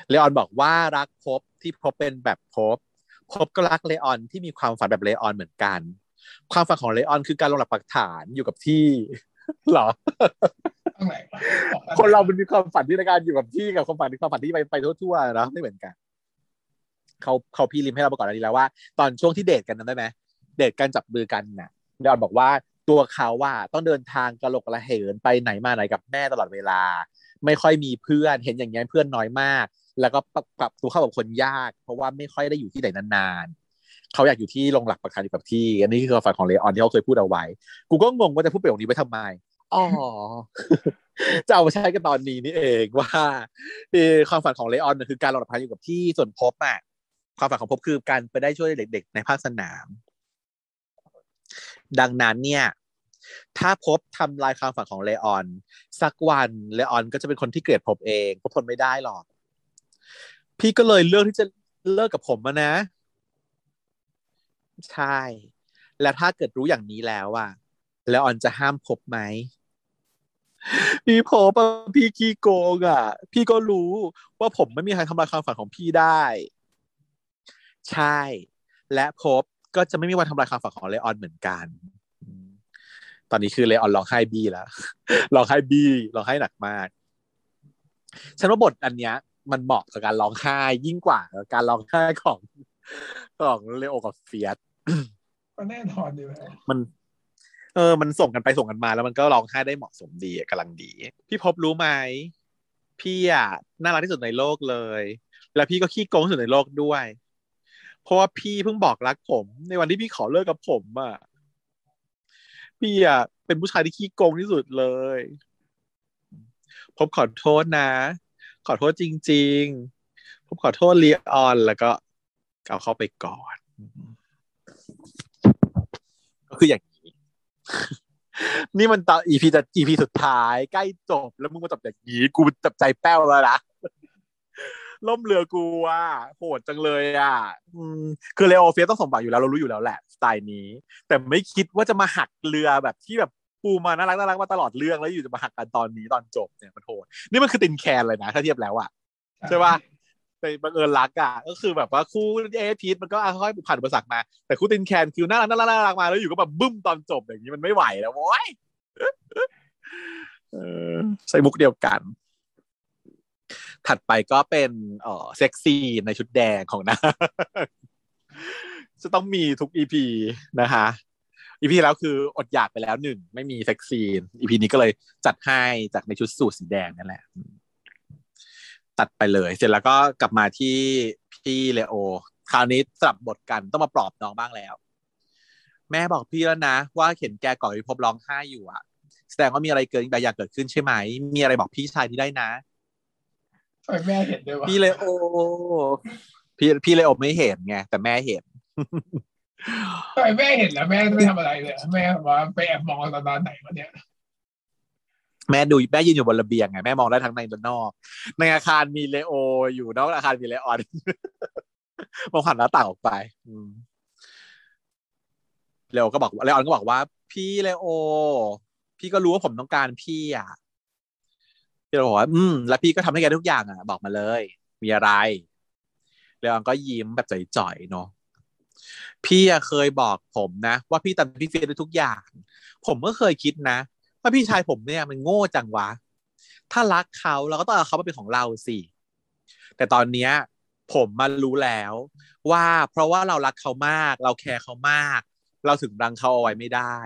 เลออนบอกว่ารักพบที่พบเป็นแบบพบ พบก็รักเลออนที่มีความฝันแบบเลออนเหมือนกัน ความฝันของเลออนคือการลงหลักปักฐานอยู่กับที่หรอตรงไหนวะคนเรามันมีความฝันที่ในการอยู่กับที่กับความฝันที่ความฝันที่ไปไปทั่วๆนะไม่เหมือนกัน เขาเขาพี่ริมให้เราประกอบอันนี้แล้วว่า ตอนช่วงที่เดทกันนั้นได้ไหมเดทกันจับมือกันน่ะเลออนบอกว่าตัวเขาว่าต้องเดินทางกระโหลกกระเหนไปไหนมาไหนกับแม่ตลอดเวลา ไม่ค่อยมีเพื่อนเห็นอย่างนี้ยเพื่อนน้อยมาก แล้วก็ปรับปรับตัวเข้ากับคนยาก เพราะว่าไม่ค่อยได้อยู่ที่ไหนนานๆเขาอยากอยู่ที่ลงหลักประกันอยู่กับที่ อันนี้คือความฝันของเลออนที่เขาเคยพูดเอาไว้ กูก็งงว่าจะพูดประโยคนี้ไว้ทำไมอ๋อจะเอามาใช้กันตอนนี้นี่เองว่าเออความฝันของเลออนน่ะคือการลงหลักพันอยู่กับที่ส่วนพบอะ ความฝันของพบคือการไปได้ช่วยเด็ก ๆ ในภาคสนาม ดังนั้นเนี่ย ถ้าพบทำลายความฝันของเลออน สักวันเลออนก็จะเป็นคนที่เกลียดพบเองพบทนไม่ได้หรอก พี่ก็เลยเลือกที่จะเลิกกับผมนะ ใช่ แล้วถ้าเกิดรู้อย่างนี้แล้วอะแล้วออนจะห้ามพบไหมพี่พบอะพี่ขี้โกงอะพี่ก็รู้ว่าผมไม่มีใครทำลายความฝันของพี่ได้ ใช่ และพบก็จะไม่มีวันทำลายความฝันของเลออนเหมือนกัน ตอนนี้คือเลออนร้องไห้บี้แล้วร้องไห้บี้ร้องไห้หนักมาก ฉันว่าบทอันเนี้ย มันเหมาะกับการร้องไห้ยิ่งกว่าการร้องไห้ของของเลโอกับเฟียสก็แน่นอนอยู่แล้วมันเออ มันส่งกันไปส่งกันมาแล้วมันก็ร้องไห้ได้เหมาะสมดีกำลังดี พี่พบรู้ไหม พี่อะน่ารักที่สุดในโลกเลย แล้วพี่ก็ขี้โกงที่สุดในโลกด้วย เพราะว่าพี่เพิ่งบอกรักผม ในวันที่พี่ขอเลิกกับผมอะพี่อะเป็นผู้ชายที่ขี้โกงที่สุดเลย ผมขอโทษนะ ขอโทษจริง ๆ ผมขอโทษลีออนแล้วก็เอาเข้าไปก่อน ก็คืออย่างนี้ นี่มันตอน EP จะ EP สุดท้าย ใกล้จบ แล้วมึงมาจบอย่างนี้ กูจับใจแป้วแล้วนะ ล่มเรือกูอะโหดจังเลยอะอืมคือเลโอเฟียตต้องสมบัติอยู่แล้วเรารู้อยู่แล้วแหละสไตล์นี้ แต่ไม่คิดว่าจะมาหักเรือแบบที่แบบปูมาน่ารักน่ารักมาตลอดเรื่องแล้วอยู่จะมาหักกันตอนนี้ตอนจบเนี่ยมันโหดนี่มันคือตินแคนเลยนะถ้าเทียบแล้วอะใช่ป่ะแต่บังเอิญรักอะก็คือแบบว่าคู่เอพีทมันก็ค่อยๆผ่านอุปสรรคมา แต่คู่ตินแคนคือน่ารักน่ารักน่ารักมาแล้วอยู่ก็แบบบึ้มตอนจบอย่างนี้มันไม่ไหวแล้วโว้ยเออใส่มุกเดียวกัน ถัดไปก็เป็นเออเซ็กซี่ในชุดแดงของนางจะต้องมีทุกอีพีนะคะอีพีแล้วคืออดอยากไปแล้วหนึ่งไม่มีเซ็กซีนอีพีนี้ก็เลยจัดให้จากในชุดสูทสีแดงนั่นแหละ ตัดไปเลย เสร็จแล้วก็กลับมาที่พี่เลโอ คราวนี้สลับบทกันต้องมาปลอบน้องบ้างแล้ว แม่บอกพี่แล้วนะว่าเห็นแกก่อนที่พบร้องไห้อยู่อะแสดงว่ามีอะไรเกินบางอย่างเกิดขึ้นใช่ไหม มีอะไรบอกพี่ชายที่ได้นะ แม่เห็นด้วยวะพี่เลโอพี่พี่เลโอไม่เห็นไงแต่แม่เห็นทำไมแม่เห็นแล้วแม่ไม่ทำอะไรเลยแม่ว่าไปแอบมองตอนตอนไหนวะเนี่ยแม่ดูแม่ยืนอยู่บนระเบียงไงแม่มองได้ทั้งในและนอก ในอาคารมีเลโอ อยู่นอกอาคารมีเลออนมองผ่านหน้าต่างออกไปอืมเลโอก็บอกเลออนก็บอกว่า พี่เลโอ พี่ก็รู้ว่าผมต้องการพี่อะ พี่เลโอบอกว่าอืมแล้วพี่ก็ทำให้แกทุกอย่างอะ บอกมาเลย มีอะไรเลออนก็ยิ้มแบบจ่อยๆเนาะพี่เคยบอกผมนะ ว่าพี่ตามพี่เฟียได้ทุกอย่าง ผมก็เคยคิดนะ ว่าพี่ชายผมเนี่ยมันโง่จังวะ ถ้ารักเขาเราก็ต้องเอาเขามาเป็นของเราสิแต่ตอนเนี้ย ผมมารู้แล้ว ว่าเพราะว่าเรารักเขามาก เราแคร์เขามาก เราถึงรังเขาเอาไว้ไม่ได้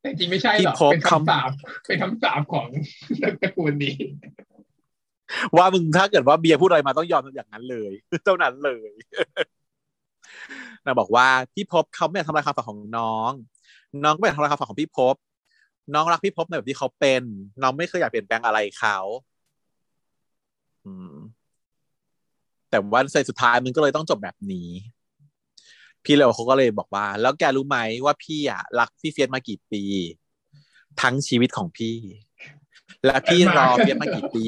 แต่จริงไม่ใช่หรอกที่พบเป็นคำคำสาปเป็นคำสาปของตระกูลนี้ ว่ามึงถ้าเกิดว่าเบียร์พูดอะไรมาต้องยอมอย่างนั้นเลยเท่านั้นเลยนางบอกว่าพี่พบเขาไม่อยากทำลายความฝันของน้อง น้องก็ไม่อยากทำลายความฝันของพี่พบ น้องรักพี่พบในแบบที่เขาเป็น น้องไม่เคยอยากเปลี่ยนแปลงอะไรเขาอืมแต่ว่าในสุดท้ายมันก็เลยต้องจบแบบนี้ พี่เลวเขาก็เลยบอกว่า แล้วแกรู้ไหมว่าพี่อะรักพี่เฟียสมากี่ปี ทั้งชีวิตของพี่ และพี่รอเฟียสมากี่ปี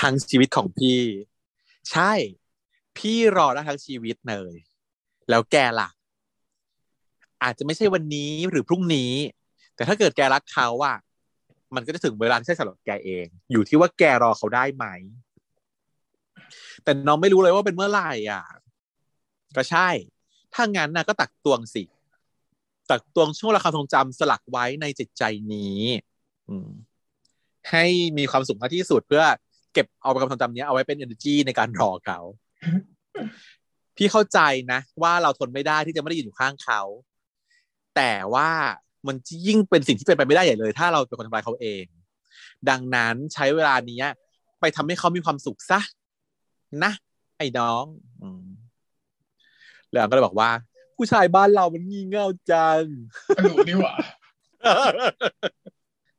ทั้งชีวิตของพี่ ใช่ พี่รอได้ทั้งชีวิตเลย แล้วแกล่ะ อาจจะไม่ใช่วันนี้หรือพรุ่งนี้ แต่ถ้าเกิดแกรักเขาอะมันก็จะถึงเวลาที่ใช่สำหรับแกเอง อยู่ที่ว่าแกรอเขาได้ไหม แต่น้องไม่รู้เลยว่าเป็นเมื่อไหร่อะ ก็ใช่ ถ้างั้นนะก็ตักตวงสิ ตักตวงช่วงเวลาคาทรงจำสลักไว้ในจิตใจนี้ให้มีความสุขมากที่สุดเพื่อเก็บเอาความทรงจำเนี้ยเอาไว้เป็น energy ในการรอเขา พี่เข้าใจนะ ว่าเราทนไม่ได้ที่จะไม่ได้อยู่ข้างเขา แต่ว่ามันยิ่งเป็นสิ่งที่เป็นไปไม่ได้ใหญ่เลย ถ้าเราเป็นคนทำลายเขาเอง ดังนั้นใช้เวลานี้ไปทำให้เขามีความสุขซะนะ ไอ้น้อง อืม แล้วก็เลยบอกว่า ผู้ชายบ้านเรามันงี่เง่าจังกระดูนี่หว่า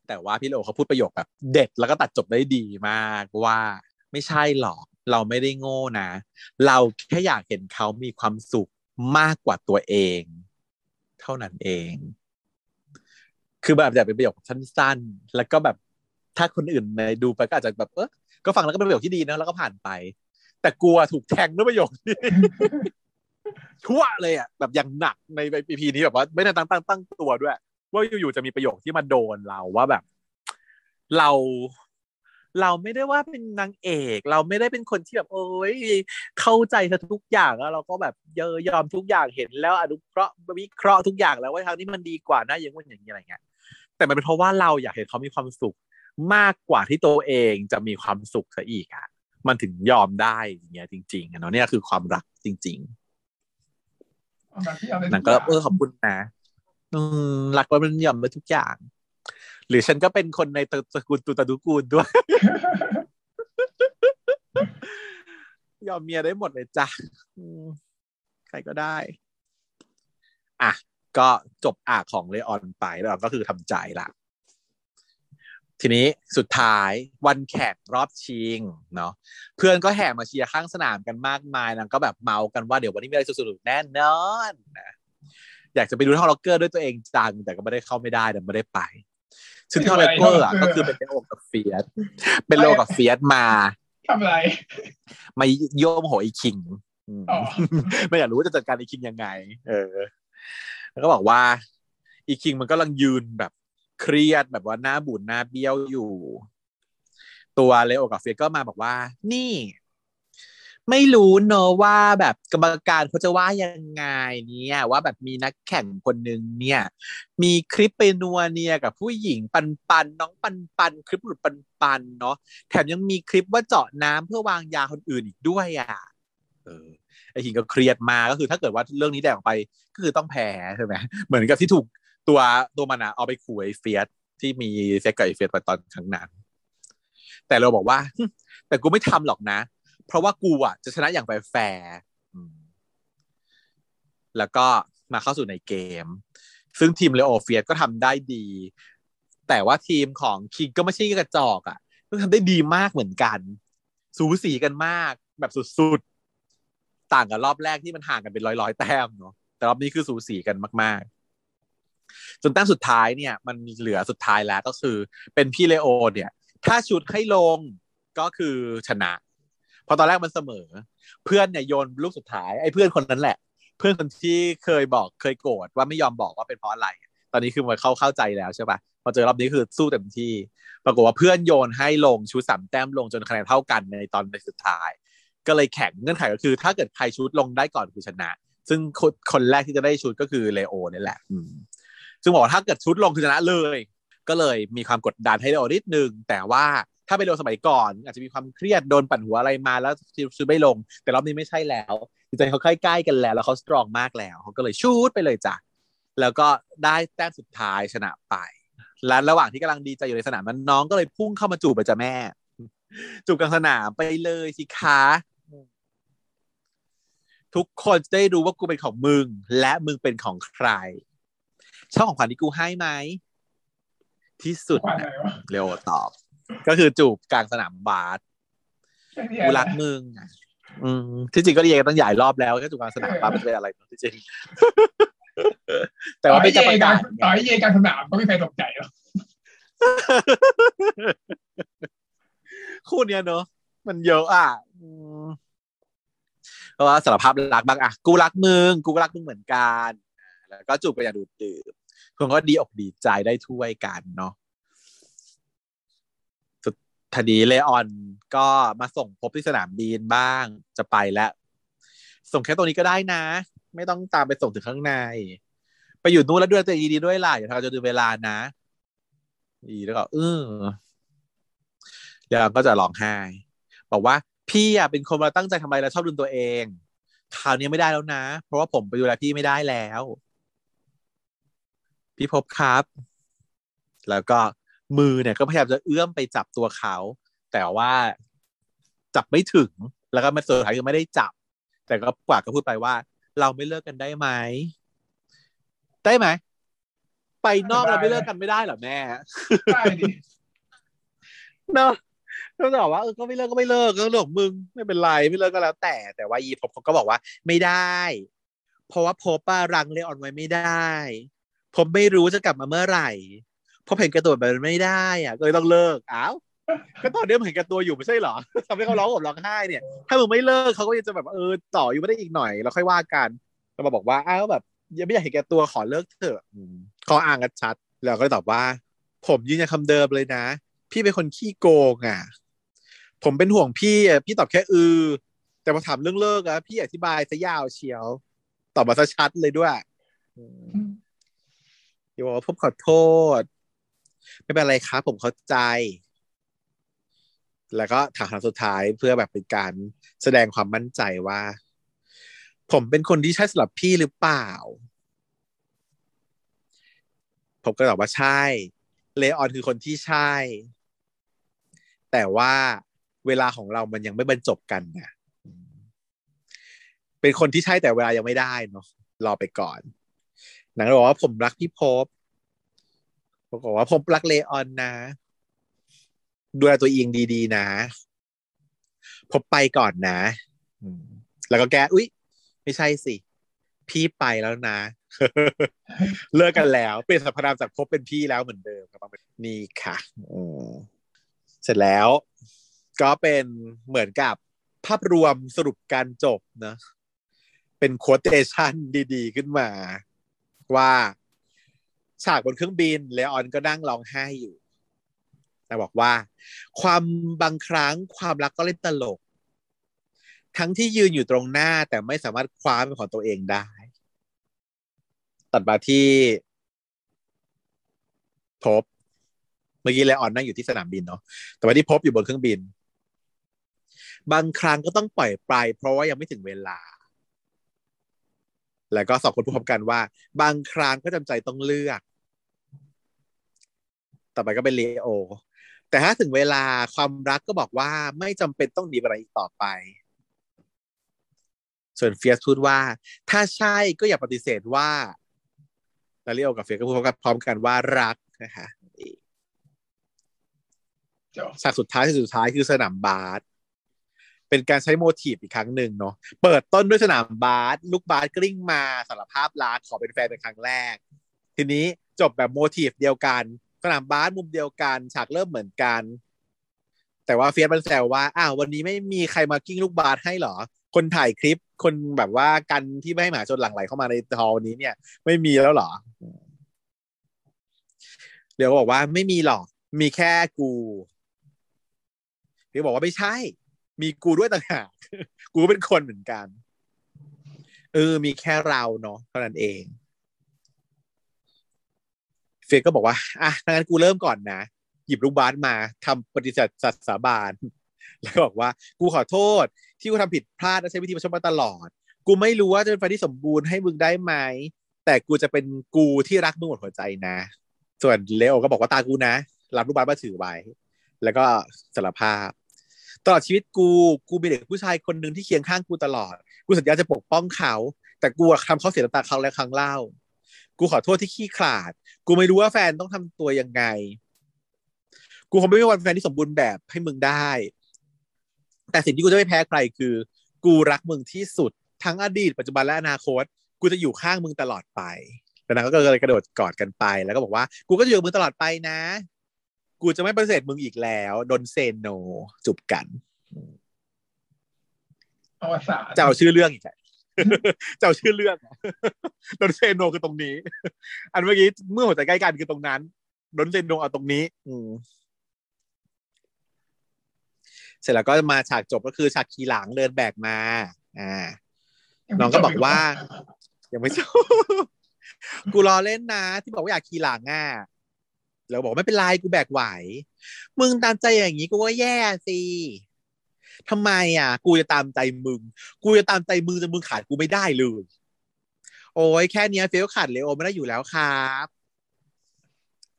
แต่ว่าพี่โลเขาพูดประโยคแบบเด็ดแล้วก็ตัดจบได้ดีมากว่าไม่ใช่หรอกเราไม่ได้โง่นะ เราแค่อยากเห็นเขามีความสุขมากกว่าตัวเอง เท่านั้นเอง คือแบบอยากเป็นประโยคสั้นๆแล้วก็แบบถ้าคนอื่นในดูไปก็อาจจะแบบเออก็ฟังแล้วก็เป็นประโยคที่ดีนะแล้วก็ผ่านไป แต่กลัวถูกแทงด้วยประโยคนี้ ทั่วเลยอะแบบอย่างหนักในปีพีนี้แบบว่า ไม่ได้ตั้งตั้งตั้งตัวด้วย ว่าอยู่ๆจะมีประโยคที่มาโดนเราว่าแบบ เรา เราไม่ได้ว่าเป็นนางเอก เราไม่ได้เป็นคนที่แบบโอ้ยเข้าใจทุกอย่างแล้วเราก็แบบเยอยอมทุกอย่างเห็นแล้วอนุเคราะห์วิเคราะห์ทุกอย่างแล้วว่าทางนี้มันดีกว่านะอย่างว่าอย่างนี้อะไรเงี้ยแต่มันเป็นเพราะว่าเราอยากเห็นเขามีความสุขมากกว่าที่ตัวเองจะมีความสุขซะอีกอะมันถึงยอมได้อย่างเงี้ยจริงๆเนาะเนี่ยคือความรักจริง ๆ นังก็เออขอบคุณนะอืมรักว่ามันยอมไปทุกอย่าง หรือฉันก็เป็นคนในตระกูลตุตะดุกูลด้วยยอมเมียได้หมดเลยจ้ะใครก็ได้ อะ ก็จบอะของเลออนไปแล้วก็คือทำใจละ ทีนี้สุดท้ายวันแข่งรอบชิงเนาะเพื่อนก็แห่มาเชียร์ข้างสนามกันมากมายนะก็แบบเมากันว่าเดี๋ยววันนี้มีอะไรสนุกแน่นอนนะอยากจะไปดูท่อล็อกเกอร์ด้วยตัวเองจังแต่ก็ไม่ได้เข้าไม่ได้แต่ไม่ได้ไป ซึ่งท่อล็อกเกอร์อะก็คือเป็นเลโอกับเฟียตเป็นเลโอกับเฟียสมาทำอะไรมาโยมโหอีคิงไม่อยากรู้ว่าจะจัดการอีคิงยังไง เออ แล้วก็บอกว่า อีคิงมันก็ลังยืนแบบ เครียดแบบว่าหน้าบุญหน้าเบี้ยวอยู่ ตัวเลโอกับเฟียก็มาบอกว่า นี่ ไม่รู้เนอะว่าแบบกรรมการเขาจะว่ายังไงเนี่ย ว่าแบบมีนักแข่งคนหนึ่งเนี่ย มีคลิปไปนัวเนี่ยกับผู้หญิงปันปันน้องปันปันคลิปหลุดปันปันเนาะแถมยังมีคลิปว่าเจาะน้ำเพื่อวางยาคนอื่นอีกด้วยอะเออไอหิงก็เครียดมาก็คือถ้าเกิดว่าเรื่องนี้แดงออกไปก็คือต้องแพ้ใช่ไหมเหมือนกับที่ถูก ตัวตัวมันอะเอาไปขู่ไอ้เฟียตที่มีเซ็กกับไอ้เฟียตไปตอนครั้งนั้น แต่เราบอกว่า แต่กูไม่ทำหรอกนะ เพราะว่ากูอะจะชนะอย่างแฟร์แล้วก็มาเข้าสู่ในเกม ซึ่งทีมเลโอเฟียตก็ทำได้ดี แต่ว่าทีมของคิงก็ไม่ใช่กระจอกอะ่ะก็ทำได้ดีมากเหมือนกัน สูสีกันมาก แบบสุดๆ ต่างกับรอบแรกที่มันห่างกันเป็นร้อยๆแต้มเนาะแต่รอบนี้คือสูสีกันมากๆ จนแต้มสุดท้ายเนี่ยมันเหลือสุดท้ายแล้วก็คือ เป็นพี่เลโอเนี่ย ถ้าชุดให้ลงก็คือชนะพอตอนแรกมันเสมอ เพื่อนเนี่ยโยนลูกสุดท้ายไอ้เพื่อนคนนั้นแหละ เพื่อนคนที่เคยบอกเคยโกรธว่าไม่ยอมบอกว่าเป็นเพราะอะไร ตอนนี้คือมันเข้าเข้าใจแล้วใช่ปะพอเจอรอบนี้คือสู้เต็มที่ ปรากฏว่าเพื่อนโยนให้ลงชุดสามแต้มลงจนคะแนนเท่ากันในตอนในสุดท้าย ก็เลยแข่งเงื่อนไขก็คือ ถ้าเกิดใครชุดลงได้ก่อนคือชนะ ซึ่งคนแรกที่จะได้ชุดก็คือเลโอนี่แหละ ซึ่งบอกว่าถ้าเกิดชุดลงคือชนะเลย ก็เลยมีความกดดันให้เรานิดนึง แต่ว่าถ้าไปลงสมัยก่อน อาจจะมีความเครียดโดนปั่นหัวอะไรมาแล้วชุดไม่ลง แต่รอบนี้ไม่ใช่แล้วใจเขาใกล้ๆกันแล้ว แล้วเขาสตรองมากแล้วเขาก็เลยชูดไปเลยจ้ะแล้วก็ได้แต้มสุดท้ายชนะไปและระหว่างที่กำลังดีใจอยู่ในสนามนั้นน้องก็เลยพุ่งเข้ามาจูบไปจ้ะแม่ จูบกลางสนามไปเลยสิคะทุกคนจะได้รู้ว่ากูเป็นของมึง และมึงเป็นของใคร ชอบของขวัญที่กูให้ไหมที่สุดเร็วตอบ ก็คือจูบกลางสนามบาสกูรักมึงอืมที่จริงก็เรียกตั้งใหญ่รอบแล้วแค่จูบกลางสนามบาสมันจะเป็นอะไรที่จริงแต่ว่าไม่จะประกาศต่อยเยกลางสนามก็ไม่ใครตกใจหรอกคู่เนี้ยเนอะมันเยอะอะเพราะว่าสารภาพรักบ้างอะกูรักมึงกูก็รักมึงเหมือนกัน แล้วก็จูบไปอย่างดูดดื่ม คนก็ดีอกดีใจได้ถ้วยกันเนาะสุดทดีเลออนก็มาส่งพบที่สนามบินบ้างจะไปแล้ว ส่งแค่ตรงนี้ก็ได้นะ ไม่ต้องตามไปส่งถึงข้างใน ไปอยู่นู้นแล้วด้วยตัวดีๆด้วยล่ะอย่าทำจะดูเวลานะดีแล้วก็เออเดี๋ยวก็จะร้องไห้บอกว่าพี่อะเป็นคนมาตั้งใจทำอะไรแล้วชอบดูตัวเองคราวนี้ไม่ได้แล้วนะ เพราะว่าผมไปดูแลพี่ไม่ได้แล้ว พี่พบครับ แล้วก็มือเนี่ยก็พยายามจะเอื้อมไปจับตัวเขา แต่ว่าจับไม่ถึง แล้วก็มาสุดท้ายก็ไม่ได้จับ แต่ก็กว่าก็พูดไปว่า เราไม่เลิกกันได้ไหม ได้ไหม ไปนอกเราไม่เลิกกันไม่ได้หรอแม่ได้ดิเนาะก็ตอบว่าเออก็ไม่เลิกก็ไม่เลิกก็เรื่องของมึงไม่เป็นไรไม่เลิกก็แล้ว แต่แต่ว่าอีพบเขาก็บอกว่า ไม่ได้ เพราะว่าพบป้ารังเลออนไว้ไม่ได้ ผมไม่รู้จะกลับมาเมื่อไหร่พบเห็นกระตัวแบบไม่ได้อะก็เลยต้องเลิกอ้าวก็ตอนนี้มันเห็นแกตัวอยู่ไม่ใช่เหรอทำให้เขาร้องห่มร้องไห้เนี่ย ถ้ามึงไม่เลิกเขาก็ยังจะแบบเออต่ออยู่ไม่ได้อีกหน่อยแล้วค่อยว่ากันเรามาบอกว่าอ้าวแบบยังไม่อยากเห็นแกตัวขอเลิกเถอะขออ่างกันชัด แล้วก็ตอบว่า ผมยืนยันคำเดิมเลยนะ พี่เป็นคนขี้โกงอะ ผมเป็นห่วงพี่พี่ตอบแค่อือ แต่พอถามเรื่องเลิกอะพี่อธิบายซะยาวเชียว ตอบมาซะชัดเลยด้วย อย่าบอกว่าผมขอโทษ ไม่เป็นไรครับผมเข้าใจ แล้วก็ถามคำสุดท้ายเพื่อแบบเป็นการแสดงความมั่นใจว่า ผมเป็นคนที่ใช่สำหรับพี่หรือเปล่า ผมก็ตอบว่าใช่ เลออนคือคนที่ใช่ แต่ว่าเวลาของเรามันยังไม่บรรจบกันนะเป็นคนที่ใช่แต่เวลายังไม่ได้เนาะรอไปก่อน นางบอกว่าผมรักพี่พบบอกว่าผมรักเลออนนะ ดูแลตัวเองดีๆ นะพบไปก่อนนะแล้วก็แกอุ้ยไม่ใช่สิ พี่ไปแล้วนะ เลิกกันแล้ว เปลี่ยนสรรพนามจากพบเป็นพี่แล้วเหมือนเดิมครับนี่ค่ะเสร็จแล้ว ก็เป็นเหมือนกับภาพรวมสรุปการจบนะ เป็นโคเตชันดี ๆ ขึ้นมา ว่าฉากบนเครื่องบินเลออนก็นั่งร้องไห้อยู่ แต่บอกว่า ความบางครั้งความรักก็เล่นตลก ทั้งที่ยืนอยู่ตรงหน้าแต่ไม่สามารถคว้าเป็นของตัวเองได้ ตัดมาที่พบเมื่อกี้เลออนนั่งอยู่ที่สนามบินเนาะแต่ว่าที่พบอยู่บนเครื่องบิน บางครั้งก็ต้องปล่อยไปเพราะว่ายังไม่ถึงเวลา แล้วก็สองคนพูดพร้อมกันว่า บางครั้งก็จำใจต้องเลือก ต่อไปก็เป็นเลโอ แต่ถ้าถึงเวลาความรักก็บอกว่าไม่จำเป็นต้องดีอะไรอีกต่อไป ส่วนเฟียตพูดว่า ถ้าใช่ก็อย่าปฏิเสธว่าแล้วเลโอกับเฟียตก็พูดพร้อมกันว่ารักนะคะฉากสุดท้ายที่สุดท้ายคือสนามบาส เป็นการใช้ motif อีกครั้งหนึ่งเนาะเปิดต้นด้วยสนามบาสลูกบาสกลิ้งมาสารภาพรักขอเป็นแฟนเป็นครั้งแรก ทีนี้จบแบบ motif เดียวกัน สนามบาสมุมเดียวกันฉากเริ่มเหมือนกัน แต่ว่าเฟียสมันแซวว่าอ้าววันนี้ไม่มีใครมากิ้งลูกบาสให้หรอ คนถ่ายคลิปคนแบบว่ากันที่ไม่ให้หมาชนหลังไหลเข้ามาในทอวันนี้เนี่ย ไม่มีแล้วหรอ เดี๋ยวบอกว่าไม่มีหรอก มีแค่กูเดี๋ยวบอกว่าไม่ใช่ มีกูด้วยต่างหากกูเป็นคนเหมือนกันเออมีแค่เราเนาะเท่านั้นเองเฟยก็บอกว่าอะงั้นกูเริ่มก่อนนะ หยิบลูกบาสมาทำปฏิเสธสัตสาบานแล้วบอกว่ากูขอโทษ ที่กูทำผิดพลาดและใช้วิธีประชดมาตลอด กูไม่รู้ว่าจะเป็นแฟที่สมบูรณ์ให้มึงได้ไหมแต่กูจะเป็นกูที่รักมึงหมดหัวใจนะ ส่วนเลโอก็บอกว่าตากูนะ รับลูกบาสมาถือไว้ แล้วก็สารภาพ ตลอดชีวิตกู กูมีเด็กผู้ชายคนหนึ่งที่เคียงข้างกูตลอด กูสัญญาจะปกป้องเขา แต่กูทำเขาเสียน้ำตาเขาและครั้งเล่า กูขอโทษที่ขี้ขลาด กูไม่รู้ว่าแฟนต้องทำตัวยังไง กูคงไม่มีวันแฟนที่สมบูรณ์แบบให้มึงได้ แต่สิ่งที่กูจะไม่แพ้ใครคือ กูรักมึงที่สุด ทั้งอดีต ปัจจุบันและอนาคต กูจะอยู่ข้างมึงตลอดไปแล้วนางก็เลยกระโดดกอดกันไป แล้วก็บอกว่า กูก็จะอยู่มึงตลอดไปนะ กูจะไม่ปฏิเสธมึงอีกแล้วโดนเซนโนจุบกันอวสานจะเอาชื่อเรื่องอีกจะเอาชื่อเรื่องโดนเซนโนคือตรงนี้ อันเมื่อกี้เมื่อหัวใจใกล้กันคือตรงนั้นโดนเซนโนเอาตรงนี้ อืเสร็จแล้วก็มาฉากจบก็คือฉากขี่หลังเดินแบกมา อ่า น้องก็บอกว่ายังไม่จบกูรอเล่นนะ ที่บอกว่าอยากขี่หลังอะ เราบอกไม่เป็นไรกูแบกไหว มึงตามใจอย่างนี้กูก็แย่สิทำไมอะ กูจะตามใจมึง กูจะตามใจมึงจนมึงขาดกูไม่ได้เลย โอ้ยแค่นี้เฟลขาดเลโอไม่ได้อยู่แล้วครับ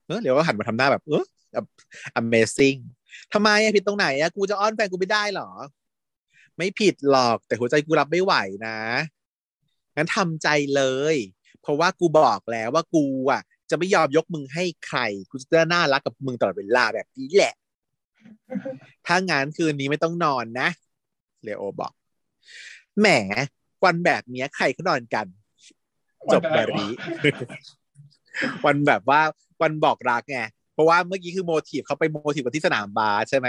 เออเลโอหันมาทำหน้าแบบ เออ amazing ทำไมอะผิดตรงไหนอะกูจะอ้อนแฟนกูไม่ได้หรอ ไม่ผิดหรอกแต่หัวใจกูรับไม่ไหวนะงั้นทำใจเลย เพราะว่ากูบอกแล้วว่ากูอะ จะไม่ยอมยกมึงให้ใครกูจะน่ารักกับมึงตลอดเวลาแบบนี้แหละ ถ้างานคืนนี้ไม่ต้องนอนนะเลโอบอก แหมวันแบบเนี้ยใครเขานอนกัน จบแบบนี้ วันแบบว่าวันบอกรักไงเพราะว่าเมื่อกี้คือโมทีฟเขาไปโมทีฟกันที่สนามบาสใช่ไหม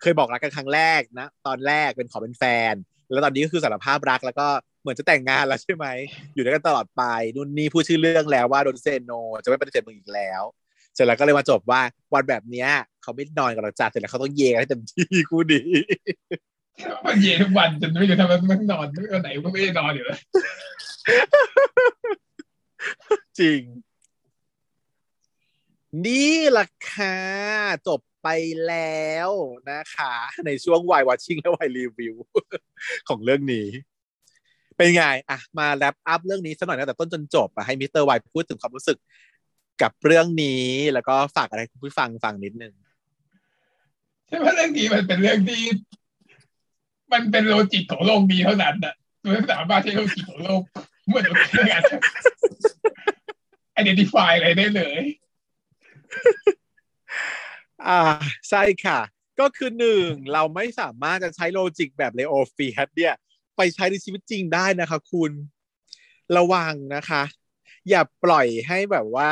เคยบอกรักกันครั้งแรกนะ ตอนแรกเป็นขอเป็นแฟน แล้วตอนนี้ก็คือสารภาพรักแล้วก็ เหมือนจะแต่งงานแล้วใช่ไหม อยู่ด้วยกันตลอดไปนู่นนี่พูดชื่อเรื่องแล้วว่าโดนเซโน จะไม่ปฏิเสธมึงอีกแล้ว เสร็จแล้วก็เลยมาจบว่าวันแบบเนี้ยเขาไม่นอนกับเราจ้าเสร็จแล้วเขาต้องเยกันให้เต็มที่คู่ดีมันเย็นทุกวันจนไม่รู้ทำไมมันนอนวันไหนก็ไม่ได้นอนอยู่เลยจริง นี่ล่ะค่ะจบไปแล้วนะคะ ในช่วงวาย watching และวายรีวิว ของเรื่องนี้ เป็นไงอะมา wrap up เรื่องนี้สักหน่อยนะแต่ต้นจนจบอะให้มิสเตอร์วายพูดถึงความรู้สึกกับเรื่องนี้ แล้วก็ฝากอะไรคุณผู้ฟังฟังนิดนึงใช่ไหมเรื่องนี้มันเป็นเรื่องที่ มันเป็น logic ของโลกนี้เท่านั้นอะไม่สามารถใช้ logic ของโลกเหมือนเราเรียก identify อะไรได้เลย อ่าใช่ค่ะ ก็คือหนึ่งเราไม่สามารถจะใช้ logic แบบเลโอเฟียตเนี่ย ไปใช้ในชีวิตจริงได้นะคะ คุณระวังนะคะ อย่าปล่อยให้แบบว่า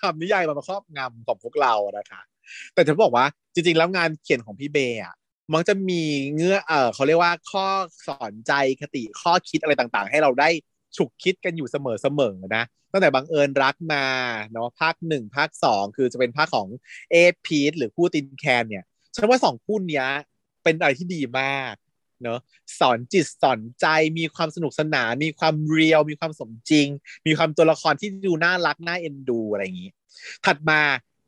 ทำนิยายมาครอบงำของพวกเรานะคะ แต่จะบอกว่าจริง ๆ แล้วงานเขียนของพี่เบย์อะมันจะมีเงื่อเออเขาเรียกว่าข้อสอนใจคติข้อคิดอะไรต่างๆ ให้เราได้ฉุกคิดกันอยู่เสมอๆนะตั้งแต่บังเอิญรักมาเนาะภาคหนึ่งภาคสองคือจะเป็นภาคของเอพีทหรือคู่ตินแคนเนี่ยฉันว่าสองคู่เนี้ยเป็นอะไรที่ดีมาก เนาะสอนจิตสอนใจมีความสนุกสนานมีความเรียลมีความสมจริง มีความตัวละครที่ดูน่ารักน่าเอ็นดูอะไรอย่างนี้ ถัดมา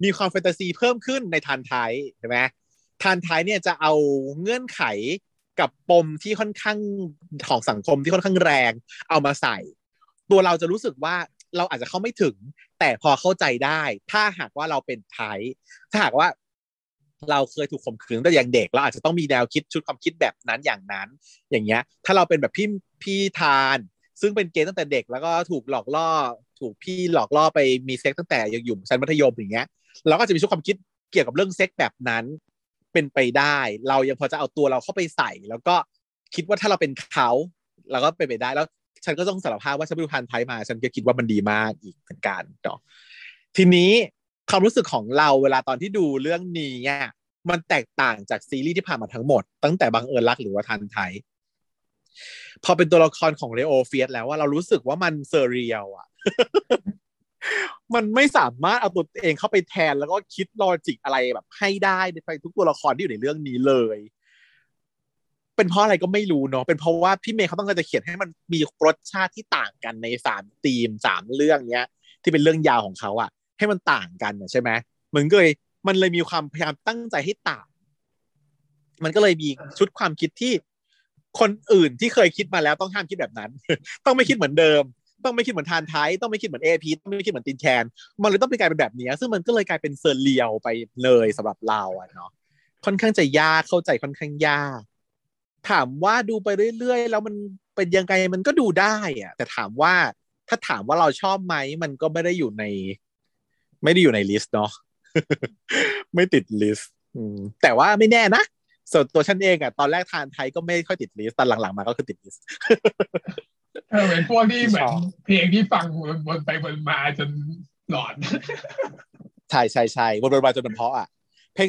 มีความแฟนตาซีเพิ่มขึ้นในทานไทยใช่ไหมทานไทยเนี่ยจะเอาเงื่อนไขกับปมที่ค่อนข้างของสังคมที่ค่อนข้างแรง เอามาใส่ ตัวเราจะรู้สึกว่าเราอาจจะเข้าไม่ถึง แต่พอเข้าใจได้ ถ้าหากว่าเราเป็นไทยถ้าหากว่า เราเคยถูกข่มขืนตั้งแต่ยังเด็กเราอาจจะต้องมีแนวคิดชุดความคิดแบบนั้นอย่างนั้น อย่างเงี้ย ถ้าเราเป็นแบบพี่พี่ทาน ซึ่งเป็นเกย์ตั้งแต่เด็กแล้วก็ถูกหลอกล่อ ถูกพี่หลอกล่อไปมีเซ็กตั้งแต่ยังอยู่ชั้นมัธยมอย่างเงี้ยเราก็จะมีชุดความคิดเกี่ยวกับเรื่องเซ็กแบบนั้น เป็นไปได้ เรายังพอจะเอาตัวเราเข้าไปใส่ แล้วก็คิดว่าถ้าเราเป็นเขาเราก็เป็นไปได้แล้วฉันก็ต้องสารภาพว่าฉันไปดูธารไทป์มา ฉันก็คิดว่ามันดีมากอีกเหมือนกันเนาะทีนี้ ความรู้สึกของเราเวลาตอนที่ดูเรื่องนี้เนี่ยมันแตกต่างจากซีรีส์ที่ผ่านมาทั้งหมด ตั้งแต่บังเอิญรักหรือว่าธารไทป์ พอเป็นตัวละครของเลโอเฟียตแล้วว่าเรารู้สึกว่ามัน surreal อะมันไม่สามารถเอาตัวเองเข้าไปแทนแล้วก็คิดลอจิกอะไรแบบให้ได้ในทุกตัวละครที่อยู่ในเรื่องนี้เลย เป็นเพราะอะไรก็ไม่รู้เนาะเป็นเพราะว่าพี่เมย์เขาต้องการจะเขียนให้มันมีรสชาติที่ต่างกันในสามธีมสามเรื่องเนี้ย ที่เป็นเรื่องยาวของเขาอะ ให้มันต่างกันใช่ไหมมันก็เลยมันเลยมีความพยายามตั้งใจให้ต่าง มันก็เลยมีชุดความคิดที่คนอื่นที่เคยคิดมาแล้วต้องห้ามคิดแบบนั้น ต้องไม่คิดเหมือนเดิม ต้องไม่คิดเหมือนธารไทป์ต้องไม่คิดเหมือนเอ้พีทต้องไม่คิดเหมือนตินแคนมันเลยต้องเป็นกลายเป็นแบบนี้ ซึ่งมันก็เลยกลายเป็น surreal ไปเลยสำหรับเราอะเนาะค่อนข้างจะยากเข้าใจค่อนข้างยากถามว่าดูไปเรื่อยๆ แล้วมันเป็นยังไงมันก็ดูได้อะแต่ถามว่าถ้าถามว่าเราชอบไหมมันก็ไม่ได้อยู่ใน ไม่ได้อยู่ใน list เนาะไม่ติด list แต่ว่าไม่แน่นะส่วนตัวฉันเองอะตอนแรกธารไทป์ก็ไม่ค่อยติด list ตอนหลังๆมาก็คือติด listเออเป็นพวกที่เหมือนเพลงที่ฟังวนไปวนมาจนหลอนใช่ใช่ใช่วนๆไปจนมันเพาะอะเพลง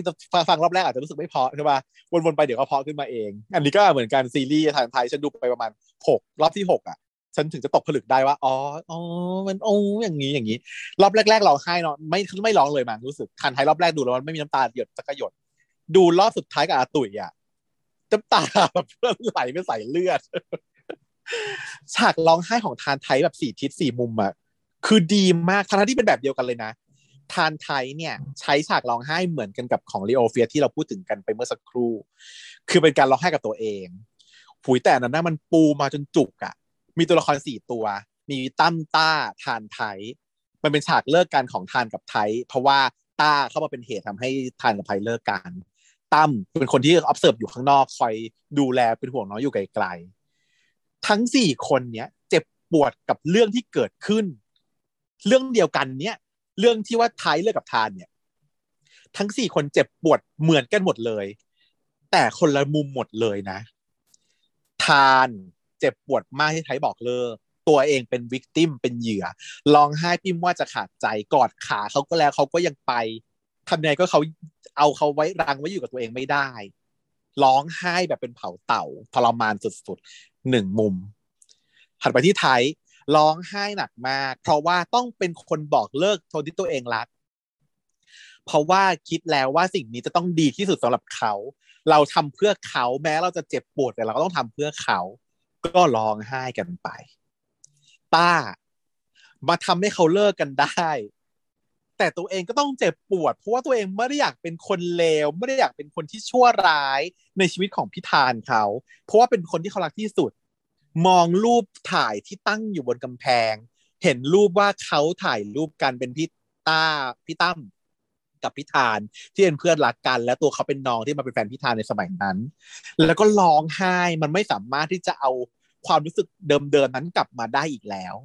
ฟังรอบแรกอาจจะรู้สึกไม่เพาะใช่ป่ะวนๆไปเดี๋ยวก็เพาะขึ้นมาเอง อันนี้ก็เหมือนกันซีรีส์ทางไทยฉันดูไปประมาณหกรอบที่หกอะ ฉันถึงจะตกผลึกได้ว่าอ๋ออ๋อมันโอ้อย่างนี้อย่างนี้ รอบแรกๆร้องไห้เนาะไม่ไม่ร้องเลยมั้งรู้สึกทานไทยรอบแรกดูแล้วมันไม่มีน้ำตาหยดสักหยดดูรอบสุดท้ายกับอาตุ๋ยอะน้ำตาแบบเพื่อนไหลไปใส่เลือดฉากร้องไห้ของทานไทยแบบสี่ทิศสี่มุมอะคือดีมากทั้งที่เป็นแบบเดียวกันเลยนะ ทานไทยเนี่ย ใช้ฉากร้องไห้เหมือนกันกับของลีโอเฟียที่เราพูดถึงกันไปเมื่อสักครู่ คือเป็นการร้องไห้กับตัวเองผุยแต่นั้นนะมันปูมาจนจุกอะ มีตัวละครสี่ตัว มีตั้มต้าทานไทยมันเป็นฉากเลิกกันของทานกับไทยเพราะว่าต้าเข้ามาเป็นเหตุทำให้ทานกับไทยเลิกกันตั้มเป็นคนที่ observe อยู่ข้างนอกคอยดูแลเป็นห่วงน้องอยู่ไกลๆทั้งสี่คนเนี้ยเจ็บปวดกับเรื่องที่เกิดขึ้น เรื่องเดียวกันเนี้ยเรื่องที่ว่าไทยเลิกกับทานเนี่ยทั้งสี่คนเจ็บปวดเหมือนกันหมดเลย แต่คนละมุมหมดเลยนะ ทาน เจ็บปวดมากที่ไทยบอกเลิกตัวเองเป็นวิกติมเป็นเหยื่อร้องไห้พิมว่าจะขาดใจกอดขาเขาก็แล้วเขาก็ยังไปทำไงก็เขาเอาเขาไว้รังไว้อยู่กับตัวเองไม่ได้ ร้องไห้แบบเป็นเผาเต่าทรมานสุดๆหนึ่งมุมหันไปที่ไทยร้องไห้หนักมาก เพราะว่าต้องเป็นคนบอกเลิกคนที่ตัวเองรัก เพราะว่าคิดแล้วว่าสิ่งนี้จะต้องดีที่สุดสำหรับเขา เราทำเพื่อเขาแม้เราจะเจ็บปวดแต่เราก็ต้องทำเพื่อเขา ก็ร้องไห้กันไป ต้า มาทำให้เขาเลิกกันได้ แต่ตัวเองก็ต้องเจ็บปวด เพราะว่าตัวเองไม่ได้อยากเป็นคนเลวไม่ได้อยากเป็นคนที่ชั่วร้ายในชีวิตของพิธานเขา เพราะว่าเป็นคนที่เขารักที่สุด มองรูปถ่ายที่ตั้งอยู่บนกำแพง เห็นรูปว่าเขาถ่ายรูปกันเป็นพี่ต้าพี่ตั้ม กับพิธานที่เป็นเพื่อนรักกัน และตัวเขาเป็นน้องที่มาเป็นแฟนพิธานในสมัยนั้น แล้วก็ร้องไห้มันไม่สามารถที่จะเอาความรู้สึกเดิมๆนั้นกลับมาได้อีกแล้ว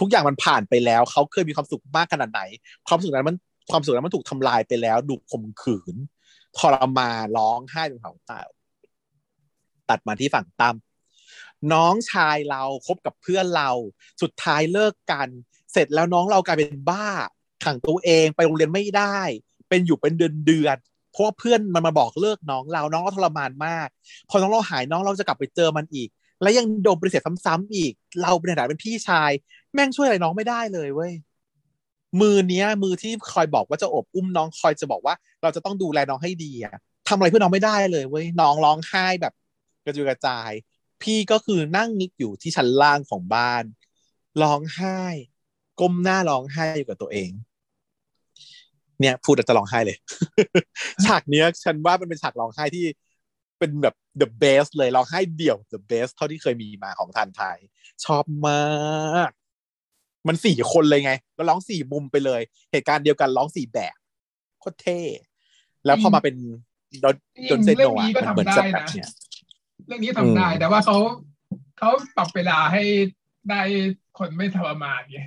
ทุกอย่างมันผ่านไปแล้ว เขาเคยมีความสุขมากขนาดไหน ความสุขนั้นมันความสุขนั้นมันถูกทำลายไปแล้วดูข่มขืนทรมานร้องไห้เป็นเผาตายตัดมาที่ฝั่งตั้มน้องชายเราคบกับเพื่อนเรา สุดท้ายเลิกกัน เสร็จแล้วน้องเรากลายเป็นบ้า ขังตัวเองไปโรงเรียนไม่ได้ เป็นอยู่เป็นเดือนเดือนเพราะเพื่อนมันมาบอกเลิกน้องเราน้องก็ทรมานมาก พอน้องเราหายน้องเราจะกลับไปเจอมันอีก แล้วยังโดนปฏิเสธซ้ำๆอีก เราเป็นฐานะเป็นพี่ชาย แม่งช่วยอะไรน้องไม่ได้เลยเว้ยมือเนี้ย มือที่คอยบอกว่าจะอบอุ้มน้องคอยจะบอกว่า เราจะต้องดูแลน้องให้ดีอะทำอะไรเพื่อน้องไม่ได้เลยเว้ยน้องร้องไห้แบบกระจุยกระจาย พี่ก็คือนั่งนิกอยู่ที่ชั้นล่างของบ้านร้องไห้ ก้มหน้าร้องไห้อยู่กับตัวเอง เนี่ยพูดแล้วจะร้องไห้เลย ฉากเนี้ยฉันว่ามันเป็นฉากร้องไห้ที่เป็นแบบ the best เลยร้องไห้เดี่ยว the best เท่าที่เคยมีมาของทันไทย ชอบมาก มันสี่คนเลยไง แล้วร้องสี่มุมไปเลย เหตุการณ์เดียวกันร้องสี่แบบโคตรเท่ แล้วพอมาเป็นดนดนเซโนอะมันเหมือนจะแบบเนี่ยเรื่องนี้ทำได้แต่ว่าเขาเขาปรับเวลาให้ได้คนไม่ทรมานไง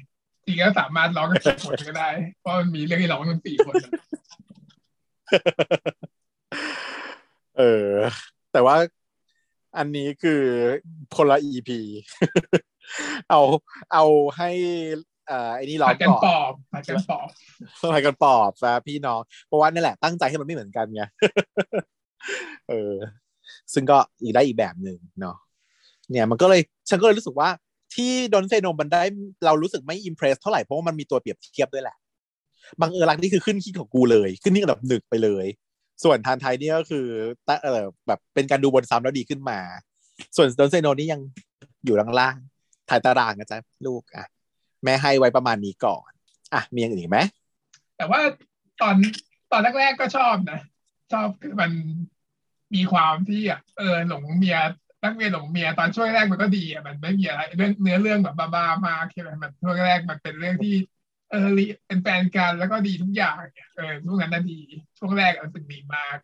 จริงก็สามารถร้องกันสี่คนก็ได้ เพราะมันมีเรื่องให้ร้องกันสี่คน เออ แต่ว่าอันนี้คือคนละ EP เอาเอาให้อ่าไอ้นี่ร้องกันก่อนปอบผัดกันปอบอะไรกันปอบซะพี่น้อง เพราะว่านี่แหละตั้งใจให้มันไม่เหมือนกันไง เออ ซึ่งก็อีกได้อีกแบบหนึ่งเนาะ เนี่ยมันก็เลยฉันก็เลยรู้สึกว่า ที่ดอนเซโนมันได้เรารู้สึกไม่อิมเพรสเท่าไหร่เพราะว่ามันมีตัวเปรียบเทียบด้วยแหละบางเออรักนี่คือขึ้นขี้ของกูเลย ขึ้นนี่อันดับหนึ่งไปเลย ส่วนทานไทยนี่ก็คือตะเออแบบเป็นการดูบนซ้ำแล้วดีขึ้นมา ส่วนดอนเซโนนี่ยังอยู่ล่างๆถ่ายตารางนะจ๊ะลูกอะแม่ให้ไว้ประมาณนี้ก่อนอะมีอย่างอื่นอีกไหมแต่ว่าตอนตอนแรกๆก็ชอบนะ ชอบคือมันมีความที่อะเออหลงเมีย รักเมียหลงเมียตอนช่วงแรกมันก็ดีอะมันไม่มีอะไรเรื่องเนื้อเรื่องแบบบ้าๆมากใช่ไหมมันช่วงแรกมันเป็นเรื่องที่เออเป็นแฟนกันแล้วก็ดีทุกอย่างเออช่วงนั้นน่ะดีช่วงแรกรู้สึกดีมาก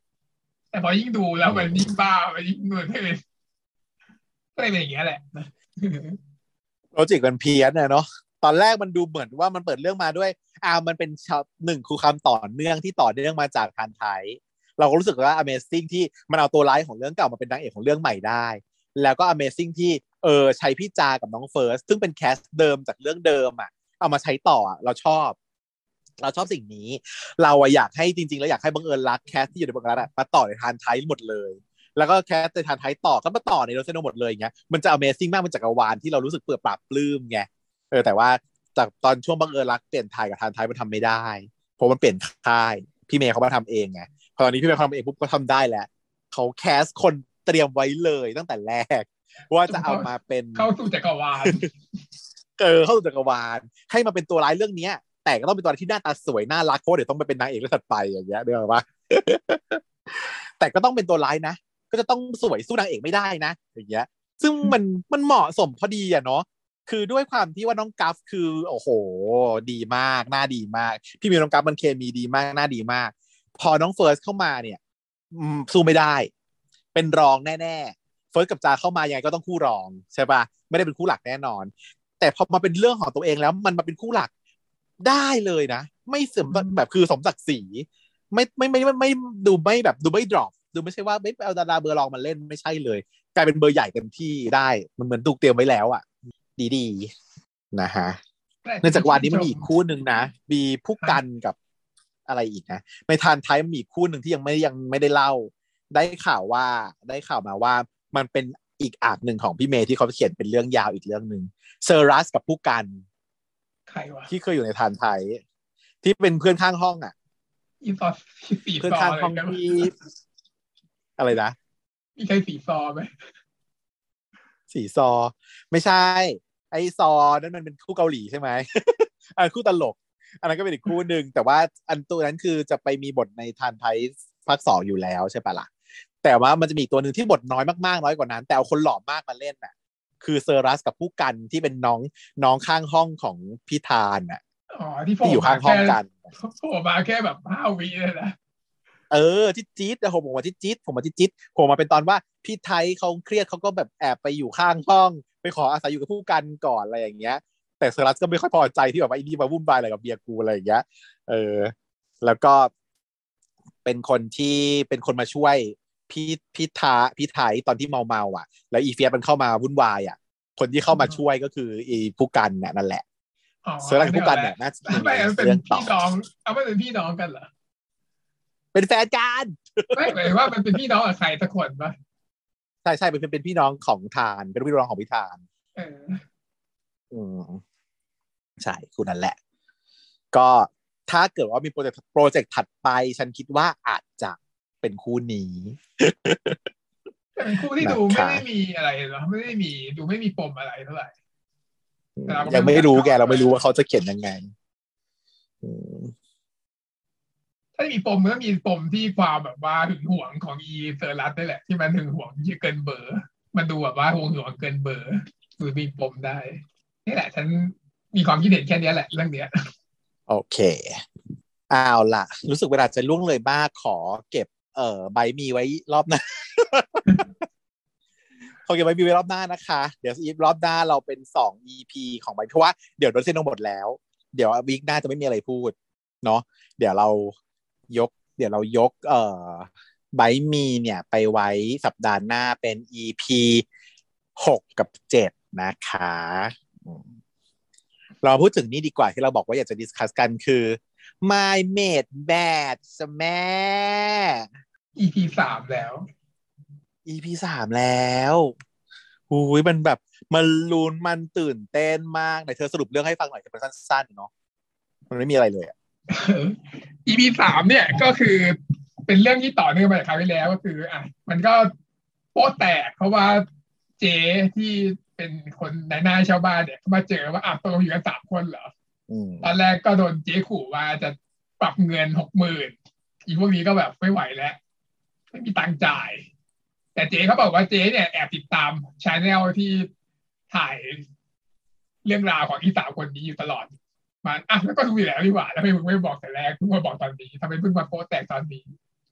แต่พอยิ่งดูแล้วมันยิ่งบ้ามันยิ่งเงินให้เป็นก็เลยเป็นอย่างเงี้ยแหละproject มันเพี้ยนนะเนาะตอนแรกมันดูเหมือนว่ามันเปิดเรื่องมาด้วยอ่ามันเป็นชาวหนึ่งคือความต่อเนื่องที่ต่อเนื่องมาจากธารไทป์เราก็รู้สึกว่า Amazing ที่มันเอาตัวร้ายของเรื่องเก่ามาเป็นนางเอกของเรื่องใหม่ได้ แล้วก็ Amazing ที่เออใช้พี่จากับน้องเฟิร์สซึ่งเป็น cast เดิมจากเรื่องเดิมอะ เอามาใช้ต่ออะเราชอบ เราชอบสิ่งนี้ เราอะอยากให้จริงๆ แล้วอยากให้บังเอิญรัก cast ที่อยู่ในบังเอิญรักอะมาต่อในธารไทป์หมดเลย แล้วก็แคสในทานไทยต่อก็มาต่อในโรเซโนหมดเลยอย่างเงี้ยมันจะ Amazing มากมันจักรวาลที่เรารู้สึกเปิดปรับปลื้มไงเออแต่ว่าจากตอนช่วงบังเอิญรักเปลี่ยนไทยกับทานไทยมันทำไม่ได้เพราะมันเปลี่ยนค่ายพี่เมย์เขามาทำเองไงพอตอนนี้พี่เมย์เขาทำเองปุ๊บก็ทำได้แล้วเขาแคสคน เตรียมไว้เลยตั้งแต่แรก ว่าจะเอามาเป็นเข้าสู่จักรวาลเออเข้าสู่จักรวาลให้มาเป็นตัวร้ายเรื่องเนี้ย แต่ก็ต้องเป็นตัวที่หน้าตาสวยน่ารักเพราะเดี๋ยวต้องไปเป็นนางเอกเรื่องถัดไปอย่างเงี้ยเดี๋ยวว่าแต่ก็ต้องเป็นตัวร้ายนะก็จะต้องสวยสู้นางเอกไม่ได้นะ อย่างเงี้ย ซึ่งมันมันเหมาะสมพอดีอะเนาะคือด้วยความที่ว่าน้องกัฟคือ โอ้โห ดีมากหน้าดีมากพี่มิวน้องกัฟมันเคมีดีมากหน้าดีมาก พอน้องเฟิร์สเข้ามาเนี่ยอืมสู้ไม่ได้ เป็นรองแน่ๆเฟิร์สกับจาเข้ามายังไงก็ต้องคู่รองใช่ปะไม่ได้เป็นคู่หลักแน่นอน แต่พอมาเป็นเรื่องของตัวเองแล้วมันมาเป็นคู่หลักได้เลยนะ ไม่เสื่อมแบบคือสมศักดิ์ศรีไม่ไม่ไม่ไม่ไม่ดูไม่แบบดูไม่ดรอปดูไม่ใช่ว่าไม่เอาดาราเบอร์รองมาเล่นไม่ใช่เลย กลายเป็นเบอร์ใหญ่เต็มที่ได้ มันเหมือนถูกเตรียมไว้แล้วอะ ดีๆนะฮะในจักรวาลนี้มันมีอีกคู่หนึ่งนะมีผู้กันกับอะไรอีกนะในทานไทยมันมีอีกคู่หนึ่งที่ยังไม่ยังไม่ได้เล่า ได้ข่าวว่าได้ข่าวมาว่ามันเป็นอีกอาร์หนึ่งของพี่เมย์ที่เขาเขียนเป็นเรื่องยาวอีกเรื่องหนึ่งเซอร์รัสกับผู้กันใครวะที่เคยอยู่ในทานไทย ที่เป็นเพื่อนข้างห้องอะอีซอสีเพื่อนซอข้างอะไรห้องกันวะที่อะไรนะมีใครสีซอไหมสีซอ ไม่ใช่ ไอซอนั่นมันเป็นคู่เกาหลีใช่ไหมอันคู่ตลก อันนั้นก็เป็นอีกคู่หนึ่งแต่ว่าอันตัวนั้นคือจะไปมีบทในทานไทยภาคสองอยู่แล้วใช่ปะล่ะ แต่ว่ามันจะมีอีกตัวหนึ่งที่บทน้อยมากๆน้อยกว่านั้น แต่เอาคนหล่อมากมาเล่นน่ะ คือเซอร์รัสกับผู้กันที่เป็นน้องน้องข้างห้องของพี่ทานน่ะอ๋อที่โผล่ที่อยู่มาข้างห้องแค่กันโผล่มาแค่แบบห้าวิเลยนะเออที่จี๊ดแต่ผมบอกว่าที่จี๊ดผมมาที่จี๊ดผมมาเป็นตอนว่าพี่ไทยเขาเครียดเขาก็แบบแอบไปอยู่ข้างห้อง ไปขออาศัยอยู่กับผู้กันก่อนอะไรอย่างเงี้ย แต่เซอร์รัสก็ไม่ค่อยพอใจที่แบบว่าอีนี่มาวุ่นวายอะไรกับเบียร์กูอะไรอย่างเงี้ย เออ แล้วก็เป็นคนที่เป็นคนมาช่วย พี่พี่ทาพี่ไทยตอนที่เมาเมาๆอะ แล้วอีเฟียสมันเข้ามาวุ่นวายอะ คนที่เข้ามาช่วยก็คืออีผู้กันเนี่ยนั่นแหละอ๋อเซอร์รัสกับผู้กันเนี่ยน่าจะไม่เอาเป็นเรื่องต่อพี่น้องเอาไม่เป็นพี่น้องกันเหรอเป็นแฟนกันไม่หมายถึงว่ามันเป็นพี่น้องกับใครสักคนปะใช่ใช่เป็นเป็นพี่น้องของทาน เป็นพี่น้องของพี่ทานเอออืมใช่คู่นั้นแหละ ก็ถ้าเกิดว่ามีโปรเจกต์โปรเจกต์ถัดไป ฉันคิดว่าอาจจะ เป็นคู่นี้แต่เป็นคู่ที่ดูนะครัไม่บได้มีอะไรเนาะไม่ได้มีดูไม่มีปมอะไรเท่าไหร่แต่เราก็ยังไม่ไม่รู้รู้จักแกเราไม่รู้ว่าเขาจะเขียนยังไงอืมถ้ามีปมมันก็มีปมที่ความแบบว่าหึงหวงของอีเซอร์รัสนี่แหละ ที่มันหึงหวงที่เกินเบอร์มันดูแบบว่าหวงหวงเกินเบอร์ดูมีปมได้ นี่แหละ ฉันมีความคิดเห็นแค่เนี้ยแหละเรื่องเนี้ย โอเคเอาล่ะ รู้สึกเวลาจะล่วงเลยมากขอเก็บ เอ่อใบมีไว้รอบหน้าขอเก็บใบมีไว้รอบหน้านะคะ เดี๋ยวอีรอบหน้าเราเป็นสอง EP ของใบเพราะว่าเดี๋ยวโดนเส้นลงหมดแล้ว เดี๋ยววีคหน้าจะไม่มีอะไรพูด เนาะเดี๋ยวเรายก เดี๋ยวเรายก เอ่อใบมีเนี่ย ไปไว้สัปดาห์หน้าเป็น EP หกกับเจ็ดนะคะ เราพูดถึงนี่ดีกว่าที่เราบอกว่าอยากจะดิสคัสกันคือ My Mate Bad แม่ EP สามแล้ว EP สามแล้วหูยมันแบบ มันลุ้นมันตื่นเต้นมากไหนเธอสรุปเรื่องให้ฟังหน่อยจะเป็นสั้นๆเนาะมันไม่มีอะไรเลยอะ EP สามเนี่ยก็คือเป็นเรื่องที่ต่อเนื่องมาจากคราวที่แล้วก็คือ อะ มันก็โป๊ะแตกเพราะว่าเจ๊ที่เป็นคนนายหน้าเช่าบ้านเนี่ยเขามาเจอว่าอะตกลงอยู่กันสามคนเหรออืมตอนแรกก็โดนเจ๊ขู่ว่าจะปรับเงินหกหมื่นอีพวกนี้ก็แบบไม่ไหวแล้ว ไม่มีตังค์จ่าย แต่เจ๊เขาบอกว่าเจ๊เนี่ยแอบติดตาม channel ที่ถ่ายเรื่องราวของอีสาวคนนี้อยู่ตลอดมาอะแล้วก็รู้อยู่แล้วดีกว่าแล้วทำไมมึงไม่บอกแต่แรกเพิ่งมาบอกตอนนี้ทำไมเพิ่งมาโป๊ะแตกตอนนี้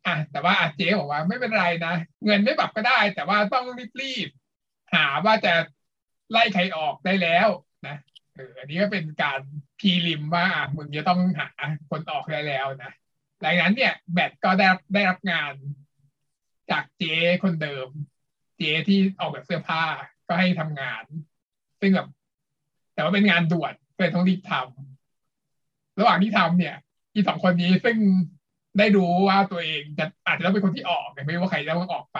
อะแต่ว่าอะเจ๊บอกว่าไม่เป็นไรนะ เงินไม่ปรับก็ได้ แต่ว่าต้องรีบๆหาว่าจะไล่ใครออกได้แล้วนะเอออันนี้ก็เป็นการพีริมว่ามึงจะต้องหาคนออกได้แล้วนะหลังนั้นเนี่ยแบทก็ได้รับได้รับงาน จากเจ๊คนเดิม เจ๊ที่ออกแบบเสื้อผ้าก็ให้ทำงาน ซึ่งแบบแต่ว่าเป็นงานด่วนก็เลยต้องรีบทำระหว่างที่ทำเนี่ย อีสองคนนี้ซึ่งได้รู้ว่าตัวเองจะอาจจะต้องเป็นคนที่ออกไม่รู้ว่าใครจะต้องออกไป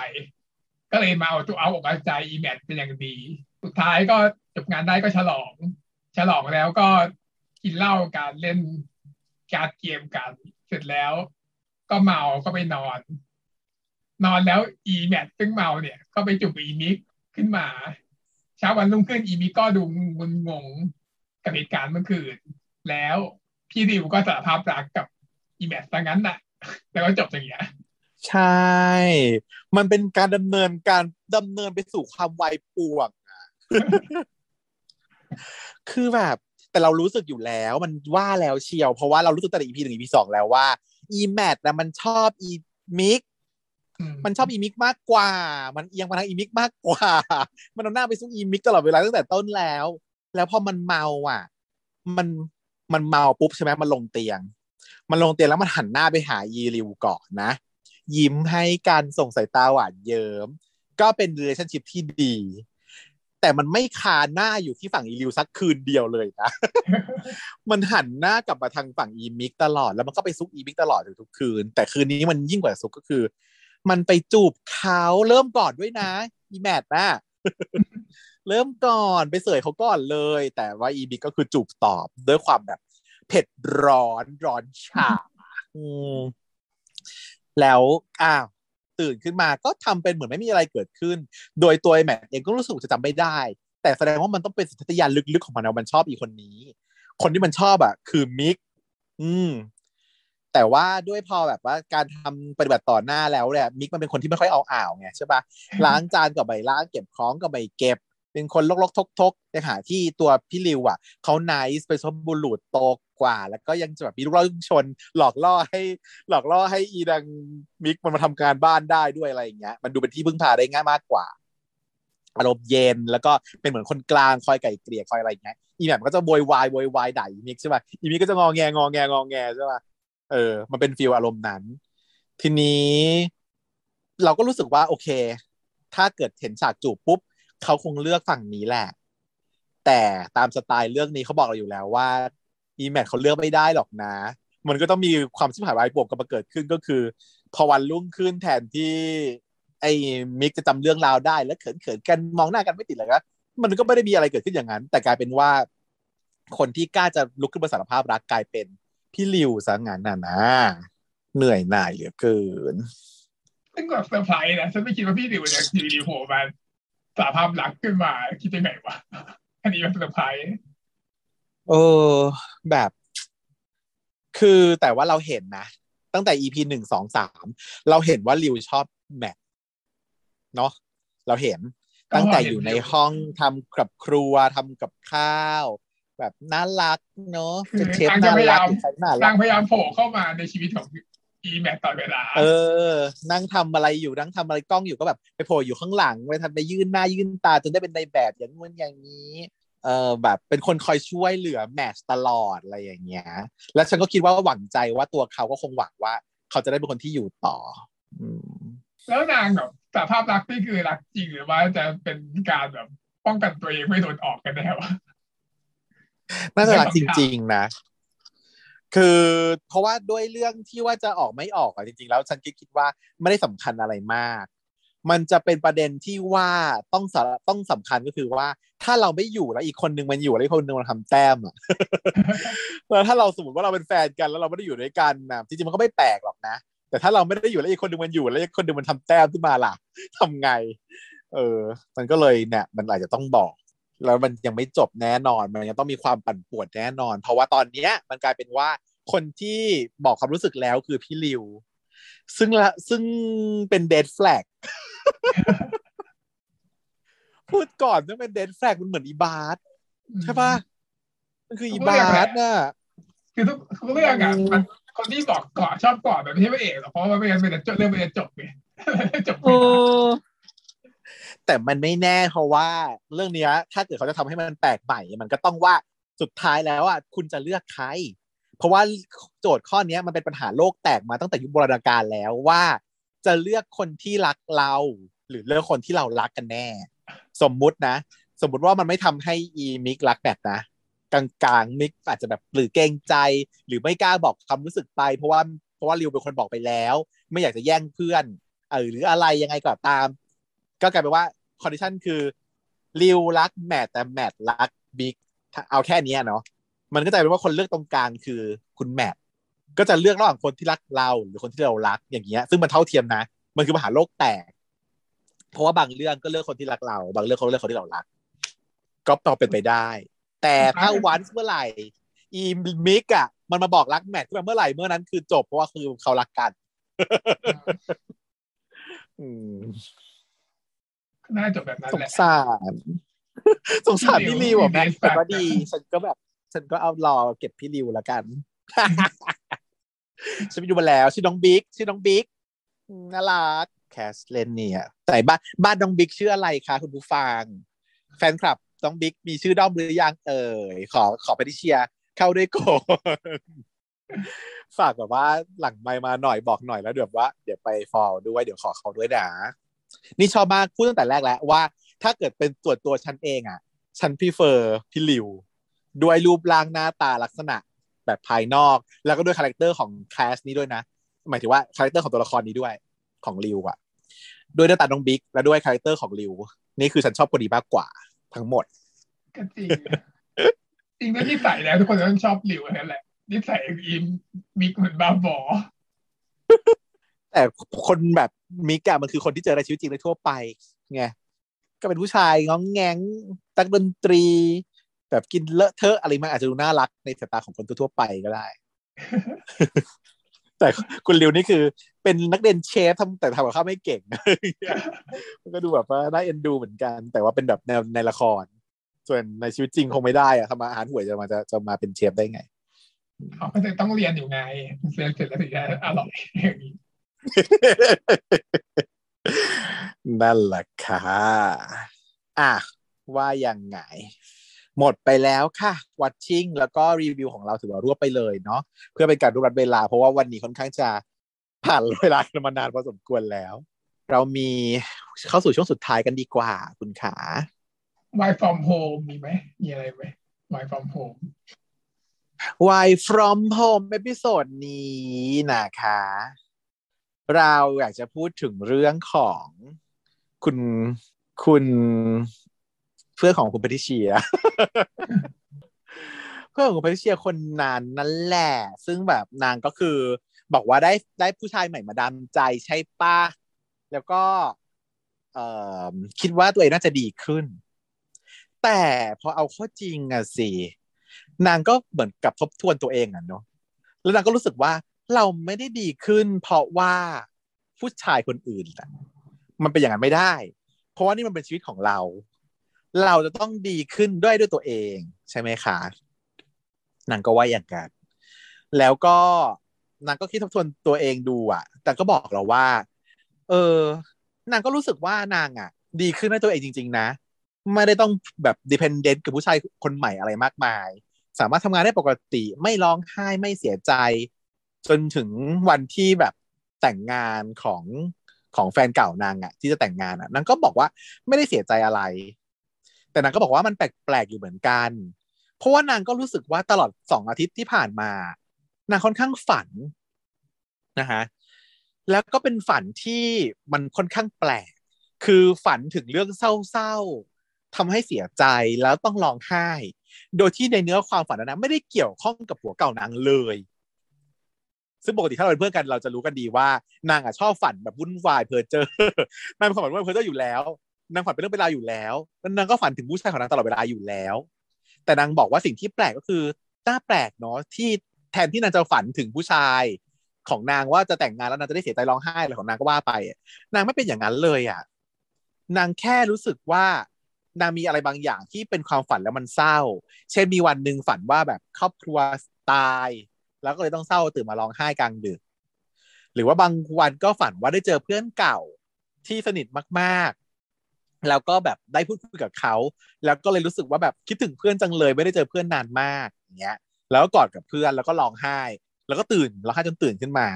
ก็เลยมาเอาตัวเอาอกเอาใจอีแมทเป็นอย่างดี สุดท้ายก็จบงานได้ก็ฉลอง ฉลองแล้วก็กินเหล้ากันเล่น card game กัน เสร็จแล้ว ก็เมาก็ไปนอน นอนแล้วอีแมทซึ่งเมาเนี่ย ก็ไปจุ๊บอีมิกขึ้นมา เช้าวันรุ่งขึ้นอีมิกก็ดูงุนงงกับเหตุการณ์เมื่อคืน แล้วพี่ดิวก็สารภาพรักกับอีแมทซะงั้นน่ะ แล้วก็จบอย่างเงี้ยใช่ มันเป็นการดำเนินการดำเนินไปสู่ความวายป่วงอะคือแบบ แต่เรารู้สึกอยู่แล้วมันว่าแล้วเชียว เพราะว่าเรารู้สึกตั้งแต่ EP หนึ่ง EP สองแล้วว่า อีแมทนะมันชอบอีมิก มันชอบอีมิกมากกว่า มันเอียงมาทางอีมิกมากกว่า มันเอาหน้าไปสู่อีมิกตลอดเวลาตั้งแต่ต้นแล้ว แล้วพอมันเมาอะ มันมันเมาปุ๊บใช่ไหมมันลงเตียง มันลงเตียงแล้วมันหันหน้าไปหาอีริวก่อนนะ ยิ้มให้การส่งสายตาหวานเยิ้มก็เป็น relationship ที่ดี แต่มันไม่คาหน้าอยู่ที่ฝั่งอีริวสักคืนเดียวเลยนะ มันหันหน้ากลับมาทางฝั่งอีมิกตลอด แล้วมันก็ไปซุกอีมิกตลอดทุกคืน แต่คืนนี้มันยิ่งกว่าซุกก็คือ มันไปจูบเขาเริ่มก่อนด้วยนะ อีแมทนะเริ่มก่อนไปเสยเขาก่อนเลย แต่ว่าอีมิกก็คือจูบตอบด้วยความแบบ เผ็ดร้อนร้อนฉาแล้วอ้าวตื่นขึ้นมาก็ทำเป็นเหมือนไม่มีอะไรเกิดขึ้น โดยตัวอ้แมทเองก็รู้สึกจะจำไม่ได้ แต่แสดงว่ามันต้องเป็นสัญชาตญาณลึกๆของมันนะมันชอบอีคนนี้ คนที่มันชอบอะ คือมิก อืม แต่ว่าด้วยพอแบบว่าการทำปฏิบัติต่อหน้าแล้วเนี่ยมิกมันเป็นคนที่ไม่ค่อยเอาอ่าวไงใช่ปะล้างจานกับใบล้างเก็บของกับใบเก็บ เป็นคนลกๆทกๆในขณะที่ตัวพี่ริวอะเขา nice เป็นสุภาพบุรุษโตกว่า แล้วก็ยังจะแบบมีลูกล่อลูกชน หลอกล่อให้หลอกล่อให้อีดังมิกมันมาทำการบ้านได้ด้วยอะไรอย่างเงี้ยมันดูเป็นที่พึ่งพาได้ง่ายมากกว่าอารมณ์เย็นแล้วก็เป็นเหมือนคนกลางคอยไกล่เกลี่ยคอยอะไรอย่างเงี้ยอีแมทก็จะโวยวายโวยวายด่าอีมิกใช่ป่ะอีมิกก็จะงอแงงอแงงอแงใช่ป่ะ เออ มันเป็นฟีลอารมณ์นั้น ทีนี้ เราก็รู้สึกว่า โอเค ถ้าเกิดเห็นฉากจูบปุ๊บเขาคงเลือกฝั่งนี้แหละ แต่ตามสไตล์เรื่องนี้เขาบอกเราอยู่แล้วว่าอีแมทเขาเลือกไม่ได้หรอกนะ มันก็ต้องมีความชิบหายวายปวงกันมาเกิดขึ้นก็คือ พอวันรุ่งขึ้นแทนที่ ไอ้มิกจะจำเรื่องราวได้ แล้วเขินๆกันมองหน้ากันไม่ติดเลยนะมันก็ไม่ได้มีอะไรเกิดขึ้นอย่างนั้น แต่กลายเป็นว่า คนที่กล้าจะลุกขึ้นมาสารภาพรักกลายเป็น พี่ริวซะงั้นน่ะนะ เหนื่อยหน่ายเหลือเกินซึ่งแบบเซอร์ไพรส์นะฉันไม่คิดว่าพี่ริวจะอยู่ดีๆโผล่มาสารภาพรักขึ้นมาคิดยังไงวะอันนี้แบบเซอร์ไพรส์เออแบบ คือแต่ว่าเราเห็นนะ ตั้งแต่ EP หนึ่งสองสามเราเห็นว่าริวชอบแมทเนาะเราเห็นตั้งแต่อยู่ในห้องทำกับครัวทำกับข้าว แบบน่ารักเนาะคือเชฟนางจะน่าพยารักยามใครน่ารันากงพยายามโผล่เข้ามาในชีวิตของอีแมทตลอดเวลา เออ นั่งทำอะไรอยู่นั่งทำอะไรกล้องอยู่ก็แบบไปโผล่อยู่ข้างหลังไปทันไปยื่นหน้ายื่นตาจนได้เป็นในแบบอย่างนู้นอย่างนี้เออแบบเป็นคนคอยช่วยเหลือแมทช์ตลอดอะไรอย่างเงี้ย แล้วฉันก็คิดว่าหวังใจว่าตัวเขาก็คงหวังว่า เขาจะได้เป็นคนที่อยู่ต่อ อืมแล้วนางแบบสารภาพรักนี่คือรักจริงหรือว่าจะเป็นการแบบป้องกันตัวเองไม่โดนออกกันแน่วะ น่าจะรักจริง ๆ นะ คือเพราะว่าด้วยเรื่องที่ว่าจะออกไม่ออกอะจริง ๆ แล้วฉันก็คิดว่าไม่ได้สำคัญอะไรมาก มันจะเป็นประเด็นที่ว่าต้องสาต้องสำคัญก็คือว่า ถ้าเราไม่อยู่แล้วอีกคนนึงมันอยู่แล้วอีกคนนึงมันทำแต้มอะแล้วถ้าเราสมมติว่าเราเป็นแฟนกันแล้วเราไม่ได้อยู่ด้วยกันนะจริงๆมันก็ไม่แปลกหรอกนะแต่ถ้าเราไม่ได้อยู่แล้วอีกคนนึงมันอยู่แล้วอีกคนนึงมันทำแต้มขึ้นมาล่ะทำไง เออ มันก็เลยเนี่ย มันอาจจะต้องบอก แล้วมันยังไม่จบแน่นอน มันยังต้องมีความปั่นป่วนแน่นอน เพราะว่าตอนเนี้ยมันกลายเป็นว่าคนที่บอกความรู้สึกแล้วคือพี่ริว ซึ่งละซึ่งเป็น death flag พูดก่อนว่าเป็น death flag มันเหมือนอีบาร์ใช่ปะมันคืออีบาร์น่ะคือทุกทุกเรื่องอะมันคนที่บอกก่อนชอบก่อนแบบไม่ใช่พระเอกหรอกเพราะว่าไม่งั้นมันจะจบเรื่องมันจะจบไงจบไม่ได้ แต่มันไม่แน่เพราะว่าเรื่องนี้ถ้าเกิดเขาจะทำให้มันแปลกใหม่ มันก็ต้องว่าสุดท้ายแล้วอะคุณจะเลือกใคร เพราะว่าโจทย์ข้อเนี้ยมันเป็นปัญหาโลกแตกมาตั้งแต่ยุคโบราณกาลแล้วว่า จะเลือกคนที่รักเรา หรือเลือกคนที่เรารักกันแน่ สมมุตินะ สมมุติว่ามันไม่ทำให้อีมิกรักแบบนะกลางๆมิกอาจจะแบบหรือเกรงใจ หรือไม่กล้าบอกความรู้สึกไป เพราะว่าเพราะว่าริวเป็นคนบอกไปแล้ว ไม่อยากจะแย่งเพื่อนเออหรืออะไรยังไงก็ตาม ก็กลายเป็นว่า condition คือริวรักแมทแต่แมทรักมิกเอาแค่เนี้ยเนาะมันก็จะเป็นว่าคนเลือกตรงกลางคือคุณแมทก็จะเลือกระหว่างคนที่รักเราหรือคนที่เรารักอย่างเงี้ย ซึ่งมันเท่าเทียมนะ มันคือปัญหาโลกแตก เพราะว่าบางเรื่องก็เลือกคนที่รักเรา บางเรื่องเขาเลือกคนที่เรารักก็พอเป็นไปได้ แต่ถ้าวันเมื่อไหร่อีมิกอะมันมาบอกรักแมทขึ้นมาเมื่อไหร่เมื่อนั้นคือจบเพราะว่าคือเขารักกัน อืม น่าจบแบบนั้นสแหงละสารสงสารพี่ริวอะพี่แม่ริวแต่ก็พี่ริวดี ฉันก็แบบ ฉันก็เอารอเก็บพี่ริวแล้วกัน ฉันไปดูมาแล้วชื่อน้องบิ๊กชื่อน้องบิ๊กอืมน่ารักแคสเลนเนี่ยแต่บ้านบ้านน้องบิ๊กชื่ออะไรคะคุณผู้ฟัง แฟนคลับน้องบิ๊กมีชื่อด้อมหรือยังเอ่ยขอขอไปที่เชียร์เขาด้วยก่อนฝากแบบว่าหลังไมค์มาหน่อยบอกหน่อยแล้วเดี๋ยวว่า เดี๋ยวไป follow ด้วยเดี๋ยวขอเขาด้วยนะ นี่ชอบมากพูดตั้งแต่แรกแล้วว่า ถ้าเกิดเป็นตัวตัวฉันเองอะ ฉัน prefer พี่ริว ด้วยรูปร่างหน้าตาลักษณะแบบภายนอก แล้วก็ด้วย character ของ cast นี้ด้วยนะ หมายถึงว่า character ของตัวละครนี้ด้วยของริวอะด้วยหน้าตาน้องบิ๊กและด้วย character ของริว นี่คือฉันชอบคนนี้มากกว่าทั้งหมดก็จริงจริงแล้วนิสัยแล้วทุกคนต้องชอบริวนั่นแหละนิสัยอีมิกเหมือนบ้าบอแต่คนแบบ มิกอะมันคือคนที่เจอในชีวิตจริงในทั่วไปไงก็เป็นผู้ชายง้องแงงตักดนตรี แบบกินเลอะเทอะอะไรมันอาจจะดูน่ารักในสายตาของคนทั่วไปก็ได้ แต่คุณริวนี่คือ เป็นนักเรียนเชฟทำแต่ทำกับข้าวไม่เก่งมันก็ดูแบบว่าน่าเอ็นดูเหมือนกัน แต่ว่าเป็นแบบแนวในละคร ส่วนในชีวิตจริงคงไม่ได้อะทำอาหารห่วยจะมาจะจะมาเป็นเชฟได้ไงเขาก็จะต้องเรียนอยู่ไงเรียนเสร็จแล้วถึงจะอร่อยอย่างนี้ นั่นแหละค่ะอะว่ายังไง หมดไปแล้วค่ะ watching แล้วก็รีวิวของเราถือว่ารวบไปเลยเนาะเพื่อเป็นการรวบรัดเวลา เพราะว่าวันนี้ค่อนข้างจะผ่านเวลากันมานานพอสมควรแล้ว เรามีเข้าสู่ช่วงสุดท้ายกันดีกว่าคุณขา Y from home มีไหมมีอะไรไหม Y from home Why from home เอพิโซดนี้นะคะ เราอยากจะพูดถึงเรื่องของคุณคุณเพื่อนของคุณปทิเชีย เพื่อนของคุณปทิเชียคนนั้นนั่นแหละ ซึ่งแบบนางก็คือ บอกว่าได้ได้ผู้ชายใหม่มาดามใจใช่ป้าแล้วก็เออคิดว่าตัวเองน่าจะดีขึ้น แต่พอเอาข้อจริงอะสินางก็เหมือนกับทบทวนตัวเองอะเนาะแล้วนางก็รู้สึกว่า เราไม่ได้ดีขึ้น เพราะว่าผู้ชายคนอื่นอะมันเป็นอย่างนั้นไม่ได้ เพราะว่านี่มันเป็นชีวิตของเรา เราจะต้องดีขึ้นด้วยด้วยตัวเอง ใช่ไหมคะนางก็ว่าอย่างกันแล้วก็นางก็คิดทบทวนตัวเองดูอะแต่ก็บอกเราว่า เออนางก็รู้สึกว่านางอะดีขึ้นด้วยตัวเองจริง ๆ นะ ไม่ได้ต้องแบบ dependent กับผู้ชายคนใหม่อะไรมากมาย สามารถทำงานได้ปกติ ไม่ร้องไห้ไม่เสียใจ จนถึงวันที่แบบแต่งงานของของแฟนเก่านางอะที่จะแต่งงานอะนางก็บอกว่าไม่ได้เสียใจอะไร แต่นางก็บอกว่ามันแปลกๆอยู่เหมือนกัน เพราะว่านางก็รู้สึกว่าตลอดสองอาทิตย์ที่ผ่านมา นางค่อนข้างฝันนะฮะแล้วก็เป็นฝันที่มันค่อนข้างแปลก คือฝันถึงเรื่องเศร้าๆทำให้เสียใจแล้วต้องร้องไห้ โดยที่ในเนื้อความฝันนั้นไม่ได้เกี่ยวข้องกับผัวเก่านางเลย ซึ่งปกติถ้าเราเป็นเพื่อนกันเราจะรู้กันดีว่านางอะชอบฝันแบบวุ่นวายเพอเจอนางเป็นคนฝันว่าเพอเจออยู่แล้วนางฝันเป็นเรื่องเป็นราวอยู่แล้วแล้วนางก็ฝันถึงผู้ชายของนางตลอดเวลาอยู่แล้ว แต่นางบอกว่าสิ่งที่แปลกก็คือน่าแปลกเนาะที่แทนที่นางจะฝันถึงผู้ชายของนางว่าจะแต่งงานแล้วนางจะได้เสียใจร้องไห้อะไรของนางก็ว่าไป นางไม่เป็นอย่างนั้นเลยอะนางแค่รู้สึกว่านางมีอะไรบางอย่างที่เป็นความฝันแล้วมันเศร้า เช่นมีวันหนึ่งฝันว่าแบบครอบครัวตาย แล้วก็เลยต้องเศร้าตื่นมาร้องไห้กลางดึก หรือว่าบางวันก็ฝันว่าได้เจอเพื่อนเก่าที่สนิทมากๆ แล้วก็แบบได้พูดคุยกับเขา แล้วก็เลยรู้สึกว่าแบบคิดถึงเพื่อนจังเลย ไม่ได้เจอเพื่อนนานมากอย่างเงี้ย แล้วก็กอดกับเพื่อนแล้วก็ร้องไห้ แล้วก็ตื่นร้องไห้จนตื่นขึ้นมา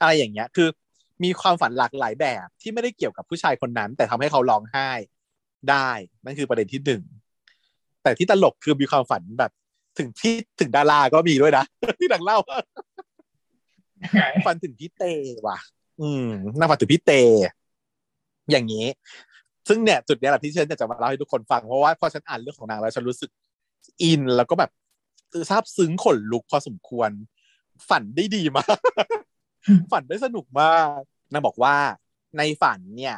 อะไรอย่างเงี้ยคือมีความฝันหลากหลายแบบที่ไม่ได้เกี่ยวกับผู้ชายคนนั้น แต่ทำให้เขาร้องไห้ได้นั่นคือประเด็นที่หนึ่งแต่ที่ตลกคือมีความฝันแบบ ถึงที่ถึงดาราก็มีด้วยนะที่ดังเล่าฝันถึงพี่เตว่ะ อืมน่าฝันถึงพี่เต อย่างนี้ ซึ่งเนี่ยจุดเนี้ยแหละที่ฉันจะมาเล่าให้ทุกคนฟังเพราะว่าพอฉันอ่านเรื่องของนางแล้วฉันรู้สึกอินแล้วก็แบบซาบซึ้งขนลุกพอสมควร ฝันได้ดีมากฝันได้สนุกมากนางบอกว่าในฝันเนี่ย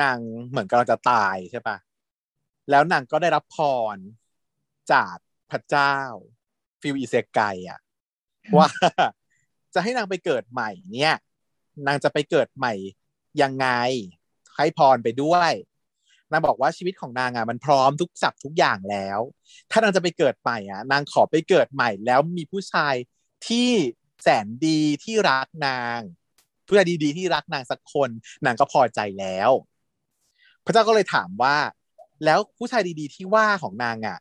นางเหมือนกำลังจะตายใช่ปะแล้วนางก็ได้รับพรจาก พระเจ้า ฟิวอิเซไกอะว่าจะให้นางไปเกิดใหม่เนี่ย นางจะไปเกิดใหม่ยังไง ให้พรไปด้วยนางบอกว่าชีวิตของนางอะมันพร้อมทุกสับทุกอย่างแล้ว ถ้านางจะไปเกิดใหม่อะ นางขอไปเกิดใหม่แล้วมีผู้ชายที่แสนดีที่รักนางผู้ชายดีๆที่รักนางสักคนนางก็พอใจแล้ว พระเจ้าก็เลยถามว่า แล้วผู้ชายดีๆที่ว่าของนางอะ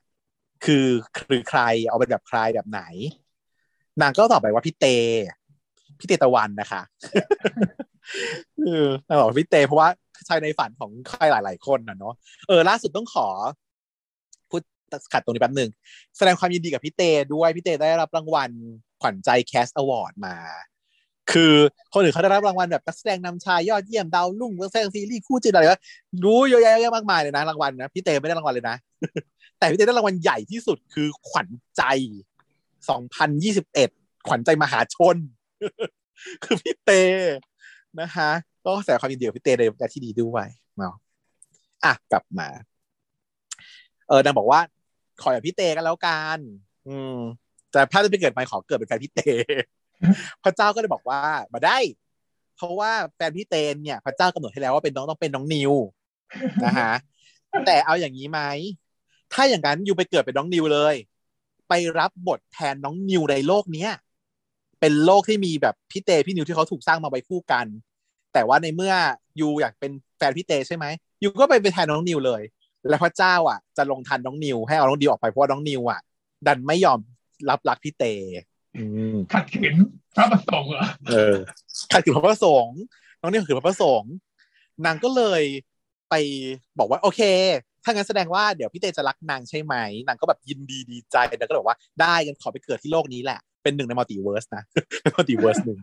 คือคือใครเอาเป็นแบบใครแบบไหน นางก็ตอบไปว่าพี่เตพี่เตตะวันนะคะเออนางบอกว่าพี่เตเพราะว่าชายในฝันของใครหลาย ๆ คนนะเนาะเออล่าสุดต้องขอพูดขัดตรงนี้แป๊บหนึ่งแสดงความยินดีกับพี่เตด้วยพี่เตได้รับรางวัลขวัญใจ Kazz Award มา คือคนอื่นเขาได้รับรางวัลแบบนักแสดงนำชายยอดเยี่ยมดาวรุ่งนักแสดงซีรีส์คู่จิ้นอะไรก็รู้เยอะแยะมากมายเลยนะรางวัลนะพี่เตไม่ได้รางวัลเลยนะ แต่พี่เตได้รางวัลใหญ่ที่สุดคือขวัญใจ 2021 ขวัญใจมหาชน คือพี่เตนะคะก็แสดงความยินดีกับพี่เตในการที่ดีด้วยเนาะอะกลับมา เออนางบอกว่า ขออย่างพี่เตกันแล้วกัน อืม แต่ถ้าจะไปเกิดใหม่ขอเกิดเป็นแฟนพี่เตพระเจ้าก็เลยบอกว่ามาได้ เพราะว่าแฟนพี่เตนเนี่ย พระเจ้ากำหนดให้แล้วว่าเป็นน้องต้องเป็นน้องนิวนะฮะแต่เอาอย่างนี้ไหม ถ้าอย่างนั้นอยู่ไปเกิดเป็นน้องนิวเลย ไปรับบทแทนน้องนิวในโลกเนี้ยเป็นโลกที่มีแบบพี่เตพี่นิวที่เขาถูกสร้างมาไว้คู่กัน แต่ว่าในเมื่อยูอยากเป็นแฟนพี่เตใช่ไหมยูก็ไปเป็นแทนน้องนิวเลย แล้วพระเจ้าอะ จะลงทันน้องนิว ให้เอาน้องนิวออกไปเพราะว่าน้องนิวอะ ดันไม่ยอมรับรักพี่เตอืมขัดขืนพระประสงค์เหรอเออขัดขืนพระประสงค์น้องนิวขัดขืนพระประสงค์นางก็เลยไปบอกว่าโอเค ถ้างั้นแสดงว่าเดี๋ยวพี่เตจะรักนางใช่ไหมนางก็แบบยินดีดีใจนางก็เลยบอกว่าได้กันขอไปเกิดที่โลกนี้แหละ เป็นหนึ่งใน multiverse นะเป็น multiverse หนึ่ง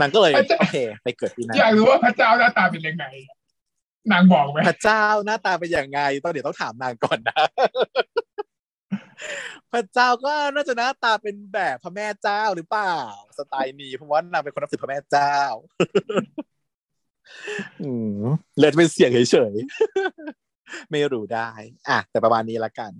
นางก็เลยโอเค ไปเกิดที่นั่นอยากรู้ว่าพระเจ้าหน้าตาเป็นยังไงนางบอกไหมพระเจ้าหน้าตาเป็นยังไงต้องเดี๋ยวต้องถามนางก่อนนะพระเจ้าก็น่าจะหน้าตาเป็นแบบพระแม่เจ้าหรือเปล่า สไตล์นี้เพราะว่านางเป็นคนนับถือพระแม่เจ้าอืมเลยจะเป็นเสียงเฉยๆ ไม่รู้ได้ อะ แต่ประมาณนี้ละกัน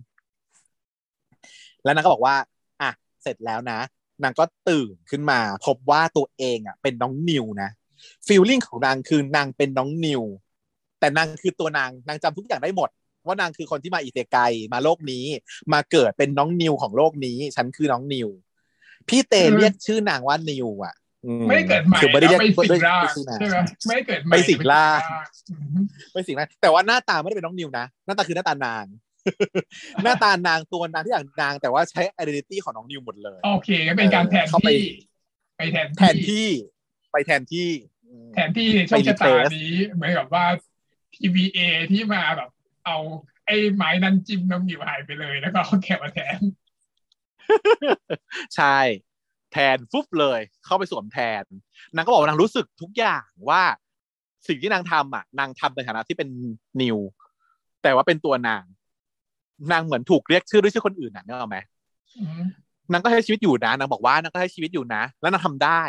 แล้วนางก็บอกว่า อะ เสร็จแล้วนะ นางก็ตื่นขึ้นมา พบว่าตัวเองอะ เป็นน้องนิวนะฟีลลิ่งของนางคือนางเป็นน้องนิว แต่นางคือตัวนาง นางจำทุกอย่างได้หมด ว่านางคือคนที่มาอิเตไกมาโลกนี้ มาเกิดเป็นน้องนิวของโลกนี้ ฉันคือน้องนิว พี่เตเรียกชื่อนางว่านิวอะอื ไม่ได้เกิดใหม่คือไม่ได้เรียกไปสิงด้วยร่างชื่อนางใช่ไหมไม่ได้เกิดใหม่ไปสิงร่างอืมไม่สิ่งนั้นแต่ว่าหน้าตาไม่ได้เป็นน้องนิวนะหน้าตาคือหน้าตานาง หน้าตานางตัวนางที่อย่างนาง แต่ว่าใช้ identity ของน้องนิวหมดเลยโอเคก็เป็นการแทนเข้าไปที่ไปแทนแทนที่ ไปแทนที่อืมแทนที่ในโชคชะตานี้เหมือนกับว่า TVA ที่มาแบบ เอาไอ้ไม้นั้นจิ้มน้ำหนิวหายไปเลยแล้วก็เอาแกะมาแทนใช่ แทนฟุบเลย เข้าไปสวมแทน นางก็บอกว่านางรู้สึกทุกอย่างว่าสิ่งที่นางทำอะ นางทำในฐานะที่เป็นนิว แต่ว่าเป็นตัวนาง นางเหมือนถูกเรียกชื่อด้วยชื่อคนอื่นน่ะนึกออกไหมอืมนางก็ใช้ชีวิตอยู่นะนางบอกว่านางก็ใช้ชีวิตอยู่นะ แล้วนางทำได้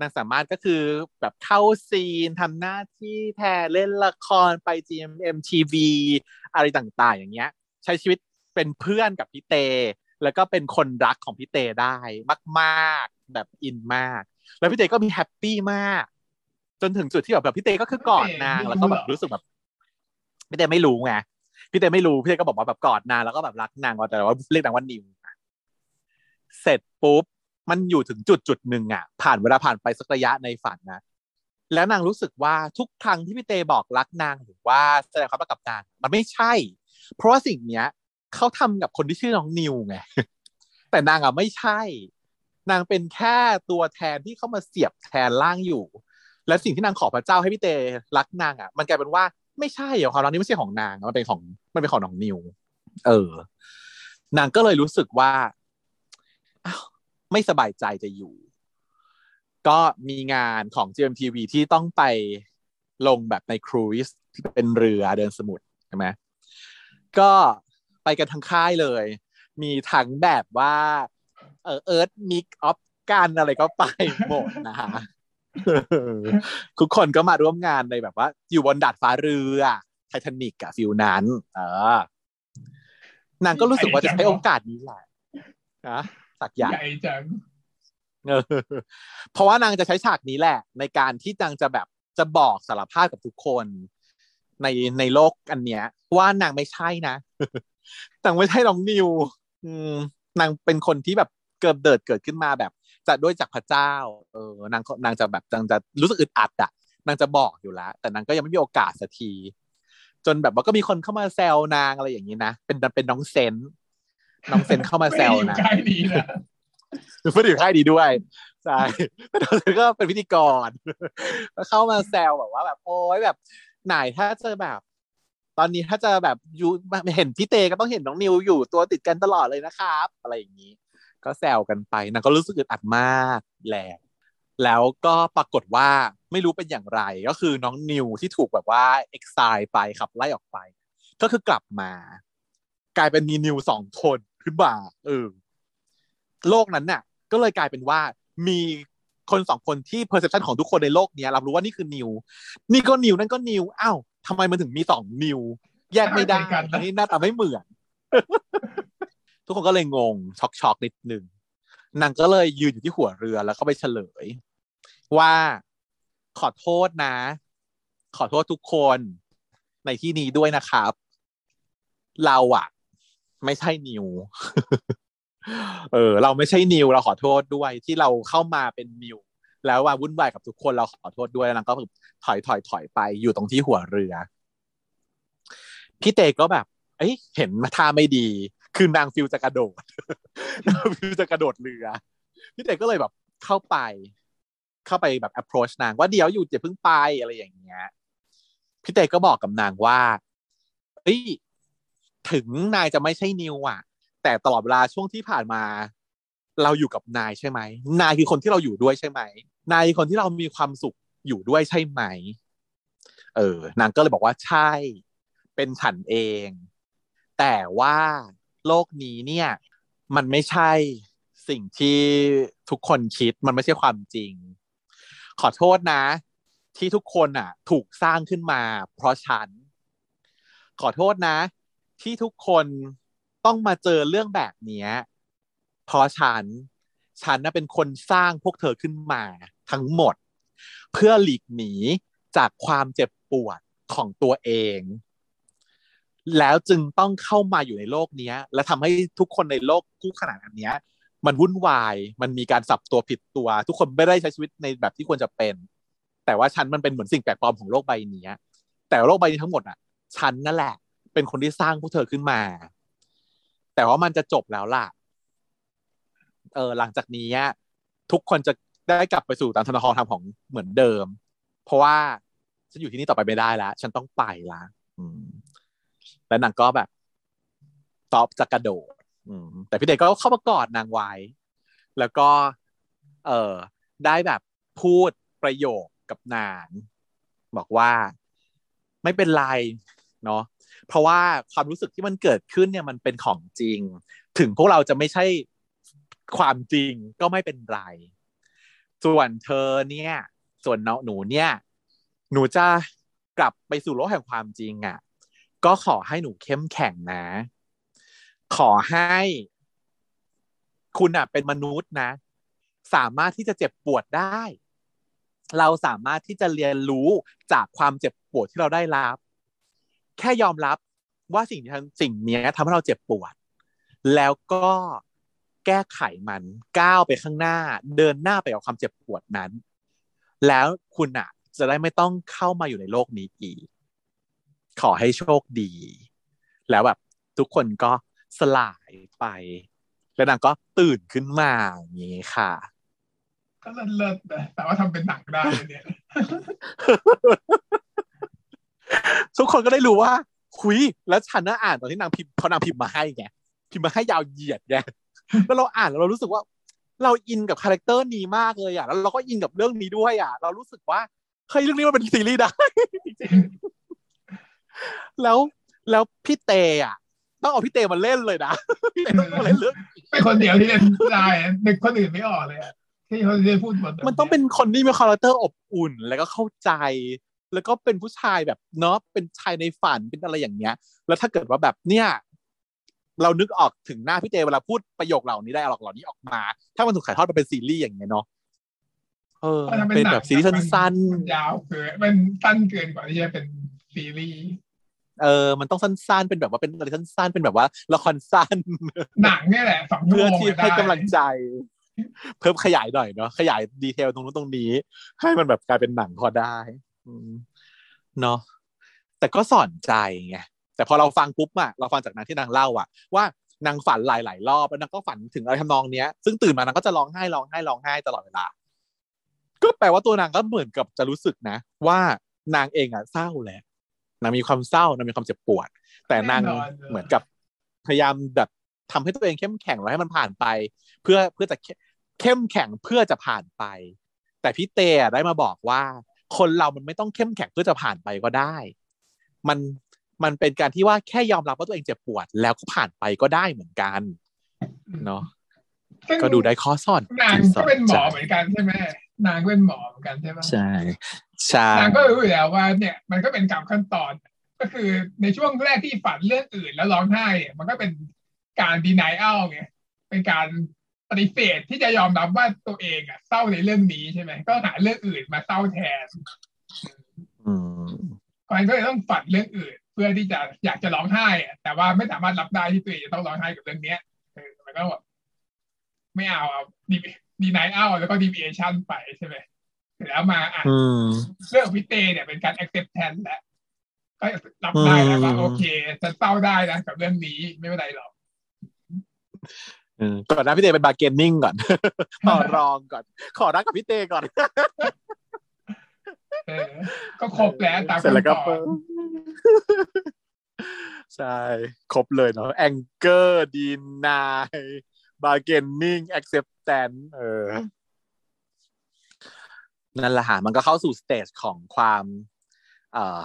นางสามารถก็คือแบบเข้าซีนทำหน้าที่แทนเล่นละครไป GMM TV อะไรต่าง ๆ อย่างเงี้ย ใช้ชีวิตเป็นเพื่อนกับพี่เต แล้วก็เป็นคนรักของพี่เตได้มากๆ แบบอินมาก แล้วพี่เตก็มี happy มาก จนถึงจุดที่แบบแบบพี่เตก็คือกอดนางแล้วก็แบบรู้สึกแบบพี่เตไม่รู้ไงพี่เตไม่รู้พี่เตก็บอกว่าแบบกอดนางแล้วก็แบบรักนางว่าแต่ว่าเรียกนางว่านิวเสร็จปุ๊บมันอยู่ถึงจุดจุดหนึ่งอะ ผ่านเวลาผ่านไปสักระยะในฝันนะแล้วนางรู้สึกว่าทุกครั้งที่พี่เตบอกรักนางหรือว่าแสดงความรักกับนางมันไม่ใช่ เพราะว่าสิ่งเนี้ย เขาทำกับคนที่ชื่อน้องนิวไงแต่นางอะไม่ใช่ นางเป็นแค่ตัวแทนที่เข้ามาเสียบแทนร่างอยู่ และสิ่งที่นางขอพระเจ้าให้พี่เตรักนางอะ มันกลายเป็นว่าไม่ใช่เหรอความรักนี้ไม่ใช่ของนางมันเป็นของมันเป็นของน้องนิว เออ นางก็เลยรู้สึกว่าอ้าวไม่สบายใจจะอยู่ ก็มีงานของ GMTV ที่ต้องไปลงแบบใน cruise ที่เป็นเรือเดินสมุทรใช่ไหมก็ ไปกันทั้งค่ายเลย มีทั้งแบบว่าเออเอิร์ธมิกออฟกันอะไรก็ไปหมดนะฮะทุกคนก็มาร่วมงานในแบบว่า อยู่บนดาดฟ้าเรือไททานิกอะ feel นั้น เออนางก็รู้สึกว่าจะใช้โอกาสนี้แหละนะสักอย่างใหญ่จังเออเพราะว่านางจะใช้ฉากนี้แหละ ในการที่นางจะแบบจะบอกสารภาพกับทุกคน ในในโลกอันเนี้ย ว่านางไม่ใช่นะ นางไม่ใช่น้องนิว อืมนางเป็นคนที่แบบเกิดเดิดเกิดขึ้นมาแบบจะด้วยจากพระเจ้า เออนางนางจะแบบนางจะรู้สึกอึดอัดอะนางจะบอกอยู่แล้ว แต่นางก็ยังไม่มีโอกาสสักที จนแบบว่าก็มีคนเข้ามาแซวนางอะไรอย่างนี้นะ เป็นเป็นน้องเซนน้องเซนเข้ามาแซวไม่ได้อยู่นะใกล้นี้นะไม่ได้อยู่ค่ายดีด้วยใช่แต่เธอก็เป็นพิธีกรก็เข้ามาแซวแบบว่าแบบโอ้ยแบบไหนถ้าเจอแบบ ตอนนี้ถ้าจะแบบยูเห็นพี่เตก็ต้องเห็นน้องนิวอยู่ตัวติดกันตลอดเลยนะครับ อะไรอย่างนี้ ก็แซวกันไปนางก็รู้สึกอึดอัดมากแหละแล้วก็ปรากฏว่าไม่รู้เป็นอย่างไรก็คือน้องนิวที่ถูกแบบว่าเอ็กซายไปขับไล่ออกไป ก็คือกลับมา กลายเป็นมีนิวสองคนขึ้นมาเออโลกนั้นน่ะ ก็เลยกลายเป็นว่ามีคนสองคนที่ perception ของทุกคนในโลกนี้รับรู้ว่านี่คือนิว นี่ก็นิวนั่นก็นิวอ้าว ทำไมมันถึงมีสองนิวแยกไม่ได้อันนี้หน้าตาไม่เหมือน ทุกคนก็เลยงงช็อกช็อกนิดนึงนางก็เลยยืนอยู่ที่หัวเรือแล้วก็ไปเฉลย ว่าขอโทษนะ ขอโทษทุกคนในที่นี้ด้วยนะครับ เราอะไม่ใช่นิว เออ เราไม่ใช่นิวเราขอโทษด้วยที่เราเข้ามาเป็นนิว แล้วว่าวุ่นวายกับทุกคนเราขอโทษด้วยแล้วนางก็ถอยถอยถอยไปอยู่ตรงที่หัวเรือ พี่เตก็แบบ เอ้ยเห็นมาท่าไม่ดี คือนางฟิวจะกระโดดนางฟิวจะกระโดดเรือ พี่เตก็เลยแบบเข้าไป เข้าไปแบบ approach นางว่าเดี๋ยวอยู่อย่าเพิ่งไปอะไรอย่างเงี้ยพี่เตก็บอกกับนางว่าเอ้ยถึงนายจะไม่ใช่นิวอะแต่ตลอดเวลาช่วงที่ผ่านมา เราอยู่กับนายใช่ไหม นายคือคนที่เราอยู่ด้วยใช่ไหม นายคือคนที่เรามีความสุขอยู่ด้วยใช่ไหม เออ นางก็เลยบอกว่าใช่ เป็นฉันเอง แต่ว่าโลกนี้เนี่ย มันไม่ใช่สิ่งที่ทุกคนคิด มันไม่ใช่ความจริง ขอโทษนะ ที่ทุกคนอะ ถูกสร้างขึ้นมา เพราะฉัน ขอโทษนะ ที่ทุกคนต้องมาเจอเรื่องแบบนี้ เพราะฉัน ฉันน่ะเป็นคนสร้างพวกเธอขึ้นมาทั้งหมด เพื่อหลีกหนีจากความเจ็บปวดของตัวเอง แล้วจึงต้องเข้ามาอยู่ในโลกนี้และทำให้ทุกคนในโลกคู่ขนาดนี้มันวุ่นวาย มันมีการสับตัวผิดตัว ทุกคนไม่ได้ใช้ชีวิตในแบบที่ควรจะเป็น แต่ว่าฉันมันเป็นเหมือนสิ่งแปลกปลอมของโลกใบนี้ แต่โลกใบนี้ทั้งหมดอะ ฉันนั่นแหละ เป็นคนที่สร้างพวกเธอขึ้นมา แต่ว่ามันจะจบแล้วล่ะ เออหลังจากนี้ทุกคนจะได้กลับไปสู่ตามธนาคารทำของเหมือนเดิม เพราะว่าฉันอยู่ที่นี่ต่อไปไม่ได้แล้ว ฉันต้องไปละแล้วนางก็แบบตอบจะกระโดดแต่พี่เด็กก็เข้ามากอดนางไว้ แล้วก็ เออได้แบบพูดประโยคกับนางบอกว่าไม่เป็นไรเนาะเพราะว่าความรู้สึกที่มันเกิดขึ้นเนี่ยมันเป็นของจริง ถึงพวกเราจะไม่ใช่ ความจริงก็ไม่เป็นไร ส่วนเธอเนี่ย ส่วนหนูเนี่ย หนูจะกลับไปสู่โลกแห่งความจริงอะ่ะ ก็ขอให้หนูเข้มแข็งนะ ขอให้คุณอะเป็นมนุษย์นะ สามารถที่จะเจ็บปวดได้ เราสามารถที่จะเรียนรู้จากความเจ็บปวดที่เราได้รับ แค่ยอมรับว่าสิ่งที่สิ่งนี้ทำให้เราเจ็บปวด แล้วก็ แก้ไขมันก้าวไปข้างหน้า เดินหน้าไปกับความเจ็บปวดนั้น แล้วคุณอะจะได้ไม่ต้องเข้ามาอยู่ในโลกนี้อีก ขอให้โชคดี แล้วแบบทุกคนก็สลายไป แล้วนางก็ตื่นขึ้นมาอย่างนี้ค่ะก็เลิศๆนะแต่ว่าทำเป็นหนังได้เนี่ยทุกคนก็ได้รู้ว่าคุยแล้วฉันน่ะอ่านตอนที่นางพิมพ์เขานางพิมพ์มาให้ไงพิมพ์มาให้ยาวเหยียดไง แล้วเราอ่านแล้วเรารู้สึกว่า เราอินกับ character นี้มากเลยอะแล้วเราก็อินกับเรื่องนี้ด้วยอะ เรารู้สึกว่าเฮ้ยเรื่องนี้มันเป็นซีรีส์ได้แล้วแล้วพี่เตอะต้องเอาพี่เตมาเล่นเลยนะพี่เตต้องมาเล่นเรื่องเป็นคนเดียวที่เล่นได้เป็นคนอื่นไม่ออกเลยอะที่เขาจะพูดหมดมันต้องเป็นคนที่มี character อบอุ่น แล้วก็เข้าใจ แล้วก็เป็นผู้ชายแบบเนาะเป็นชายในฝันเป็นอะไรอย่างเงี้ย แล้วถ้าเกิดว่าแบบเนี้ย เรานึกออกถึงหน้าพี่เตเวลาพูดประโยคเหล่านี้ได้หรอกเหล่านี้ออกมา ถ้ามันถูกถ่ายทอดมาเป็นซีรีส์อย่างเงี้ยเนาะเออเป็นแบบซีรีส์สั้นๆยาวเกินมันสั้นเกินกว่าที่จะเป็นซีรีส์ๆเออ มันต้องสั้นๆ เป็นแบบว่าเป็นอะไรสั้นๆ เป็นแบบว่าละครสั้น หนังเนี่ยแหละสองชั่วเพื่อโมงที่ได้ให้กำลังใจ เพิ่มขยายหน่อยเนาะขยายดีเทลตรงนู้นตรงนี้ ให้มันแบบกลายเป็นหนังพอได้อืมเนาะแต่ก็สอนใจไง แต่พอเราฟังปุ๊บอะเราฟังจากนางที่นางเล่าอะว่านางฝันหลาย ๆ รอบแล้วนางก็ฝันถึงอะไรทำนองเนี้ย ซึ่งตื่นมานางก็จะร้องไห้ร้องไห้ร้องไห้ตลอดเวลา ก็แปลว่าตัวนางก็เหมือนกับจะรู้สึกนะ ว่านางเองอะเศร้าแหละนางมีความเศร้านางมีความเจ็บปวด แต่นางเหมือนกับพยายามแบบทำให้ตัวเองเข้มแข็งแล้วให้มันผ่านไป เพื่อเพื่อจะเข้มแข็งเพื่อจะผ่านไป แต่พี่เตะได้มาบอกว่า คนเรามันไม่ต้องเข้มแข็งเพื่อจะผ่านไปก็ได้ มัน มันเป็นการที่ว่าแค่ยอมรับว่าตัวเองเจ็บปวด แล้วก็ผ่านไปก็ได้เหมือนกันเนาะก็ดูได้ข้อสอนนางก็เป็นหมอเหมือนกันใช่ไหมนางเป็นหมอเหมือนกันใช่ไหมใช่ใช่นางก็รู้อยู่แล้วว่า เนี่ย มันก็เป็นกรรมขั้นตอน ก็คือในช่วงแรกที่ฝันเรื่องอื่นแล้วร้องไห้มันก็เป็นการดีนายเอาไงเป็นการปฏิเสธที่จะยอมรับว่าตัวเองอะเศร้าในเรื่องนี้ใช่ไหมก็หาเรื่องอื่นมาเศร้าแทนอืมมันก็เลยต้องฝันเรื่องอื่นเพื่อที่จะอยากจะร้องไห้อะแต่ว่าไม่สามารถรับได้ที่ตัวเองจะต้องร้องไห้กับเรื่องเนี้ยมันก็แบบไม่เอาเอาดีดีไนเอาแล้วก็ดีเอชันไปใช่ไหมแล้วมาอะเรื่องพิเตเนี่ยเป็นการ accept แทนแล้วก็รับได้แล้วว่าโอเคจะเศร้าได้นะกับเรื่องนี้ไม่เป็นไรหรอกก่อนนะพี่เตเป็น bargaining ก่อนต่อรองก่อน ขอรักกับพี่เตก่อน ก็ครบแล้วตามเสร็จแล้วก็ใช่ ครบเลยเนาะ anger denial bargaining acceptance เออนั่นแหละฮะมันก็เข้าสู่สเตจของความเอ่อ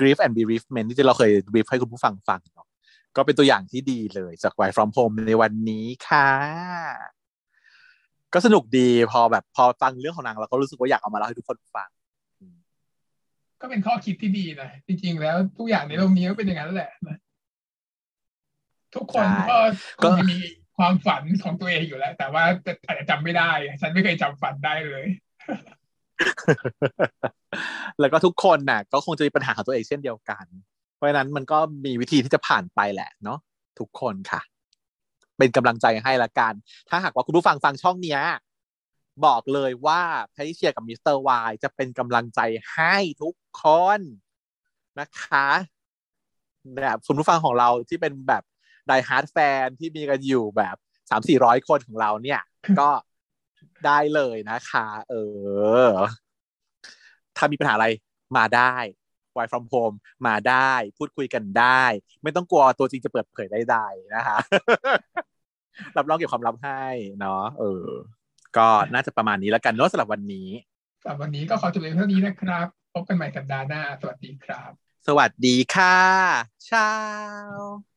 grief and bereavement ที่เราเคย brief ให้คุณผู้ฟังฟังเนาะก็เป็นตัวอย่างที่ดีเลยจาก Work from home ในวันนี้ค่ะ ก็สนุกดีพอแบบพอฟังเรื่องของนางเราก็รู้สึกว่าอยากเอามาเล่าให้ทุกคนฟัง ก็เป็นข้อคิดที่ดีนะจริงๆ แล้วทุกอย่างในโลกนี้ก็เป็นอย่างนั้นแหละนะทุกคนก็คงมีความฝันของตัวเองอยู่แล้ว แต่ว่าอาจจะจำไม่ได้ ฉันไม่เคยจำฝันได้เลย แล้วก็ทุกคนน่ะ ก็คงจะมีปัญหาของตัวเองเช่นเดียวกันเพราะฉะนั้นมันก็มีวิธีที่จะผ่านไปแหละเนาะทุกคนค่ะ เป็นกำลังใจให้ละกัน ถ้าหากว่าคุณผู้ฟังฟังช่องเนี้ย บอกเลยว่าพทเชียร์กับมิสเตอร์วายจะเป็นกำลังใจให้ทุกคนนะคะแบบคุณผู้ฟังของเราที่เป็นแบบไดฮาร์ดแฟนที่มีกันอยู่แบบสามสี่ร้อยคนของเราเนี่ย ก็ได้เลยนะคะ เออ ถ้ามีปัญหาอะไรมาได้ work from home มาได้ พูดคุยกันได้ ไม่ต้องกลัวตัวจริงจะเปิดเผยได้ใดนะคะ รับรองเกี่ยวความลับให้เนาะเออ ก็น่าจะประมาณนี้แล้วกันเนาะสำหรับวันนี้สำหรับวันนี้ก็ขอจบเพียงเท่านี้นะครับ พบกันใหม่สัปดาห์หน้า สวัสดีครับ สวัสดีค่ะ ชาว